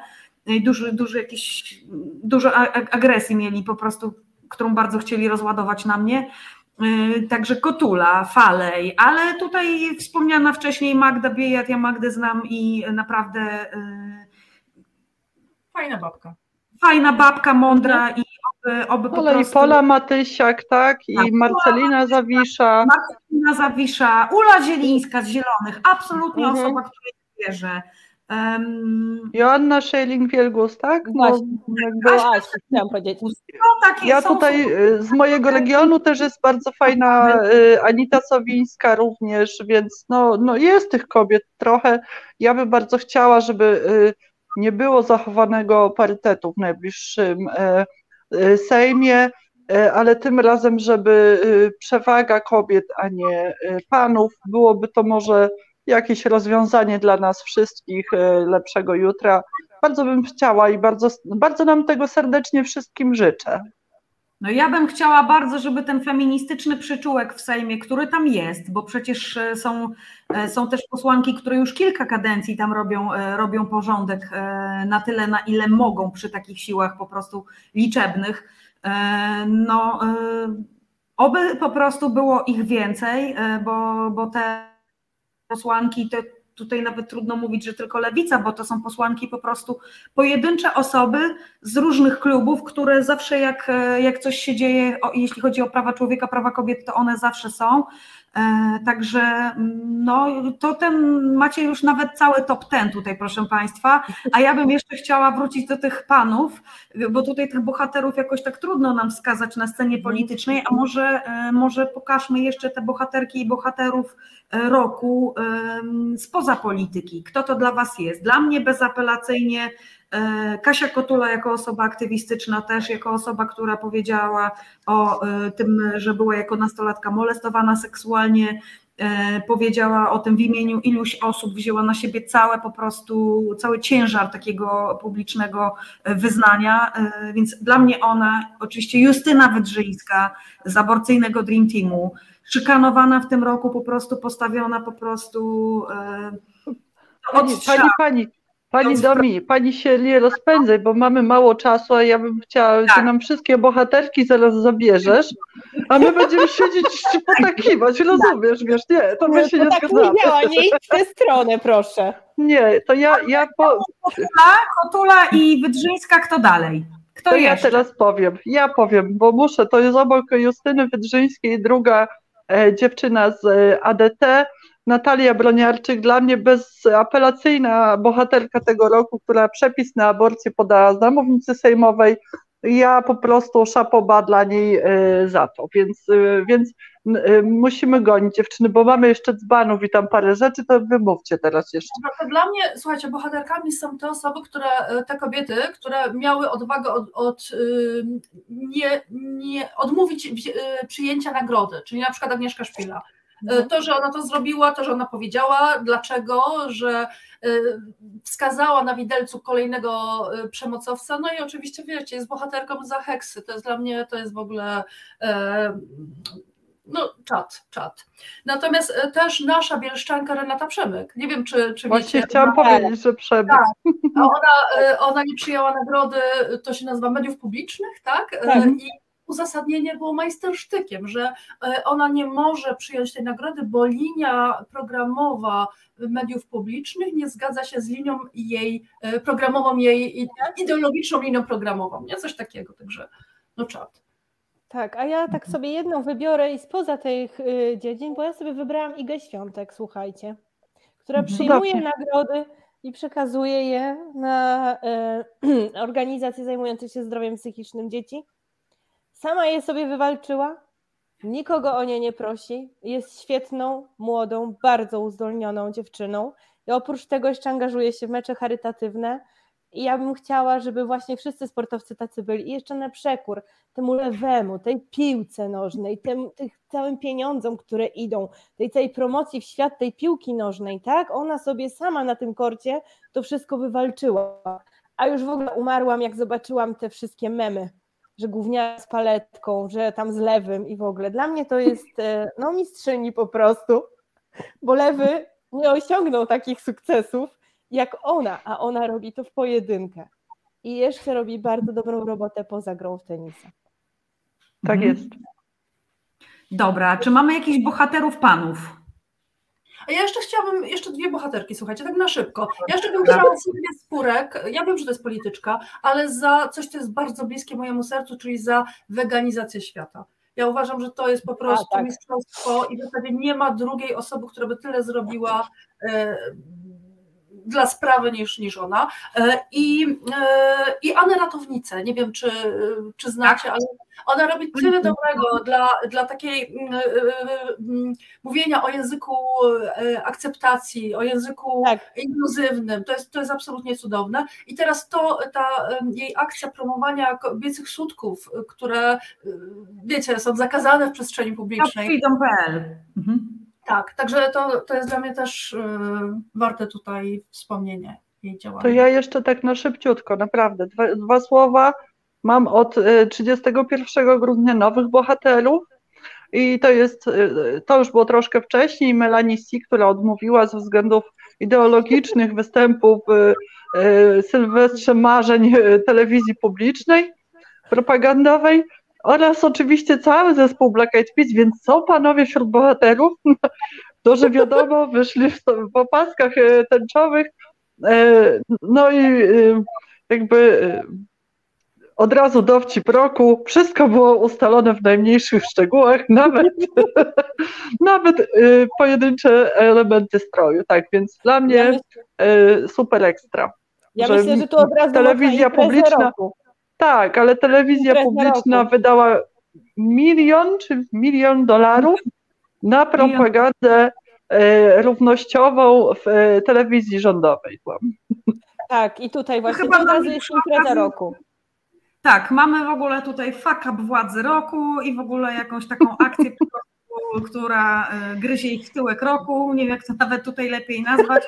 duży, duży jakiś, dużo agresji mieli po prostu, którą bardzo chcieli rozładować na mnie. Także Kotula, Falej, ale tutaj wspomniana wcześniej Magda Biejat, ja Magdę znam i naprawdę Fajna babka. Fajna babka, mądra i oby, oby po Ale prostu... i Pola Matysiak, tak? I tak, Marcelina Zawisza. Marcelina Zawisza, Ula Zielińska z Zielonych, absolutnie mhm. osoba, której wierzę. Um, Joanna Szejling-Wielgus, tak? No, jakby, Aś, chciałam powiedzieć. No, takie ja tutaj są... Y, z mojego regionu też jest bardzo fajna y, Anita Sowińska również, więc no, no jest tych kobiet trochę. Ja bym bardzo chciała, żeby y, nie było zachowanego parytetu w najbliższym e, e, Sejmie, e, ale tym razem, żeby przewaga kobiet, a nie panów, byłoby to może jakieś rozwiązanie dla nas wszystkich lepszego jutra. bardzo bym chciała i bardzo, bardzo nam tego serdecznie wszystkim życzę. No ja bym chciała bardzo, żeby ten feministyczny przyczółek w Sejmie, który tam jest, bo przecież e, są, e, są też posłanki, które już kilka kadencji tam robią, e, robią porządek na tyle, na ile mogą przy takich siłach po prostu liczebnych. No, oby po prostu było ich więcej, bo, bo te posłanki, te tutaj nawet trudno mówić, że tylko lewica, bo to są posłanki po prostu pojedyncze osoby z różnych klubów, które zawsze jak, jak coś się dzieje, jeśli chodzi o prawa człowieka, prawa kobiet, to one zawsze są. E, także mm, no, to ten macie już nawet cały top ten tutaj, proszę Państwa. A ja bym jeszcze chciała wrócić do tych panów, bo tutaj tych bohaterów jakoś tak trudno nam wskazać na scenie politycznej, a może, e, może pokażmy jeszcze te bohaterki i bohaterów e, roku spoza polityki. Kto to dla Was jest? Dla mnie bezapelacyjnie E, Kasia Kotula jako osoba aktywistyczna też, jako osoba, która powiedziała o e, tym, że była jako nastolatka molestowana seksualnie, e, powiedziała o tym w imieniu iluś osób, wzięła na siebie całe po prostu, cały ciężar takiego publicznego wyznania, więc dla mnie ona, oczywiście Justyna Wydrzyńska z aborcyjnego Dream Teamu, szykanowana w tym roku, po prostu postawiona po prostu Pani, pani, pani, Pani Domi, pani się nie rozpędzaj, bo mamy mało czasu, a ja bym chciała, tak. że nam wszystkie bohaterki zaraz zabierzesz, a my będziemy siedzieć i potakiwać, rozumiesz, wiesz, nie, to my się nie tak zgadzamy. nie działa, nie idź w tę stronę, proszę. Nie, to ja... ja po... Kotula, Kotula i Wydrzyńska, kto dalej? Kto to jeszcze? ja teraz powiem, ja powiem, bo muszę, to jest obok Justyny Wydrzyńskiej druga e, dziewczyna z e, ADT, Natalia Broniarczyk, dla mnie bezapelacyjna bohaterka tego roku, która przepis na aborcję podała z sejmowej. Ja po prostu szapoba dla niej e, za to, więc, e, więc e, musimy gonić dziewczyny, bo mamy jeszcze dzbanów i tam parę rzeczy, to wymówcie teraz jeszcze. No dla mnie, słuchajcie, bohaterkami są te osoby, które, te kobiety, które miały odwagę od, od nie, nie odmówić przyjęcia nagrody, czyli na przykład Agnieszka Szpila to, że ona to zrobiła, to, że ona powiedziała, dlaczego, że wskazała na widelcu kolejnego przemocowca, no i oczywiście wiecie, jest bohaterką za heksy, to jest dla mnie, to jest w ogóle no czat, czat. Natomiast też nasza bielszczanka Renata Przemyk, nie wiem czy, czy Właśnie wiecie. chciałam powiedzieć, że Przemyk. Tak, ona, ona nie przyjęła nagrody, to się nazywa mediów publicznych, tak? tak. I uzasadnienie było majstersztykiem, że e, ona nie może przyjąć tej nagrody, bo linia programowa mediów publicznych nie zgadza się z linią jej e, programową, jej ideologiczną linią programową, nie? Coś takiego, także no czat. Tak, a ja tak sobie jedną wybiorę i spoza tych y, dziedzin, bo ja sobie wybrałam Igę Świątek, słuchajcie, która mhm. przyjmuje nagrody i przekazuje je na y, [clears throat] organizacje zajmujące się zdrowiem psychicznym dzieci Sama je sobie wywalczyła, nikogo o nie nie prosi. Jest świetną, młodą, bardzo uzdolnioną dziewczyną. I oprócz tego jeszcze angażuje się w mecze charytatywne. I ja bym chciała, żeby właśnie wszyscy sportowcy tacy byli. I jeszcze na przekór temu lewemu, tej piłce nożnej, tym, tych całym pieniądzom, które idą, tej całej promocji w świat tej piłki nożnej, tak? Ona sobie sama na tym korcie to wszystko wywalczyła. A już w ogóle umarłam, jak zobaczyłam te wszystkie memy że głównie z paletką, że tam z lewym i w ogóle. Dla mnie to jest e, no mistrzyni po prostu, bo lewy nie osiągnął takich sukcesów jak ona, a ona robi to w pojedynkę. I jeszcze robi bardzo dobrą robotę poza grą w tenisa. Tak mhm. jest. Dobra, czy mamy jakichś bohaterów panów? A ja jeszcze chciałabym, jeszcze dwie bohaterki, słuchajcie, tak na szybko. Ja jeszcze bym chciała Sylwię Spurek, ja wiem, że to jest polityczka, ale za coś, co jest bardzo bliskie mojemu sercu, czyli za weganizację świata. Ja uważam, że to jest po prostu A, tak. mistrzostwo i w zasadzie nie ma drugiej osoby, która by tyle zrobiła e, dla sprawy niż, niż ona. E, I, e, I Anę Ratownicę, nie wiem czy, czy znacie, ale ona robi tyle mhm. dobrego dla, dla takiej e, mówienia o języku akceptacji, o języku tak. inkluzywnym. To jest, to jest absolutnie cudowne. I teraz to, ta jej akcja promowania kobiecych sutków, które wiecie, są zakazane w przestrzeni publicznej. Freedom.pl. Mhm. Tak, także to, to jest dla mnie też yy, warte tutaj wspomnienie. jej działania. To ja jeszcze tak na szybciutko, naprawdę. Dwa, dwa słowa. Mam od 31 grudnia nowych bohaterów. I to jest, to już było troszkę wcześniej, Melanie C., która odmówiła ze względów ideologicznych [laughs] występów Sylwestrze Marzeń telewizji publicznej, propagandowej oraz oczywiście cały zespół Black Eyed Peas, więc są panowie wśród bohaterów, [laughs] którzy wiadomo wyszli w, w opaskach tęczowych, no i jakby od razu dowcip roku, wszystko było ustalone w najmniejszych szczegółach, [laughs] nawet, [laughs] nawet pojedyncze elementy stroju, tak, więc dla mnie ja super ekstra. Ja że myślę, że to od razu telewizja publiczna, roku. Tak, ale telewizja publiczna roku. wydała milion czy milion dolarów na propagandę y, równościową w telewizji rządowej. Tak, i tutaj właśnie to razu jest impreza roku. Tak, mamy w ogóle tutaj fuck up władzy roku i w ogóle jakąś taką akcję, która e, gryzie ich w tyłek roku. Nie wiem, jak to nawet tutaj lepiej nazwać.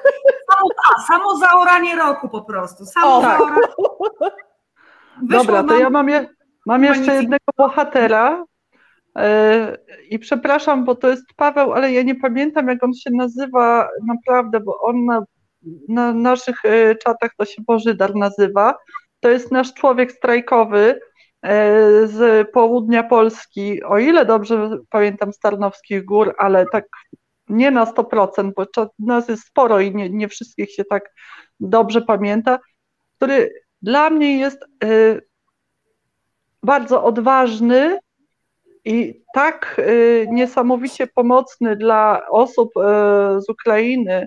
Samo, a, samo zaoranie roku po prostu. Samo o, tak. Dobra, to ja mam, je, mam jeszcze jednego bohatera. Yy, I przepraszam, bo to jest Paweł, ale ja nie pamiętam, jak on się nazywa naprawdę, bo on na, na naszych czatach to się Bożydar nazywa to jest nasz człowiek strajkowy e, z południa Polski, o ile dobrze pamiętam, z Tarnowskich Gór, ale tak nie na 100%, bo nas jest sporo i nie, nie wszystkich się tak dobrze pamięta, który dla mnie jest e, bardzo odważny i tak e, niesamowicie pomocny dla osób z Ukrainy,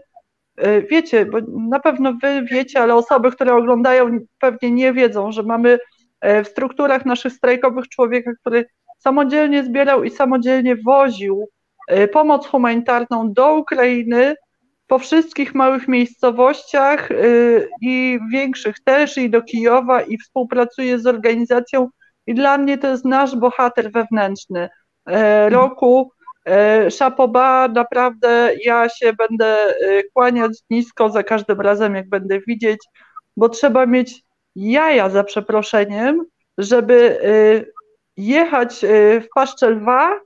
wiecie, bo na pewno wy wiecie, ale osoby, które oglądają, pewnie nie wiedzą, że mamy w strukturach naszych strajkowych człowieka, który samodzielnie zbierał i samodzielnie woził pomoc humanitarną do Ukrainy po wszystkich małych miejscowościach i większych też, i do Kijowa, i współpracuje z organizacją. I dla mnie to jest nasz bohater wewnętrzny roku E, Szapoba, naprawdę ja się będę e, kłaniać nisko za każdym razem, jak będę widzieć, bo trzeba mieć jaja za przeproszeniem, żeby e, jechać w paszczę lwa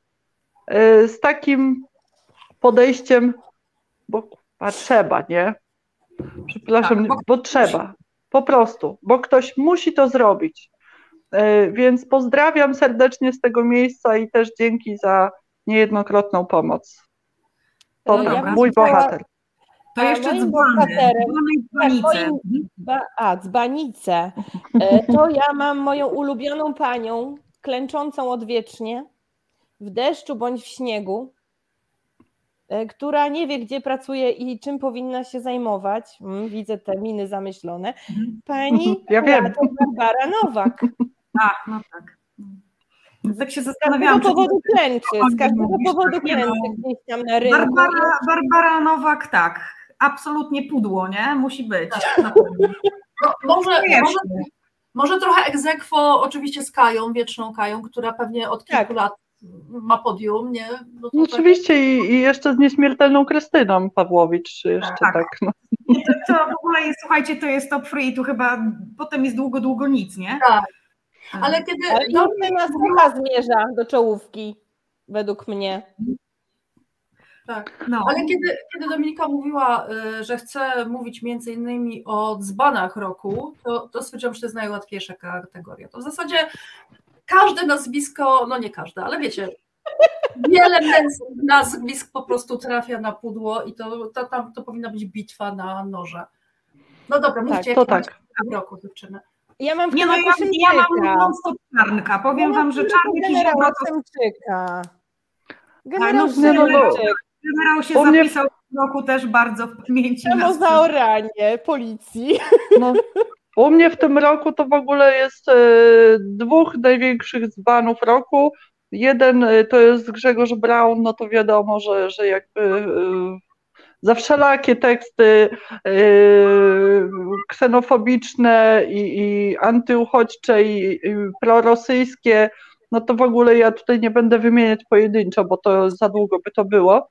z takim podejściem, bo a trzeba, nie? Przepraszam, tak, bo trzeba. Po prostu, bo ktoś musi to zrobić. Więc pozdrawiam serdecznie z tego miejsca i też dzięki za niejednokrotną pomoc. To ja mój bohater. To jeszcze dzbany, dzbany tak, A, dzbanice. E, to ja mam moją ulubioną panią, klęczącą odwiecznie, w deszczu bądź w śniegu, e, która nie wie, gdzie pracuje i czym powinna się zajmować. Mm, widzę te miny zamyślone. Pani [laughs] ja wiem. Barbara Nowak. A, no tak. Tak się zastanawiałam. Z każdego powodu klęczy, z każdego powodu klęczy gdzieś tam na rynku. Barbara, Barbara Nowak, tak, absolutnie pudło, nie? Musi być. Tak. No, może, może, może trochę egzekwo oczywiście z Kają, wieczną Kają, która pewnie od kilku tak. lat ma podium, nie? No, no oczywiście tak... i, jeszcze z nieśmiertelną Krystyną Pawłowicz jeszcze tak. tak no. To, to w ogóle jest, słuchajcie, to jest top free, tu chyba potem jest długo, długo nic, nie? Tak. Ale kiedy. Inny nas chyba zmierza do czołówki, według mnie. Tak, no. ale kiedy, kiedy Dominika mówiła, y, że chce mówić między innymi o dzbanach roku, to, to stwierdziłam, że to jest najłatwiejsza kategoria. To w zasadzie każde nazwisko, no nie każde, ale wiecie, wiele nazwisk po prostu trafia na pudło i to, to, tam, to powinna być bitwa na noże. No dobra, mówcie, tak, to tak. w roku dziewczyny. Ja mam w Nie no, ja, ja mam non-stop czarnka. Powiem ja wam, że czarnek i generał Szymczyka. Generał no, Szymczyk. Generał się zapisał w roku też bardzo w pamięci. No za oranie policji. No. [laughs] U mnie w tym roku to w ogóle jest e, dwóch największych dzbanów roku. Jeden e, to jest Grzegorz Braun, no to wiadomo, że, że jakby e, za wszelakie teksty ksenofobiczne i, i antyuchodźcze i, i prorosyjskie, no to w ogóle ja tutaj nie będę wymieniać pojedynczo, bo to za długo by to było.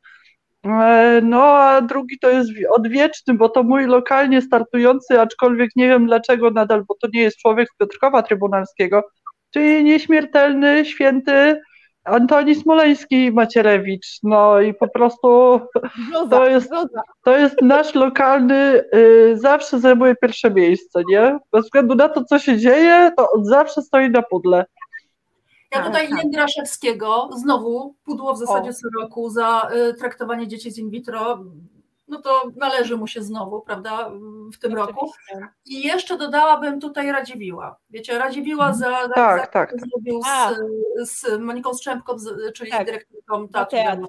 E, no, a drugi to jest odwieczny, bo to mój lokalnie startujący, aczkolwiek nie wiem dlaczego nadal, bo to nie jest człowiek z Piotrkowa Trybunalskiego, czyli nieśmiertelny, święty Antoni Smoleński Macierewicz. No i po prostu to jest, to jest nasz lokalny, y, zawsze zajmuje pierwsze miejsce, nie? Bez względu na to, co się dzieje, to on zawsze stoi na pudle. Ja tak, tutaj tak. Jędraszewskiego, znowu pudło w zasadzie co roku za y, traktowanie dzieci z in vitro, no to należy mu się znowu, prawda, w tym Oczywiście. roku. I jeszcze dodałabym tutaj Radziwiła. Wiecie, Radziwiła mhm. za, za, tak, za tak. zrobił z, z Moniką Strzępką, czyli tak. dyrektorką teatru.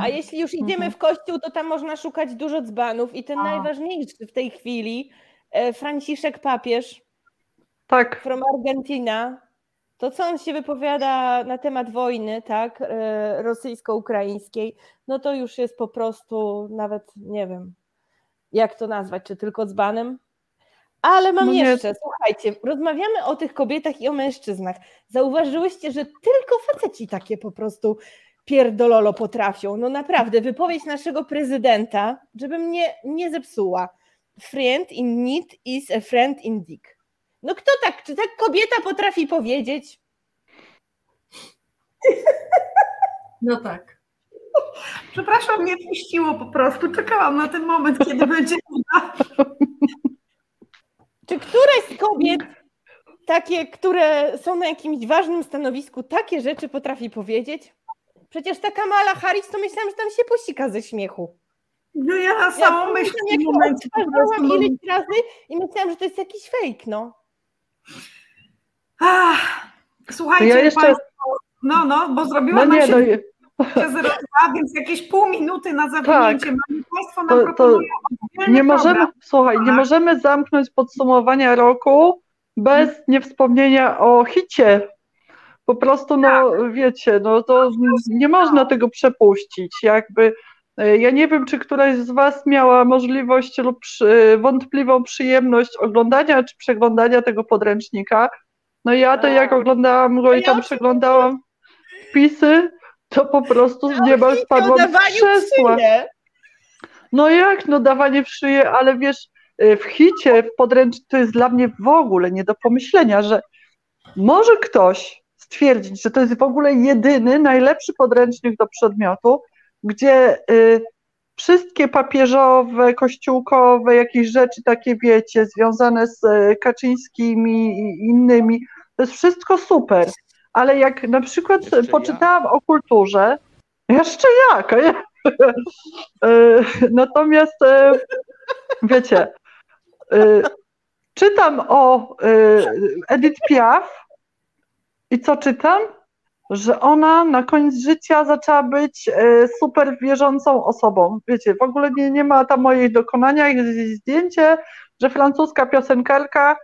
A jeśli już idziemy mhm. w kościół, to tam można szukać dużo dzbanów i ten A. najważniejszy w tej chwili, e, Franciszek Papież, tak. from Argentina, to, co on się wypowiada na temat wojny, tak, e, rosyjsko-ukraińskiej, no to już jest po prostu nawet nie wiem, jak to nazwać, czy tylko dzbanem. Ale mam no jeszcze, słuchajcie, rozmawiamy o tych kobietach i o mężczyznach. Zauważyłyście, że tylko faceci takie po prostu pierdololo potrafią. No naprawdę, wypowiedź naszego prezydenta, żeby mnie nie zepsuła. Friend in need is a friend in dick. No kto tak, czy tak kobieta potrafi powiedzieć? No tak. Przepraszam, mnie puściło po prostu. Czekałam na ten moment, kiedy będzie. Czy któreś z kobiet, takie, które są na jakimś ważnym stanowisku, takie rzeczy potrafi powiedzieć? Przecież ta Kamala Harris, to myślałam, że tam się posika ze śmiechu. No ja na samą ja myśl w tym momencie. ileś razy i myślałam, że to jest jakiś fake, no. Ach, słuchajcie, ja jeszcze... Państwo, no, no, bo zrobiłam no nie, się no... przez więc jakieś pół minuty na zawinięcie. Tak. Państwo nam to, to nie możemy, słuchaj, nie tak. możemy zamknąć podsumowania roku bez hmm. niewspomnienia o hicie. Po prostu, no tak. wiecie, no to nie można tego przepuścić. Jakby ja nie wiem, czy któraś z Was miała możliwość lub przy, wątpliwą przyjemność oglądania czy przeglądania tego podręcznika. No ja to jak oglądałam go i tam przeglądałam wpisy, to po prostu z nieba spadłam z krzesła. No jak, no dawanie w szyję, ale wiesz, y, w hicie, w podręczniku, to jest dla mnie w ogóle nie do pomyślenia, że może ktoś stwierdzić, że to jest w ogóle jedyny, najlepszy podręcznik do przedmiotu, gdzie y, wszystkie papieżowe, kościółkowe, jakieś rzeczy takie, wiecie, związane z y, Kaczyńskimi i innymi, to jest wszystko super, ale jak na przykład jeszcze poczytałam ja? o kulturze, jeszcze jak? E, [laughs] natomiast wiecie, czytam o Edith Piaf i co czytam? Że ona na koniec życia zaczęła być super wierzącą osobą. Wiecie, w ogóle nie, nie ma tam mojej dokonania, jest zdjęcie, że francuska piosenkarka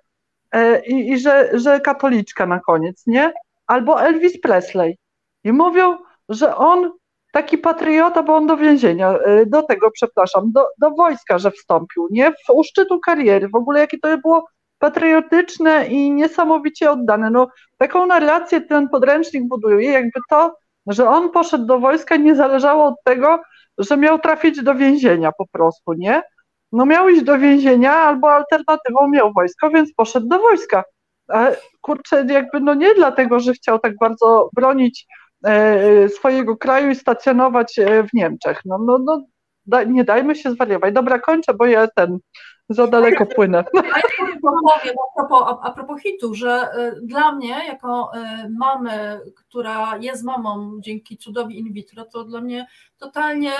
E, i, i że, że katoliczka na koniec, nie? Albo Elvis Presley. I mówią, że on taki patriota, bo on do więzienia, e, do tego, przepraszam, do, do wojska, że wstąpił, nie? W, u szczytu kariery, w ogóle jakie to było patriotyczne i niesamowicie oddane. No, taką narrację ten podręcznik buduje, jakby to, że on poszedł do wojska nie zależało od tego, że miał trafić do więzienia po prostu, nie? no miał iść do więzienia albo alternatywą miał wojsko, więc poszedł do wojska. Kurczę, jakby no nie dlatego, że chciał tak bardzo bronić e, swojego kraju i stacjonować e, w Niemczech. No, no, no da, nie dajmy się zwariować. Dobra, kończę, bo ja ten za daleko płynę. [laughs] Ja powiem a propos, a propos hitu, że y, dla mnie, jako y, mamy, która jest mamą dzięki cudowi in vitro, to dla mnie totalnie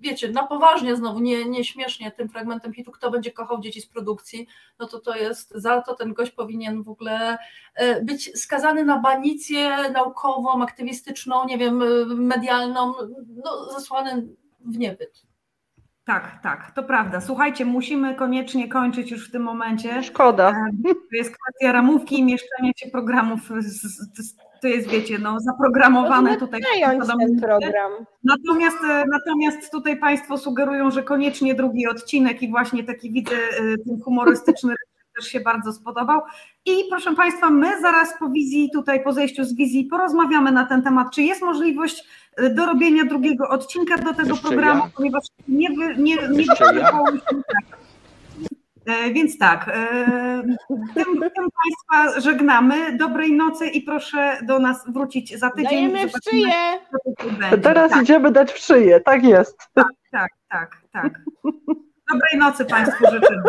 wiecie, na poważnie znowu, nie, nie śmiesznie tym fragmentem hitu, kto będzie kochał dzieci z produkcji, no to to jest, za to ten gość powinien w ogóle e, być skazany na banicję naukową, aktywistyczną, nie wiem, medialną, no zesłany w niebyt. Tak, tak, to prawda. Słuchajcie, musimy koniecznie kończyć już w tym momencie. Szkoda. E, to jest kwestia ramówki i mieszczenia się programów. To jest, wiecie, no, zaprogramowane no, tutaj. ten program. Natomiast, e, natomiast tutaj Państwo sugerują, że koniecznie drugi odcinek i właśnie taki widzę e, ten humorystyczny też się bardzo spodobał. I proszę Państwa, my zaraz po wizji, tutaj po zejściu z wizji porozmawiamy na ten temat, czy jest możliwość e, dorobienia drugiego odcinka do tego Jeszcze programu, ja? ponieważ nie, wy, nie, nie wydawało mi się tak. Więc tak, e, tym, tym Państwa żegnamy. Dobrej nocy i proszę do nas wrócić za tydzień. Dajemy w szyję. Teraz tak, idziemy dać w szyję, tak jest. tak, tak, tak. Dobrej nocy Państwu życzymy.